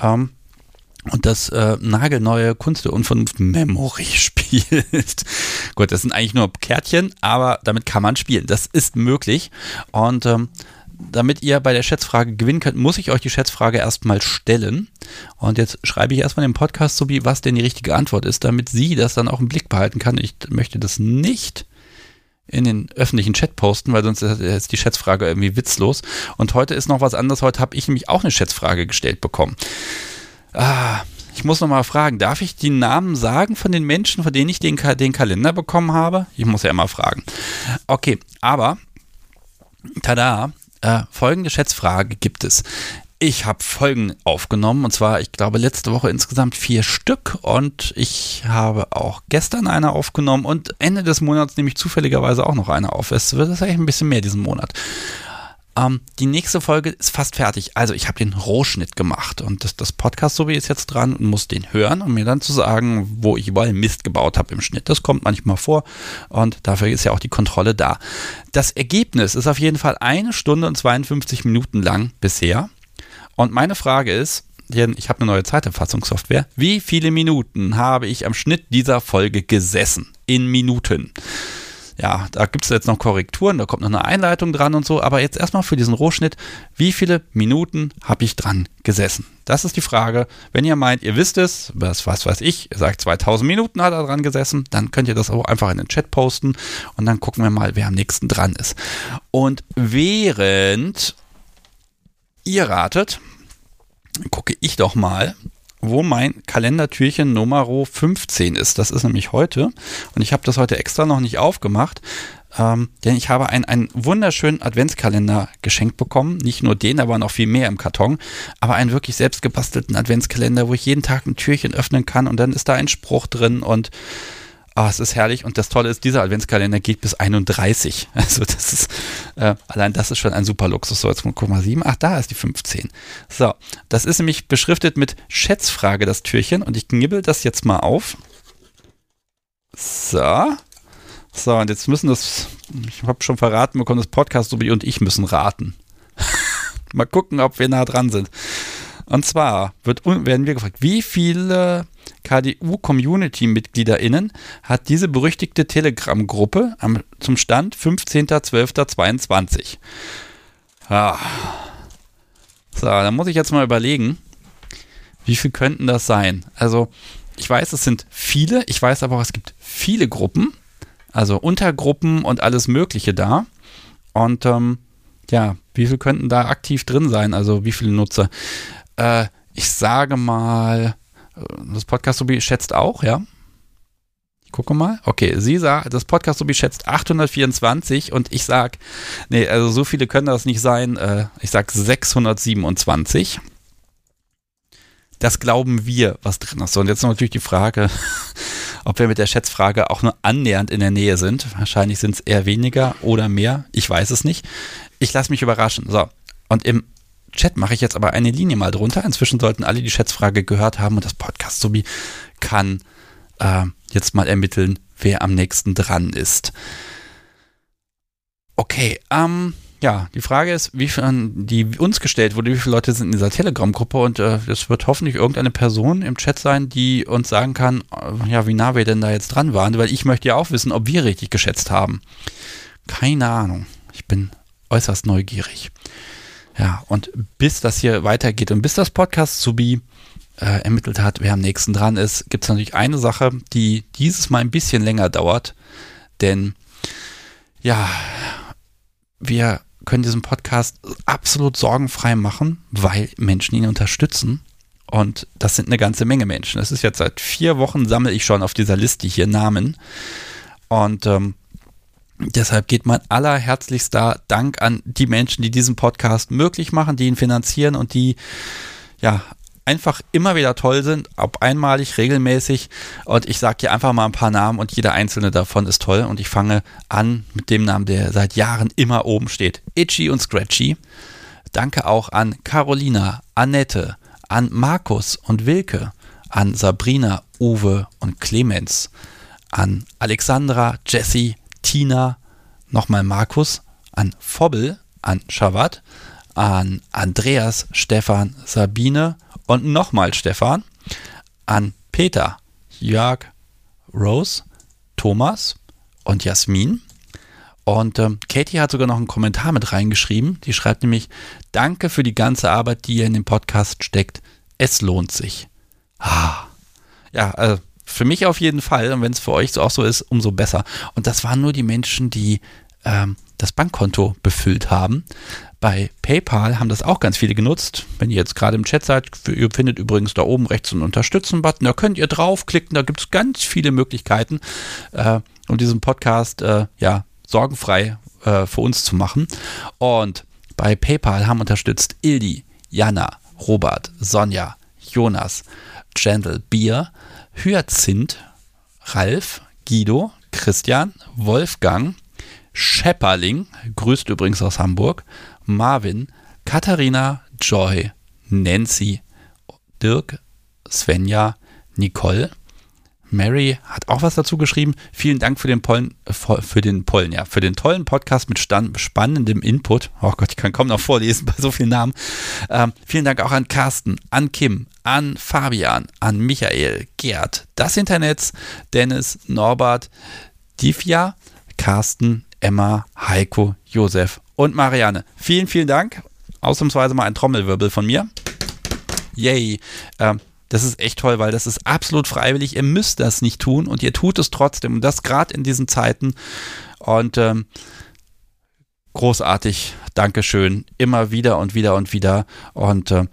Ähm, und das äh, nagelneue Kunst der Unvernunft Memory [LAUGHS] spielt. Gut, das sind eigentlich nur Kärtchen, aber damit kann man spielen. Das ist möglich. Und ähm, damit ihr bei der Schätzfrage gewinnen könnt, muss ich euch die Schätzfrage erstmal stellen. Und jetzt schreibe ich erstmal im Podcast so wie, was denn die richtige Antwort ist, damit sie das dann auch im Blick behalten kann. Ich möchte das nicht in den öffentlichen Chat posten, weil sonst ist die Schätzfrage irgendwie witzlos. Und heute ist noch was anderes. Heute habe ich nämlich auch eine Schätzfrage gestellt bekommen. Ah, ich muss noch mal fragen, darf ich die Namen sagen von den Menschen, von denen ich den, den Kalender bekommen habe? Ich muss ja immer fragen. Okay, aber tada, äh, folgende Schätzfrage gibt es. Ich habe Folgen aufgenommen und zwar, ich glaube, letzte Woche insgesamt vier Stück und ich habe auch gestern eine aufgenommen und Ende des Monats nehme ich zufälligerweise auch noch eine auf. Es wird eigentlich ein bisschen mehr diesen Monat. Ähm, die nächste Folge ist fast fertig. Also ich habe den Rohschnitt gemacht und das, das Podcast so wie ist jetzt dran und muss den hören, um mir dann zu sagen, wo ich überall Mist gebaut habe im Schnitt. Das kommt manchmal vor und dafür ist ja auch die Kontrolle da. Das Ergebnis ist auf jeden Fall eine Stunde und 52 Minuten lang bisher. Und meine Frage ist, ich habe eine neue Zeiterfassungssoftware. Wie viele Minuten habe ich am Schnitt dieser Folge gesessen? In Minuten. Ja, da gibt es jetzt noch Korrekturen, da kommt noch eine Einleitung dran und so, aber jetzt erstmal für diesen Rohschnitt, wie viele Minuten habe ich dran gesessen? Das ist die Frage. Wenn ihr meint, ihr wisst es, was, was weiß ich, ihr sagt 2000 Minuten hat er dran gesessen, dann könnt ihr das auch einfach in den Chat posten und dann gucken wir mal, wer am nächsten dran ist. Und während ihr ratet, gucke ich doch mal, wo mein Kalendertürchen Nummer 15 ist. Das ist nämlich heute. Und ich habe das heute extra noch nicht aufgemacht, ähm, denn ich habe einen, einen wunderschönen Adventskalender geschenkt bekommen. Nicht nur den, aber noch viel mehr im Karton. Aber einen wirklich selbst gebastelten Adventskalender, wo ich jeden Tag ein Türchen öffnen kann und dann ist da ein Spruch drin und Ah, es ist herrlich und das Tolle ist, dieser Adventskalender geht bis 31. [LAUGHS] Also das ist, äh, allein das ist schon ein super Luxus. So, jetzt guck mal, 7, ach, da ist die 15. So, das ist nämlich beschriftet mit Schätzfrage, das Türchen und ich knibbel das jetzt mal auf. So. So, und jetzt müssen das, ich habe schon verraten bekommen, das Podcast Sobi und ich müssen raten. [LAUGHS] mal gucken, ob wir nah dran sind. Und zwar wird, werden wir gefragt, wie viele KDU-Community-MitgliederInnen hat diese berüchtigte Telegram-Gruppe zum Stand 15.12.22? Ah. So, dann muss ich jetzt mal überlegen, wie viel könnten das sein? Also, ich weiß, es sind viele, ich weiß aber auch, es gibt viele Gruppen, also Untergruppen und alles Mögliche da. Und ähm, ja, wie viel könnten da aktiv drin sein? Also, wie viele Nutzer? Äh, ich sage mal, das Podcast Subi schätzt auch, ja. Ich gucke mal. Okay, sie sagt, das Podcast Subi schätzt 824 und ich sage, nee, also so viele können das nicht sein. Äh, ich sage 627. Das glauben wir, was drin ist. Und jetzt natürlich die Frage, [LAUGHS] ob wir mit der Schätzfrage auch nur annähernd in der Nähe sind. Wahrscheinlich sind es eher weniger oder mehr. Ich weiß es nicht. Ich lasse mich überraschen. So, und im Chat mache ich jetzt aber eine Linie mal drunter. Inzwischen sollten alle die Schätzfrage gehört haben und das Podcast Subi kann äh, jetzt mal ermitteln, wer am nächsten dran ist. Okay, ähm, ja, die Frage ist, wie viel, die uns gestellt wurde, wie viele Leute sind in dieser Telegram-Gruppe und äh, es wird hoffentlich irgendeine Person im Chat sein, die uns sagen kann, äh, ja, wie nah wir denn da jetzt dran waren, weil ich möchte ja auch wissen, ob wir richtig geschätzt haben. Keine Ahnung. Ich bin äußerst neugierig. Ja, und bis das hier weitergeht und bis das Podcast Subi äh, ermittelt hat, wer am nächsten dran ist, gibt es natürlich eine Sache, die dieses Mal ein bisschen länger dauert. Denn ja, wir können diesen Podcast absolut sorgenfrei machen, weil Menschen ihn unterstützen. Und das sind eine ganze Menge Menschen. Das ist jetzt seit vier Wochen, sammle ich schon auf dieser Liste hier Namen. Und ähm, deshalb geht mein allerherzlichster Dank an die Menschen, die diesen Podcast möglich machen, die ihn finanzieren und die ja einfach immer wieder toll sind, ob einmalig, regelmäßig. Und ich sage hier einfach mal ein paar Namen und jeder einzelne davon ist toll. Und ich fange an mit dem Namen, der seit Jahren immer oben steht. Itchy und Scratchy. Danke auch an Carolina, Annette, an Markus und Wilke, an Sabrina, Uwe und Clemens, an Alexandra, Jessie, Tina, nochmal Markus, an Fobbel, an Shavat, an Andreas, Stefan, Sabine und nochmal Stefan, an Peter, Jörg, Rose, Thomas und Jasmin. Und ähm, Katie hat sogar noch einen Kommentar mit reingeschrieben. Die schreibt nämlich, danke für die ganze Arbeit, die ihr in den Podcast steckt. Es lohnt sich. Ah. Ja, also für mich auf jeden Fall. Und wenn es für euch auch so ist, umso besser. Und das waren nur die Menschen, die ähm, das Bankkonto befüllt haben. Bei PayPal haben das auch ganz viele genutzt. Wenn ihr jetzt gerade im Chat seid, ihr findet übrigens da oben rechts einen Unterstützen-Button. Da könnt ihr draufklicken. Da gibt es ganz viele Möglichkeiten, äh, um diesen Podcast äh, ja, sorgenfrei äh, für uns zu machen. Und bei PayPal haben unterstützt Ildi, Jana, Robert, Sonja, Jonas, Gentle Bier, Hyazinth, Ralf, Guido, Christian, Wolfgang, Schepperling, grüßt übrigens aus Hamburg, Marvin, Katharina, Joy, Nancy, Dirk, Svenja, Nicole. Mary hat auch was dazu geschrieben. Vielen Dank für den Pollen, äh, für den Pollen, ja, für den tollen Podcast mit spannendem Input. Oh Gott, ich kann kaum noch vorlesen bei so vielen Namen. Ähm, vielen Dank auch an Carsten, an Kim, an Fabian, an Michael, Gerd, das Internet, Dennis, Norbert, Divya, Carsten, Emma, Heiko, Josef und Marianne. Vielen, vielen Dank. Ausnahmsweise mal ein Trommelwirbel von mir. Yay. Ähm, das ist echt toll, weil das ist absolut freiwillig. Ihr müsst das nicht tun und ihr tut es trotzdem. Und das gerade in diesen Zeiten. Und ähm, großartig. Dankeschön. Immer wieder und wieder und wieder. Und äh,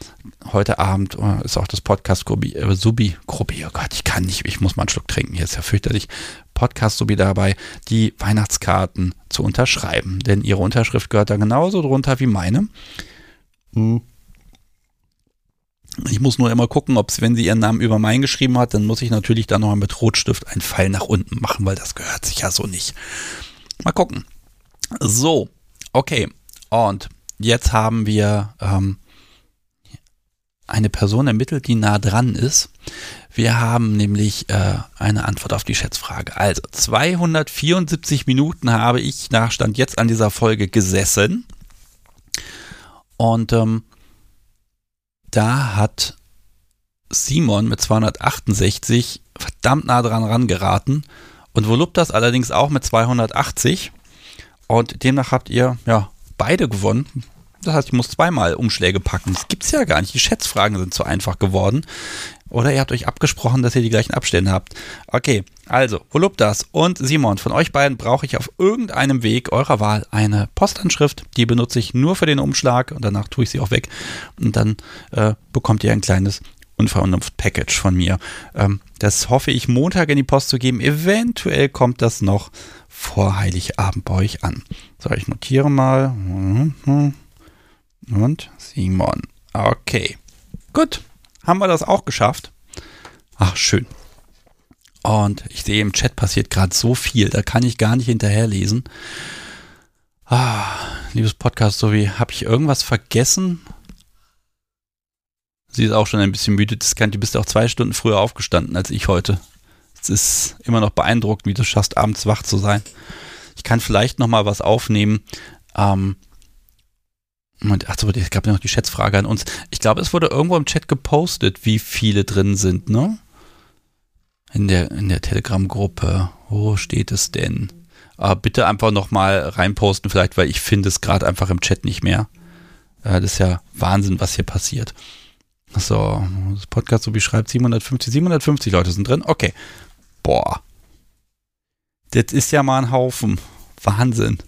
heute Abend äh, ist auch das Podcast Grubi, äh, Subi Grubi. Oh Gott, ich kann nicht, ich muss mal einen Schluck trinken. Hier ist ja fürchterlich. Podcast Subi dabei, die Weihnachtskarten zu unterschreiben. Denn ihre Unterschrift gehört da genauso drunter wie meine. Hm. Ich muss nur immer gucken, ob es, wenn sie ihren Namen über meinen geschrieben hat, dann muss ich natürlich da noch mit Rotstift einen Pfeil nach unten machen, weil das gehört sich ja so nicht. Mal gucken. So, Okay, und jetzt haben wir ähm, eine Person ermittelt, die nah dran ist. Wir haben nämlich äh, eine Antwort auf die Schätzfrage. Also 274 Minuten habe ich nach Stand jetzt an dieser Folge gesessen. Und ähm, da hat Simon mit 268 verdammt nah dran rangeraten und Voluptas allerdings auch mit 280. Und demnach habt ihr ja beide gewonnen. Das heißt, ich muss zweimal Umschläge packen. Das gibt's ja gar nicht. Die Schätzfragen sind zu einfach geworden. Oder ihr habt euch abgesprochen, dass ihr die gleichen Abstände habt. Okay, also, Voluptas und Simon, von euch beiden brauche ich auf irgendeinem Weg eurer Wahl eine Postanschrift. Die benutze ich nur für den Umschlag und danach tue ich sie auch weg. Und dann äh, bekommt ihr ein kleines Unvernunft-Package von mir. Ähm, das hoffe ich Montag in die Post zu geben. Eventuell kommt das noch vor Heiligabend bei euch an. So, ich notiere mal. Und Simon. Okay. Gut. Haben wir das auch geschafft? Ach, schön. Und ich sehe im Chat passiert gerade so viel, da kann ich gar nicht hinterherlesen. Ah, liebes Podcast, so wie habe ich irgendwas vergessen? Sie ist auch schon ein bisschen müde. Das kann, du bist auch zwei Stunden früher aufgestanden als ich heute. Es ist immer noch beeindruckend, wie du schaffst, abends wach zu sein. Ich kann vielleicht noch mal was aufnehmen. Ähm, und, achso, es gab ja noch die Schätzfrage an uns. Ich glaube, es wurde irgendwo im Chat gepostet, wie viele drin sind, ne? In der, in der Telegram-Gruppe. Wo steht es denn? Äh, bitte einfach noch mal reinposten, vielleicht, weil ich finde es gerade einfach im Chat nicht mehr. Äh, das ist ja Wahnsinn, was hier passiert. So, das Podcast so beschreibt 750, 750 Leute sind drin. Okay. Boah. Das ist ja mal ein Haufen. Wahnsinn.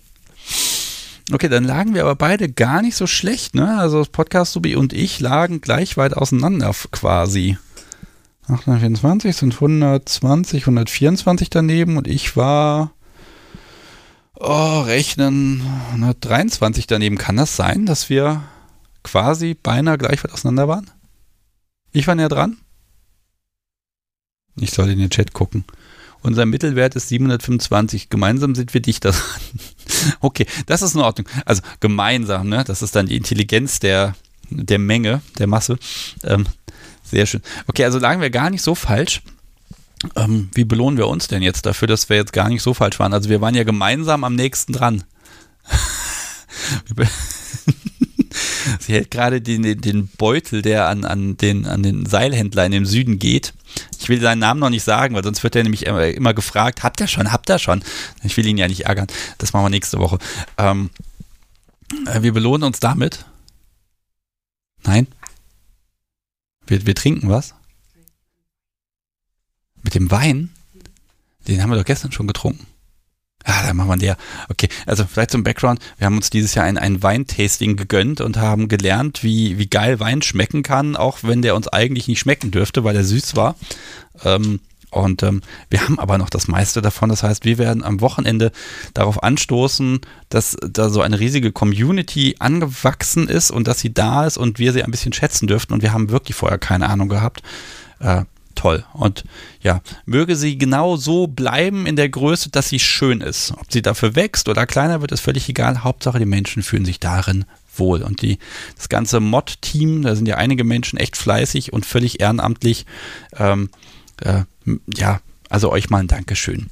Okay, dann lagen wir aber beide gar nicht so schlecht, ne? Also das Podcast Subi und ich lagen gleich weit auseinander quasi. 824 sind 120, 124 daneben und ich war oh, rechnen 123 daneben. Kann das sein, dass wir quasi beinahe gleich weit auseinander waren? Ich war näher dran? Ich soll in den Chat gucken. Unser Mittelwert ist 725. Gemeinsam sind wir dichter dran. [LAUGHS] okay, das ist in Ordnung. Also gemeinsam, ne? Das ist dann die Intelligenz der, der Menge, der Masse. Ähm, sehr schön. Okay, also lagen wir gar nicht so falsch. Ähm, wie belohnen wir uns denn jetzt dafür, dass wir jetzt gar nicht so falsch waren? Also wir waren ja gemeinsam am nächsten dran. [LAUGHS] [LAUGHS] Sie hält gerade den, den Beutel, der an, an, den, an den Seilhändler in dem Süden geht. Ich will seinen Namen noch nicht sagen, weil sonst wird er nämlich immer, immer gefragt, habt ihr schon, habt ihr schon? Ich will ihn ja nicht ärgern. Das machen wir nächste Woche. Ähm, äh, wir belohnen uns damit. Nein? Wir, wir trinken was? Mit dem Wein? Den haben wir doch gestern schon getrunken. Ah, dann machen wir der. Okay, also vielleicht zum Background. Wir haben uns dieses Jahr ein, ein Weintasting gegönnt und haben gelernt, wie, wie geil Wein schmecken kann, auch wenn der uns eigentlich nicht schmecken dürfte, weil er süß war. Ähm, und ähm, wir haben aber noch das meiste davon. Das heißt, wir werden am Wochenende darauf anstoßen, dass da so eine riesige Community angewachsen ist und dass sie da ist und wir sie ein bisschen schätzen dürften. Und wir haben wirklich vorher keine Ahnung gehabt. Äh, toll. Und ja, möge sie genau so bleiben in der Größe, dass sie schön ist. Ob sie dafür wächst oder kleiner wird, ist völlig egal. Hauptsache, die Menschen fühlen sich darin wohl. Und die, das ganze Mod-Team, da sind ja einige Menschen echt fleißig und völlig ehrenamtlich. Ähm, äh, ja, also euch mal ein Dankeschön.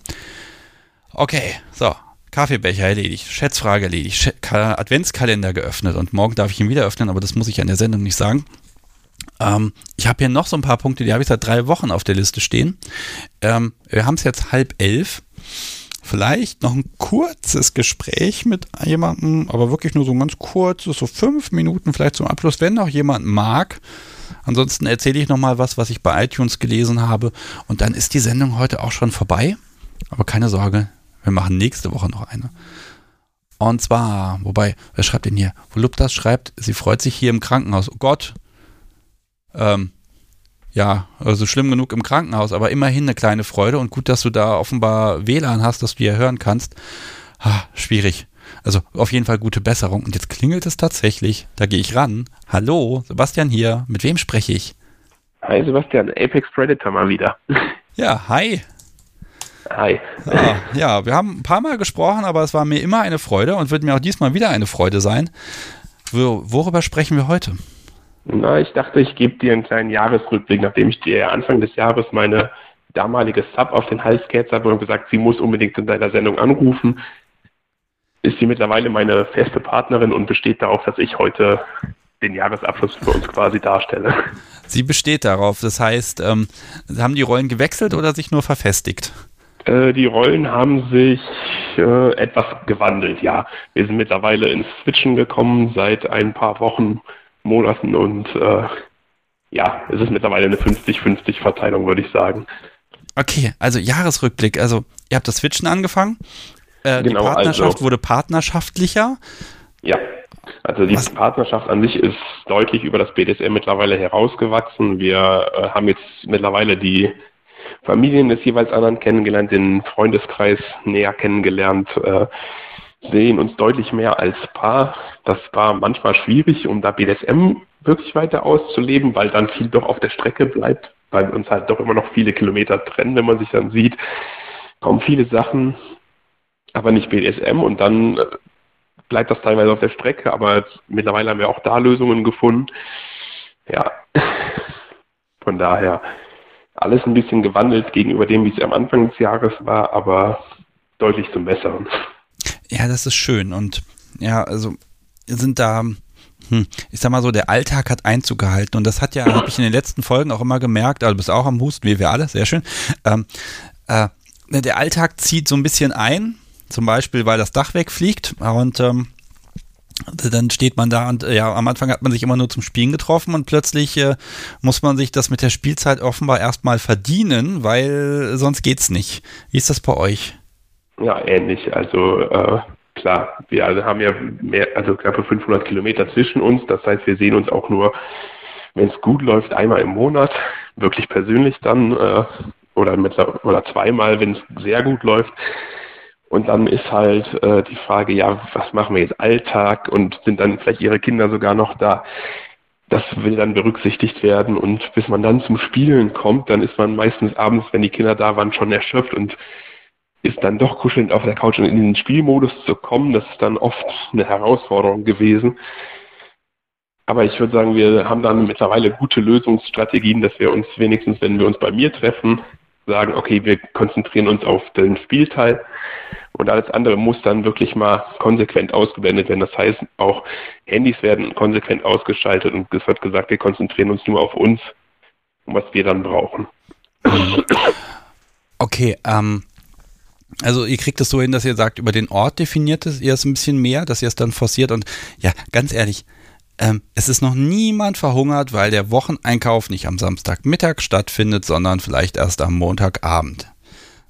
Okay, so. Kaffeebecher erledigt, Schätzfrage erledigt, Adventskalender geöffnet und morgen darf ich ihn wieder öffnen, aber das muss ich an der Sendung nicht sagen. Ähm, ich habe hier noch so ein paar Punkte, die habe ich seit drei Wochen auf der Liste stehen. Ähm, wir haben es jetzt halb elf. Vielleicht noch ein kurzes Gespräch mit jemandem, aber wirklich nur so ein ganz kurzes, so fünf Minuten vielleicht zum Abschluss, wenn noch jemand mag. Ansonsten erzähle ich noch mal was, was ich bei iTunes gelesen habe. Und dann ist die Sendung heute auch schon vorbei. Aber keine Sorge, wir machen nächste Woche noch eine. Und zwar, wobei, wer schreibt denn hier? Voluptas schreibt, sie freut sich hier im Krankenhaus. Oh Gott, ähm, ja, also schlimm genug im Krankenhaus, aber immerhin eine kleine Freude und gut, dass du da offenbar WLAN hast, dass du hier hören kannst. Ah, schwierig. Also auf jeden Fall gute Besserung. Und jetzt klingelt es tatsächlich. Da gehe ich ran. Hallo, Sebastian hier. Mit wem spreche ich? Hi Sebastian, Apex Predator mal wieder. [LAUGHS] Ja, hi. Hi. Ah, ja, wir haben ein paar Mal gesprochen, aber es war mir immer eine Freude und wird mir auch diesmal wieder eine Freude sein. Worüber sprechen wir heute? Na, ich dachte, ich gebe dir einen kleinen Jahresrückblick, nachdem ich dir Anfang des Jahres meine damalige Sub auf den Hals gehetzt habe und gesagt, sie muss unbedingt in deiner Sendung anrufen, ist sie mittlerweile meine feste Partnerin und besteht darauf, dass ich heute den Jahresabschluss für uns quasi darstelle. Sie besteht darauf. Das heißt, ähm, haben die Rollen gewechselt oder sich nur verfestigt? Äh, die Rollen haben sich äh, etwas gewandelt, ja. Wir sind mittlerweile ins Switchen gekommen seit ein paar Wochen Monaten und äh, ja, es ist mittlerweile eine 50-50 Verteilung, würde ich sagen. Okay, also Jahresrückblick. Also ihr habt das Switchen angefangen. Äh, genau, die Partnerschaft also, wurde partnerschaftlicher. Ja, also die Was? Partnerschaft an sich ist deutlich über das BDSM mittlerweile herausgewachsen. Wir äh, haben jetzt mittlerweile die Familien des jeweils anderen kennengelernt, den Freundeskreis näher kennengelernt. Äh, sehen uns deutlich mehr als Paar. Das war manchmal schwierig, um da BDSM wirklich weiter auszuleben, weil dann viel doch auf der Strecke bleibt, weil uns halt doch immer noch viele Kilometer trennen, wenn man sich dann sieht. Kommen viele Sachen, aber nicht BDSM und dann äh, bleibt das teilweise auf der Strecke, aber mittlerweile haben wir auch da Lösungen gefunden. Ja, [LAUGHS] von daher alles ein bisschen gewandelt gegenüber dem, wie es am Anfang des Jahres war, aber deutlich zum Besseren. Ja, das ist schön. Und ja, also sind da, hm, ich sag mal so, der Alltag hat Einzug gehalten. Und das hat ja, habe ich in den letzten Folgen auch immer gemerkt, also du bist auch am Husten, wie wir alle, sehr schön. Ähm, äh, der Alltag zieht so ein bisschen ein, zum Beispiel, weil das Dach wegfliegt. Und ähm, dann steht man da und ja, am Anfang hat man sich immer nur zum Spielen getroffen und plötzlich äh, muss man sich das mit der Spielzeit offenbar erstmal verdienen, weil sonst geht's nicht. Wie ist das bei euch? Ja, ähnlich. Also äh, klar, wir haben ja mehr, also knappe 500 Kilometer zwischen uns. Das heißt, wir sehen uns auch nur, wenn es gut läuft, einmal im Monat, wirklich persönlich dann äh, oder, mit, oder zweimal, wenn es sehr gut läuft. Und dann ist halt äh, die Frage, ja, was machen wir jetzt Alltag und sind dann vielleicht ihre Kinder sogar noch da? Das will dann berücksichtigt werden und bis man dann zum Spielen kommt, dann ist man meistens abends, wenn die Kinder da waren, schon erschöpft und ist dann doch kuschelnd auf der Couch und in den Spielmodus zu kommen, das ist dann oft eine Herausforderung gewesen. Aber ich würde sagen, wir haben dann mittlerweile gute Lösungsstrategien, dass wir uns wenigstens, wenn wir uns bei mir treffen, sagen, okay, wir konzentrieren uns auf den Spielteil und alles andere muss dann wirklich mal konsequent ausgeblendet werden. Das heißt, auch Handys werden konsequent ausgeschaltet und es wird gesagt, wir konzentrieren uns nur auf uns und was wir dann brauchen. Okay, ähm, also ihr kriegt es so hin, dass ihr sagt, über den Ort definiert es ihr es ein bisschen mehr, dass ihr es dann forciert und ja, ganz ehrlich, ähm, es ist noch niemand verhungert, weil der Wocheneinkauf nicht am Samstagmittag stattfindet, sondern vielleicht erst am Montagabend.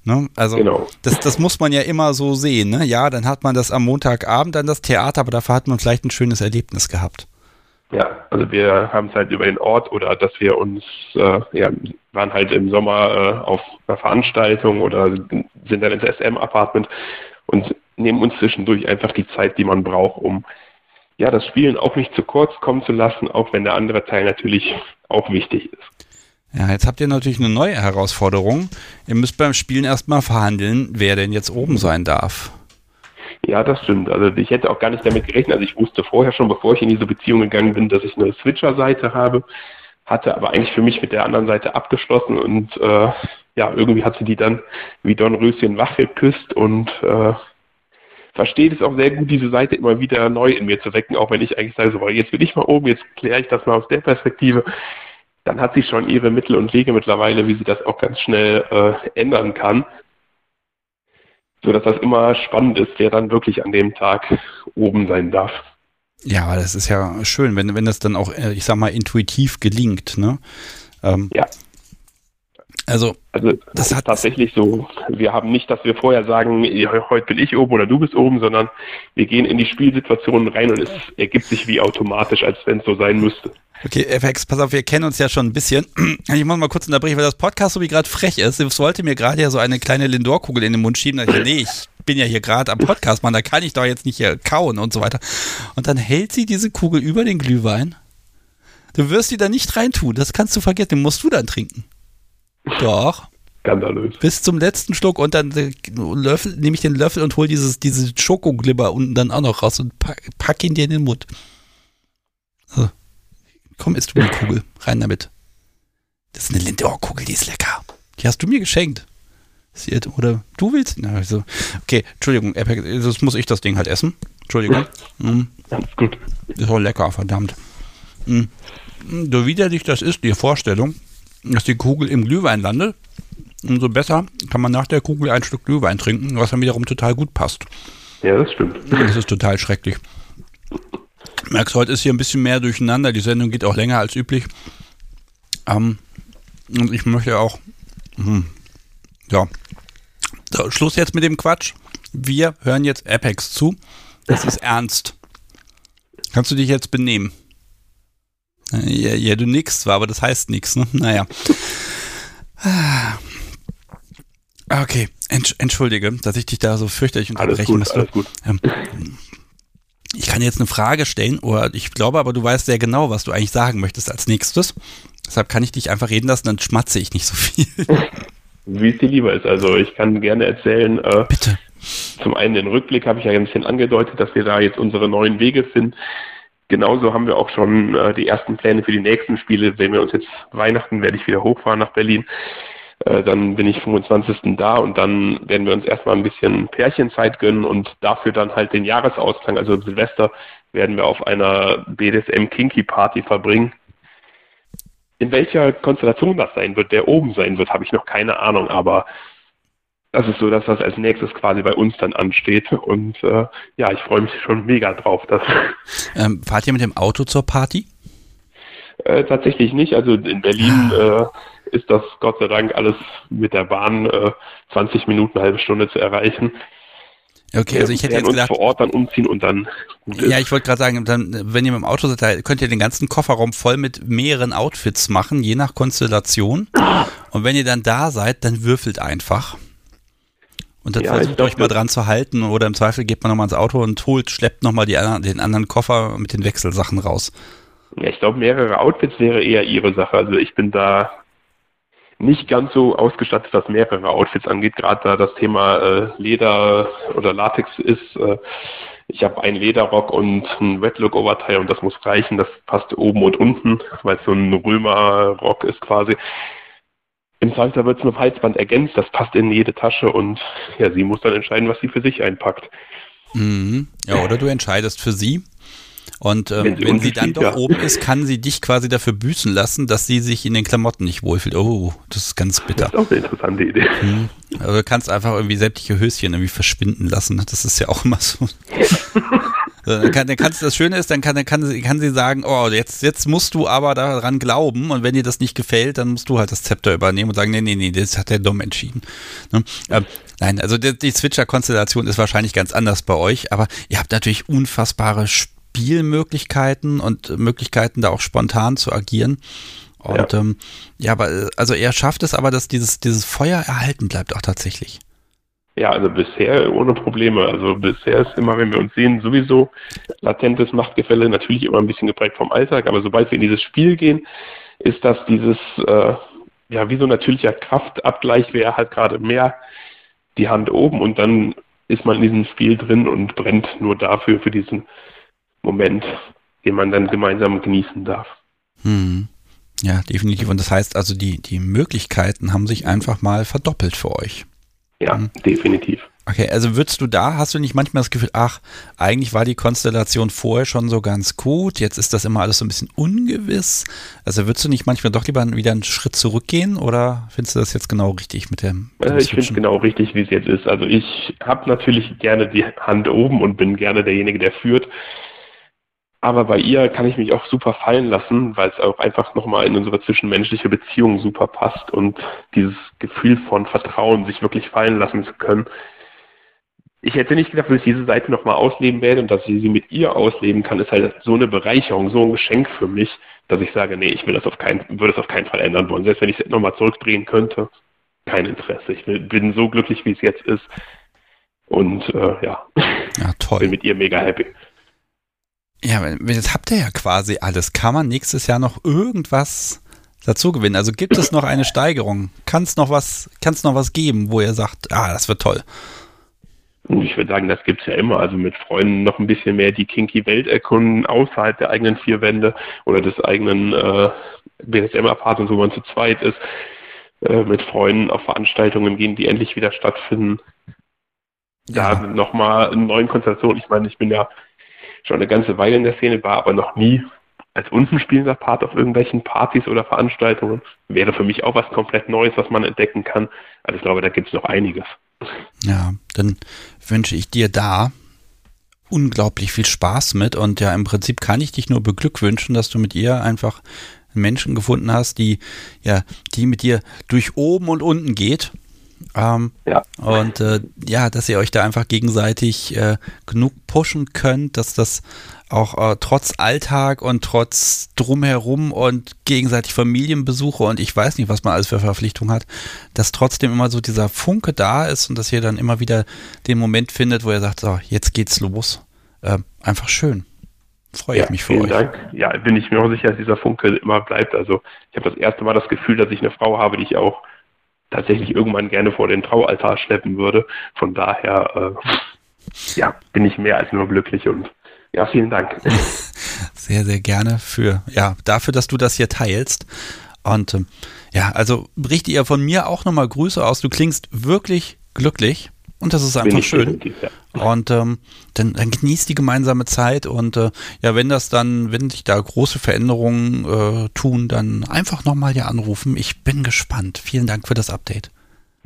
Ne? Also genau. das, das muss man ja immer so sehen. Ne? Ja, dann hat man das am Montagabend, dann das Theater, aber dafür hat man vielleicht ein schönes Erlebnis gehabt. Ja, also wir haben es halt über den Ort oder dass wir uns, äh, ja, waren halt im Sommer äh, auf einer Veranstaltung oder sind dann ins SM-Apartment und nehmen uns zwischendurch einfach die Zeit, die man braucht, um ja, das Spielen auch nicht zu kurz kommen zu lassen, auch wenn der andere Teil natürlich auch wichtig ist. Ja, jetzt habt ihr natürlich eine neue Herausforderung. Ihr müsst beim Spielen erstmal verhandeln, wer denn jetzt oben sein darf. Ja, das stimmt. Also ich hätte auch gar nicht damit gerechnet. Also ich wusste vorher schon, bevor ich in diese Beziehung gegangen bin, dass ich eine Switcher-Seite habe, hatte aber eigentlich für mich mit der anderen Seite abgeschlossen und äh, ja, irgendwie hat sie die dann wie Don Röschen wach geküsst und äh, versteht es auch sehr gut, diese Seite immer wieder neu in mir zu wecken, auch wenn ich eigentlich sage, so, jetzt will ich mal oben, jetzt kläre ich das mal aus der Perspektive. Dann hat sie schon ihre Mittel und Wege mittlerweile, wie sie das auch ganz schnell äh, ändern kann so dass das immer spannend ist, wer dann wirklich an dem Tag oben sein darf. Ja, das ist ja schön, wenn, wenn das dann auch, äh, ich sag mal, intuitiv gelingt, ne? Ähm, ja. Also, also das hat tatsächlich so, wir haben nicht, dass wir vorher sagen, heute bin ich oben oder du bist oben, sondern wir gehen in die Spielsituationen rein und es ergibt sich wie automatisch, als wenn es so sein müsste. Okay, FX, pass auf, wir kennen uns ja schon ein bisschen. [CLEARS THROAT] Ich muss mal kurz unterbrechen, weil das Podcast so wie gerade frech ist. Ich wollte mir gerade ja so eine kleine Lindor-Kugel in den Mund schieben. Da ich, nee, ich bin ja hier gerade am Podcast, Mann, da kann ich doch jetzt nicht hier kauen und so weiter. Und dann hält sie diese Kugel über den Glühwein. Du wirst die da nicht reintun, das kannst du vergessen, den musst du dann trinken. Doch. Skandalös. Bis zum letzten Schluck und dann Löffel, nehme ich den Löffel und hole dieses, dieses Schokoglibber unten dann auch noch raus und pack, pack ihn dir in den Mund. So. Komm, isst du die Kugel. Rein damit. Das ist eine Lindor-Kugel, die ist lecker. Die hast du mir geschenkt. Oder du willst? Na, also, okay, Entschuldigung, das muss ich das Ding halt essen. Entschuldigung. Mhm. Alles gut. Ist auch lecker, verdammt. Mhm. So widerlich das ist, die Vorstellung, dass die Kugel im Glühwein landet, umso besser kann man nach der Kugel ein Stück Glühwein trinken, was dann wiederum total gut passt. Ja, das stimmt. Das ist total schrecklich. Merkst, heute ist hier ein bisschen mehr durcheinander. Die Sendung geht auch länger als üblich. Ähm, und ich möchte auch, hm, ja, so, Schluss jetzt mit dem Quatsch. Wir hören jetzt Apex zu. Das ist ernst. Kannst du dich jetzt benehmen? Ja, ja du nix aber das heißt nichts, ne? Naja. Okay, entschuldige, dass ich dich da so fürchterlich unterbrechen musste. Alles gut. Ähm, ich kann jetzt eine Frage stellen, oder ich glaube aber, du weißt sehr genau, was du eigentlich sagen möchtest als nächstes. Deshalb kann ich dich einfach reden lassen, dann schmatze ich nicht so viel. [LAUGHS] Wie es dir lieber ist. Also ich kann gerne erzählen. Äh, Bitte. Zum einen den Rückblick habe ich ja ein bisschen angedeutet, dass wir da jetzt unsere neuen Wege finden. Genauso haben wir auch schon äh, die ersten Pläne für die nächsten Spiele. Wenn wir uns jetzt Weihnachten, werde ich wieder hochfahren nach Berlin. Äh, dann bin ich 25. da und dann werden wir uns erstmal ein bisschen Pärchenzeit gönnen und dafür dann halt den Jahresausklang, also Silvester, werden wir auf einer BDSM Kinky Party verbringen. In welcher Konstellation das sein wird, der oben sein wird, habe ich noch keine Ahnung, aber das ist so, dass das als nächstes quasi bei uns dann ansteht. Und äh, ja, ich freue mich schon mega drauf. Dass [LAUGHS] ähm, fahrt ihr mit dem Auto zur Party? Äh, tatsächlich nicht. Also in Berlin ah. äh, ist das Gott sei Dank alles mit der Bahn äh, 20 Minuten, eine halbe Stunde zu erreichen. Okay, also ich hätte jetzt gedacht, vor Ort dann umziehen und dann. Ja, ich wollte gerade sagen, dann, wenn ihr mit dem Auto seid, könnt ihr den ganzen Kofferraum voll mit mehreren Outfits machen, je nach Konstellation. Und wenn ihr dann da seid, dann würfelt einfach. Und dann ja, versucht euch mal dran zu halten oder im Zweifel geht man nochmal ins Auto und holt, schleppt nochmal den anderen Koffer mit den Wechselsachen raus. Ja, ich glaube, mehrere Outfits wäre eher ihre Sache. Also ich bin da nicht ganz so ausgestattet, was mehrere Outfits angeht, gerade da das Thema äh, Leder oder Latex ist. Äh, ich habe einen Lederrock und ein Wetlook-Oberteil und das muss reichen. Das passt oben und unten, weil es so ein Römerrock ist quasi. Im Zweifel wird es mit Halsband ergänzt, das passt in jede Tasche und ja, sie muss dann entscheiden, was sie für sich einpackt. Mhm. Ja, oder du entscheidest für sie. Und ähm, wenn, sie, wenn sie dann doch ja. oben ist, kann sie dich quasi dafür büßen lassen, dass sie sich in den Klamotten nicht wohlfühlt. Oh, das ist ganz bitter. Das ist auch eine interessante Idee. Hm. Also du kannst einfach irgendwie sämtliche Höschen irgendwie verschwinden lassen. Das ist ja auch immer so. [LAUGHS] dann, kann, dann kannst, das Schöne ist, dann kann, dann kann, sie, kann sie sagen, oh, jetzt, jetzt musst du aber daran glauben und wenn dir das nicht gefällt, dann musst du halt das Zepter übernehmen und sagen, nee, nee, nee, das hat der Dom entschieden. Ne? Ähm, nein, also die, die Switcher-Konstellation ist wahrscheinlich ganz anders bei euch, aber ihr habt natürlich unfassbare Spielmöglichkeiten und Möglichkeiten, da auch spontan zu agieren. Und ja, ähm, ja aber also er schafft es aber, dass dieses, dieses Feuer erhalten bleibt auch tatsächlich. Ja, also bisher ohne Probleme. Also bisher ist immer, wenn wir uns sehen, sowieso latentes Machtgefälle, natürlich immer ein bisschen geprägt vom Alltag, aber sobald wir in dieses Spiel gehen, ist das dieses, äh, ja, wie so natürlicher Kraftabgleich, wer hat gerade mehr die Hand oben und dann ist man in diesem Spiel drin und brennt nur dafür, für diesen Moment, den man dann gemeinsam genießen darf. Hm. Ja, definitiv. Und das heißt also, die, die Möglichkeiten haben sich einfach mal verdoppelt für euch. Ja, hm. definitiv. Okay, also würdest du da, hast du nicht manchmal das Gefühl, ach, eigentlich war die Konstellation vorher schon so ganz gut, jetzt ist das immer alles so ein bisschen ungewiss. Also würdest du nicht manchmal doch lieber wieder einen Schritt zurückgehen oder findest du das jetzt genau richtig mit dem? Mit dem äh, ich finde es genau richtig, wie es jetzt ist. Also ich habe natürlich gerne die Hand oben und bin gerne derjenige, der führt. Aber bei ihr kann ich mich auch super fallen lassen, weil es auch einfach nochmal in unsere zwischenmenschliche Beziehung super passt und dieses Gefühl von Vertrauen, sich wirklich fallen lassen zu können. Ich hätte nicht gedacht, dass ich diese Seite nochmal ausleben werde und dass ich sie mit ihr ausleben kann, ist halt so eine Bereicherung, so ein Geschenk für mich, dass ich sage, nee, ich will das auf keinen, würde das auf keinen Fall ändern wollen. Selbst wenn ich es nochmal zurückdrehen könnte, kein Interesse. Ich bin so glücklich, wie es jetzt ist. Und äh, ja, ja toll. bin mit ihr mega happy. Ja, jetzt habt ihr ja quasi alles. Kann man nächstes Jahr noch irgendwas dazu gewinnen? Also gibt es noch eine Steigerung? Kann es noch was, kann es noch was geben, wo ihr sagt, ah, das wird toll? Ich würde sagen, das gibt es ja immer. Also mit Freunden noch ein bisschen mehr die kinky Welt erkunden, außerhalb der eigenen vier Wände oder des eigenen äh, BSM-Apartments, wo man zu zweit ist. Äh, mit Freunden auf Veranstaltungen gehen, die endlich wieder stattfinden. Ja, ja nochmal in neuen Konstellationen. Ich meine, ich bin ja schon eine ganze Weile in der Szene, war aber noch nie als untenspielender Part auf irgendwelchen Partys oder Veranstaltungen. Wäre für mich auch was komplett Neues, was man entdecken kann. Also ich glaube, da gibt es noch einiges. Ja, dann wünsche ich dir da unglaublich viel Spaß mit und ja, im Prinzip kann ich dich nur beglückwünschen, dass du mit ihr einfach Menschen gefunden hast, die ja, die mit dir durch oben und unten geht ähm, ja. Und äh, ja, dass ihr euch da einfach gegenseitig äh, genug pushen könnt, dass das auch äh, trotz Alltag und trotz drumherum und gegenseitig Familienbesuche und ich weiß nicht, was man alles für Verpflichtungen hat, dass trotzdem immer so dieser Funke da ist und dass ihr dann immer wieder den Moment findet, wo ihr sagt, so, jetzt geht's los. Äh, einfach schön. Freue ja, ich mich für vielen euch. Dank. Ja, bin ich mir auch sicher, dass dieser Funke immer bleibt. Also ich habe das erste Mal das Gefühl, dass ich eine Frau habe, die ich auch tatsächlich irgendwann gerne vor den Traualtar schleppen würde. Von daher, äh, ja, bin ich mehr als nur glücklich und ja, vielen Dank. [LAUGHS] Sehr, sehr gerne für, ja, dafür, dass du das hier teilst. Und ähm, ja, also richte ihr von mir auch nochmal Grüße aus. Du klingst wirklich glücklich. Und das ist einfach schön. Ja. Und ähm, dann, dann genießt die gemeinsame Zeit und äh, ja, wenn das dann, wenn sich da große Veränderungen äh, tun, dann einfach nochmal hier anrufen. Ich bin gespannt. Vielen Dank für das Update.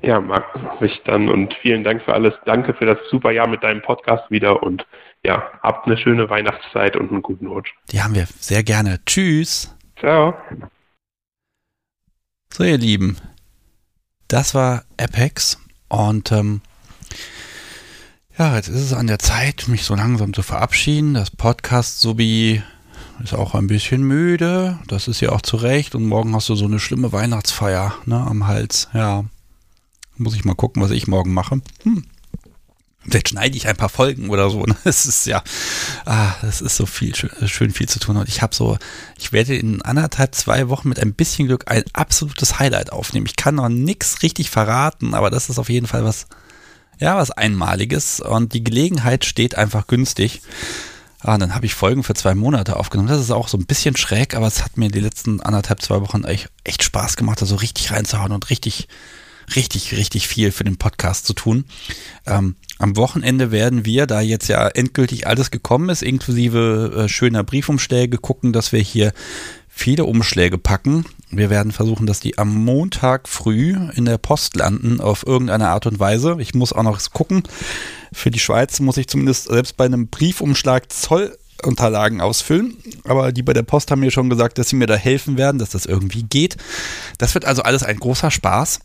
Ja, mag ich dann und vielen Dank für alles. Danke für das super Jahr mit deinem Podcast wieder und ja, habt eine schöne Weihnachtszeit und einen guten Rutsch. Die haben wir sehr gerne. Tschüss. Ciao. So, ihr Lieben, das war Apex und ähm, ja, jetzt ist es an der Zeit, mich so langsam zu verabschieden. Das Podcast sowie ist auch ein bisschen müde. Das ist ja auch zu Recht. Und morgen hast du so eine schlimme Weihnachtsfeier ne, am Hals. Ja, muss ich mal gucken, was ich morgen mache. Hm. Vielleicht schneide ich ein paar Folgen oder so. [LAUGHS] Ne? Es ist ja, ah, das ist so viel schön viel zu tun. Und ich habe so, ich werde in anderthalb, zwei Wochen mit ein bisschen Glück ein absolutes Highlight aufnehmen. Ich kann noch nichts richtig verraten, aber das ist auf jeden Fall was, ja, was Einmaliges. Und die Gelegenheit steht einfach günstig. Ah, dann habe ich Folgen für zwei Monate aufgenommen. Das ist auch so ein bisschen schräg, aber es hat mir die letzten anderthalb, zwei Wochen echt, echt Spaß gemacht, da so richtig reinzuhauen und richtig richtig, richtig viel für den Podcast zu tun. Ähm, am Wochenende werden wir, da jetzt ja endgültig alles gekommen ist, inklusive äh, schöner Briefumschläge, gucken, dass wir hier viele Umschläge packen. Wir werden versuchen, dass die am Montag früh in der Post landen, auf irgendeine Art und Weise. Ich muss auch noch gucken. Für die Schweiz muss ich zumindest selbst bei einem Briefumschlag Zollunterlagen ausfüllen. Aber die bei der Post haben mir schon gesagt, dass sie mir da helfen werden, dass das irgendwie geht. Das wird also alles ein großer Spaß.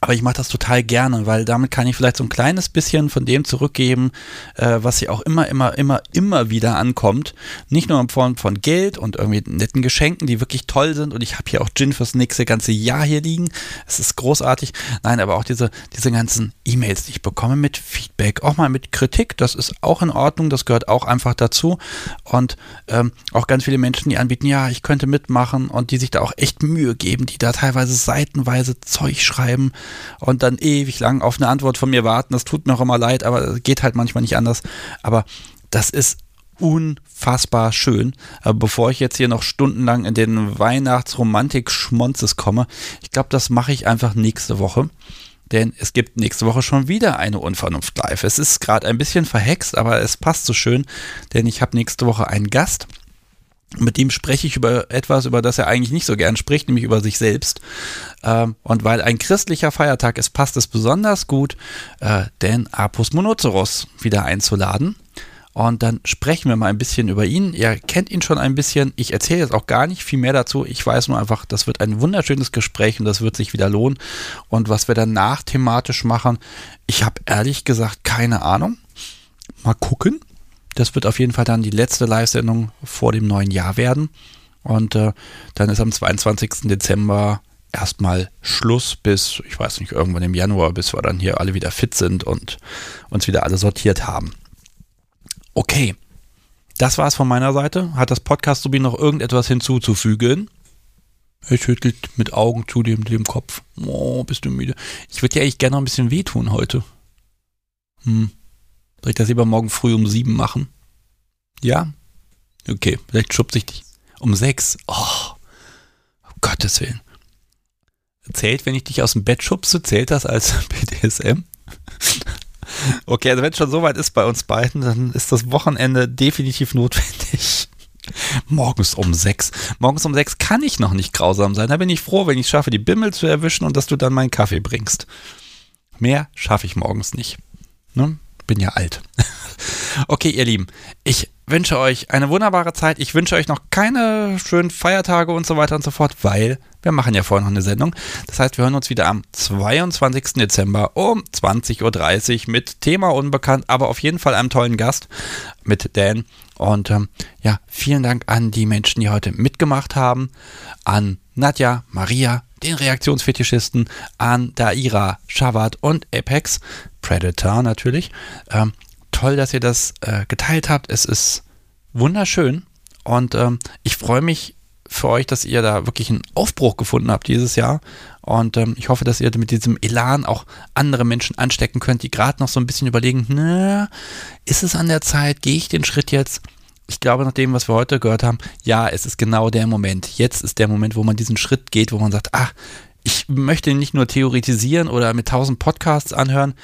Aber ich mache das total gerne, weil damit kann ich vielleicht so ein kleines bisschen von dem zurückgeben, äh, was sie auch immer, immer, immer, immer wieder ankommt. Nicht nur in Form von Geld und irgendwie netten Geschenken, die wirklich toll sind. Und ich habe hier auch Gin fürs nächste ganze Jahr hier liegen. Es ist großartig. Nein, aber auch diese, diese ganzen E-Mails, die ich bekomme mit Feedback, auch mal mit Kritik. Das ist auch in Ordnung. Das gehört auch einfach dazu. Und ähm, auch ganz viele Menschen, die anbieten, ja, ich könnte mitmachen und die sich da auch echt Mühe geben, die da teilweise seitenweise Zeug schreiben und dann ewig lang auf eine Antwort von mir warten. Das tut mir auch immer leid, aber geht halt manchmal nicht anders. Aber das ist unfassbar schön. Aber bevor ich jetzt hier noch stundenlang in den Weihnachtsromantik-Schmonzes komme, ich glaube, das mache ich einfach nächste Woche. Denn es gibt nächste Woche schon wieder eine Unvernunft live. Es ist gerade ein bisschen verhext, aber es passt so schön, denn ich habe nächste Woche einen Gast mit dem spreche ich über etwas, über das er eigentlich nicht so gern spricht, nämlich über sich selbst. Ähm, und weil ein christlicher Feiertag ist, passt es besonders gut, äh, den Apus Monoceros wieder einzuladen. Und dann sprechen wir mal ein bisschen über ihn. Ihr kennt ihn schon ein bisschen. Ich erzähle jetzt auch gar nicht viel mehr dazu. Ich weiß nur einfach, das wird ein wunderschönes Gespräch und das wird sich wieder lohnen. Und was wir danach thematisch machen, ich habe ehrlich gesagt keine Ahnung. Mal gucken. Das wird auf jeden Fall dann die letzte Live-Sendung vor dem neuen Jahr werden. Und äh, dann ist am 22. Dezember erstmal Schluss bis, ich weiß nicht, irgendwann im Januar, bis wir dann hier alle wieder fit sind und uns wieder alle sortiert haben. Okay, das war's von meiner Seite. Hat das Podcast Subi noch irgendetwas hinzuzufügen? Er schüttelt mit Augen zu dem, dem Kopf. Oh, bist du müde? Ich würde dir eigentlich gerne noch ein bisschen wehtun heute. Hm. Soll ich das lieber morgen früh um sieben machen? Ja? Okay, vielleicht schubse ich dich. Um sechs? Oh, um Gottes Willen. Zählt, wenn ich dich aus dem Bett schubse, zählt das als [LAUGHS] BDSM? [LAUGHS] okay, also wenn es schon so weit ist bei uns beiden, dann ist das Wochenende definitiv notwendig. [LAUGHS] Morgens um sechs. Morgens um sechs kann ich noch nicht grausam sein. Da bin ich froh, wenn ich es schaffe, die Bimmel zu erwischen und dass du dann meinen Kaffee bringst. Mehr schaffe ich morgens nicht. Ne? Bin ja alt. [LAUGHS] okay, ihr Lieben, ich wünsche euch eine wunderbare Zeit. Ich wünsche euch noch keine schönen Feiertage und so weiter und so fort, weil wir machen ja vorher noch eine Sendung. Das heißt, wir hören uns wieder am 22. Dezember um 20.30 Uhr mit Thema unbekannt, aber auf jeden Fall einem tollen Gast mit Dan. Und ähm, ja, vielen Dank an die Menschen, die heute mitgemacht haben, an Nadja, Maria, den Reaktionsfetischisten, an Daira, Shavat und Apex. Predator natürlich. Ähm, toll, dass ihr das äh, geteilt habt. Es ist wunderschön und ähm, ich freue mich für euch, dass ihr da wirklich einen Aufbruch gefunden habt dieses Jahr. Und ähm, ich hoffe, dass ihr mit diesem Elan auch andere Menschen anstecken könnt, die gerade noch so ein bisschen überlegen, na, ist es an der Zeit, gehe ich den Schritt jetzt? Ich glaube, nach dem, was wir heute gehört haben, ja, es ist genau der Moment. Jetzt ist der Moment, wo man diesen Schritt geht, wo man sagt, ach, ich möchte nicht nur theoretisieren oder mit tausend Podcasts anhören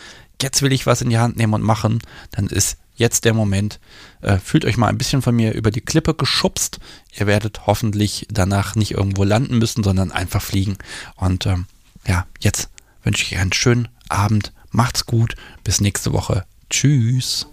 jetzt will ich was in die Hand nehmen und machen, dann ist jetzt der Moment. Äh, fühlt euch mal ein bisschen von mir über die Klippe geschubst. Ihr werdet hoffentlich danach nicht irgendwo landen müssen, sondern einfach fliegen. Und ähm, ja, jetzt wünsche ich einen schönen Abend. Macht's gut. Bis nächste Woche. Tschüss.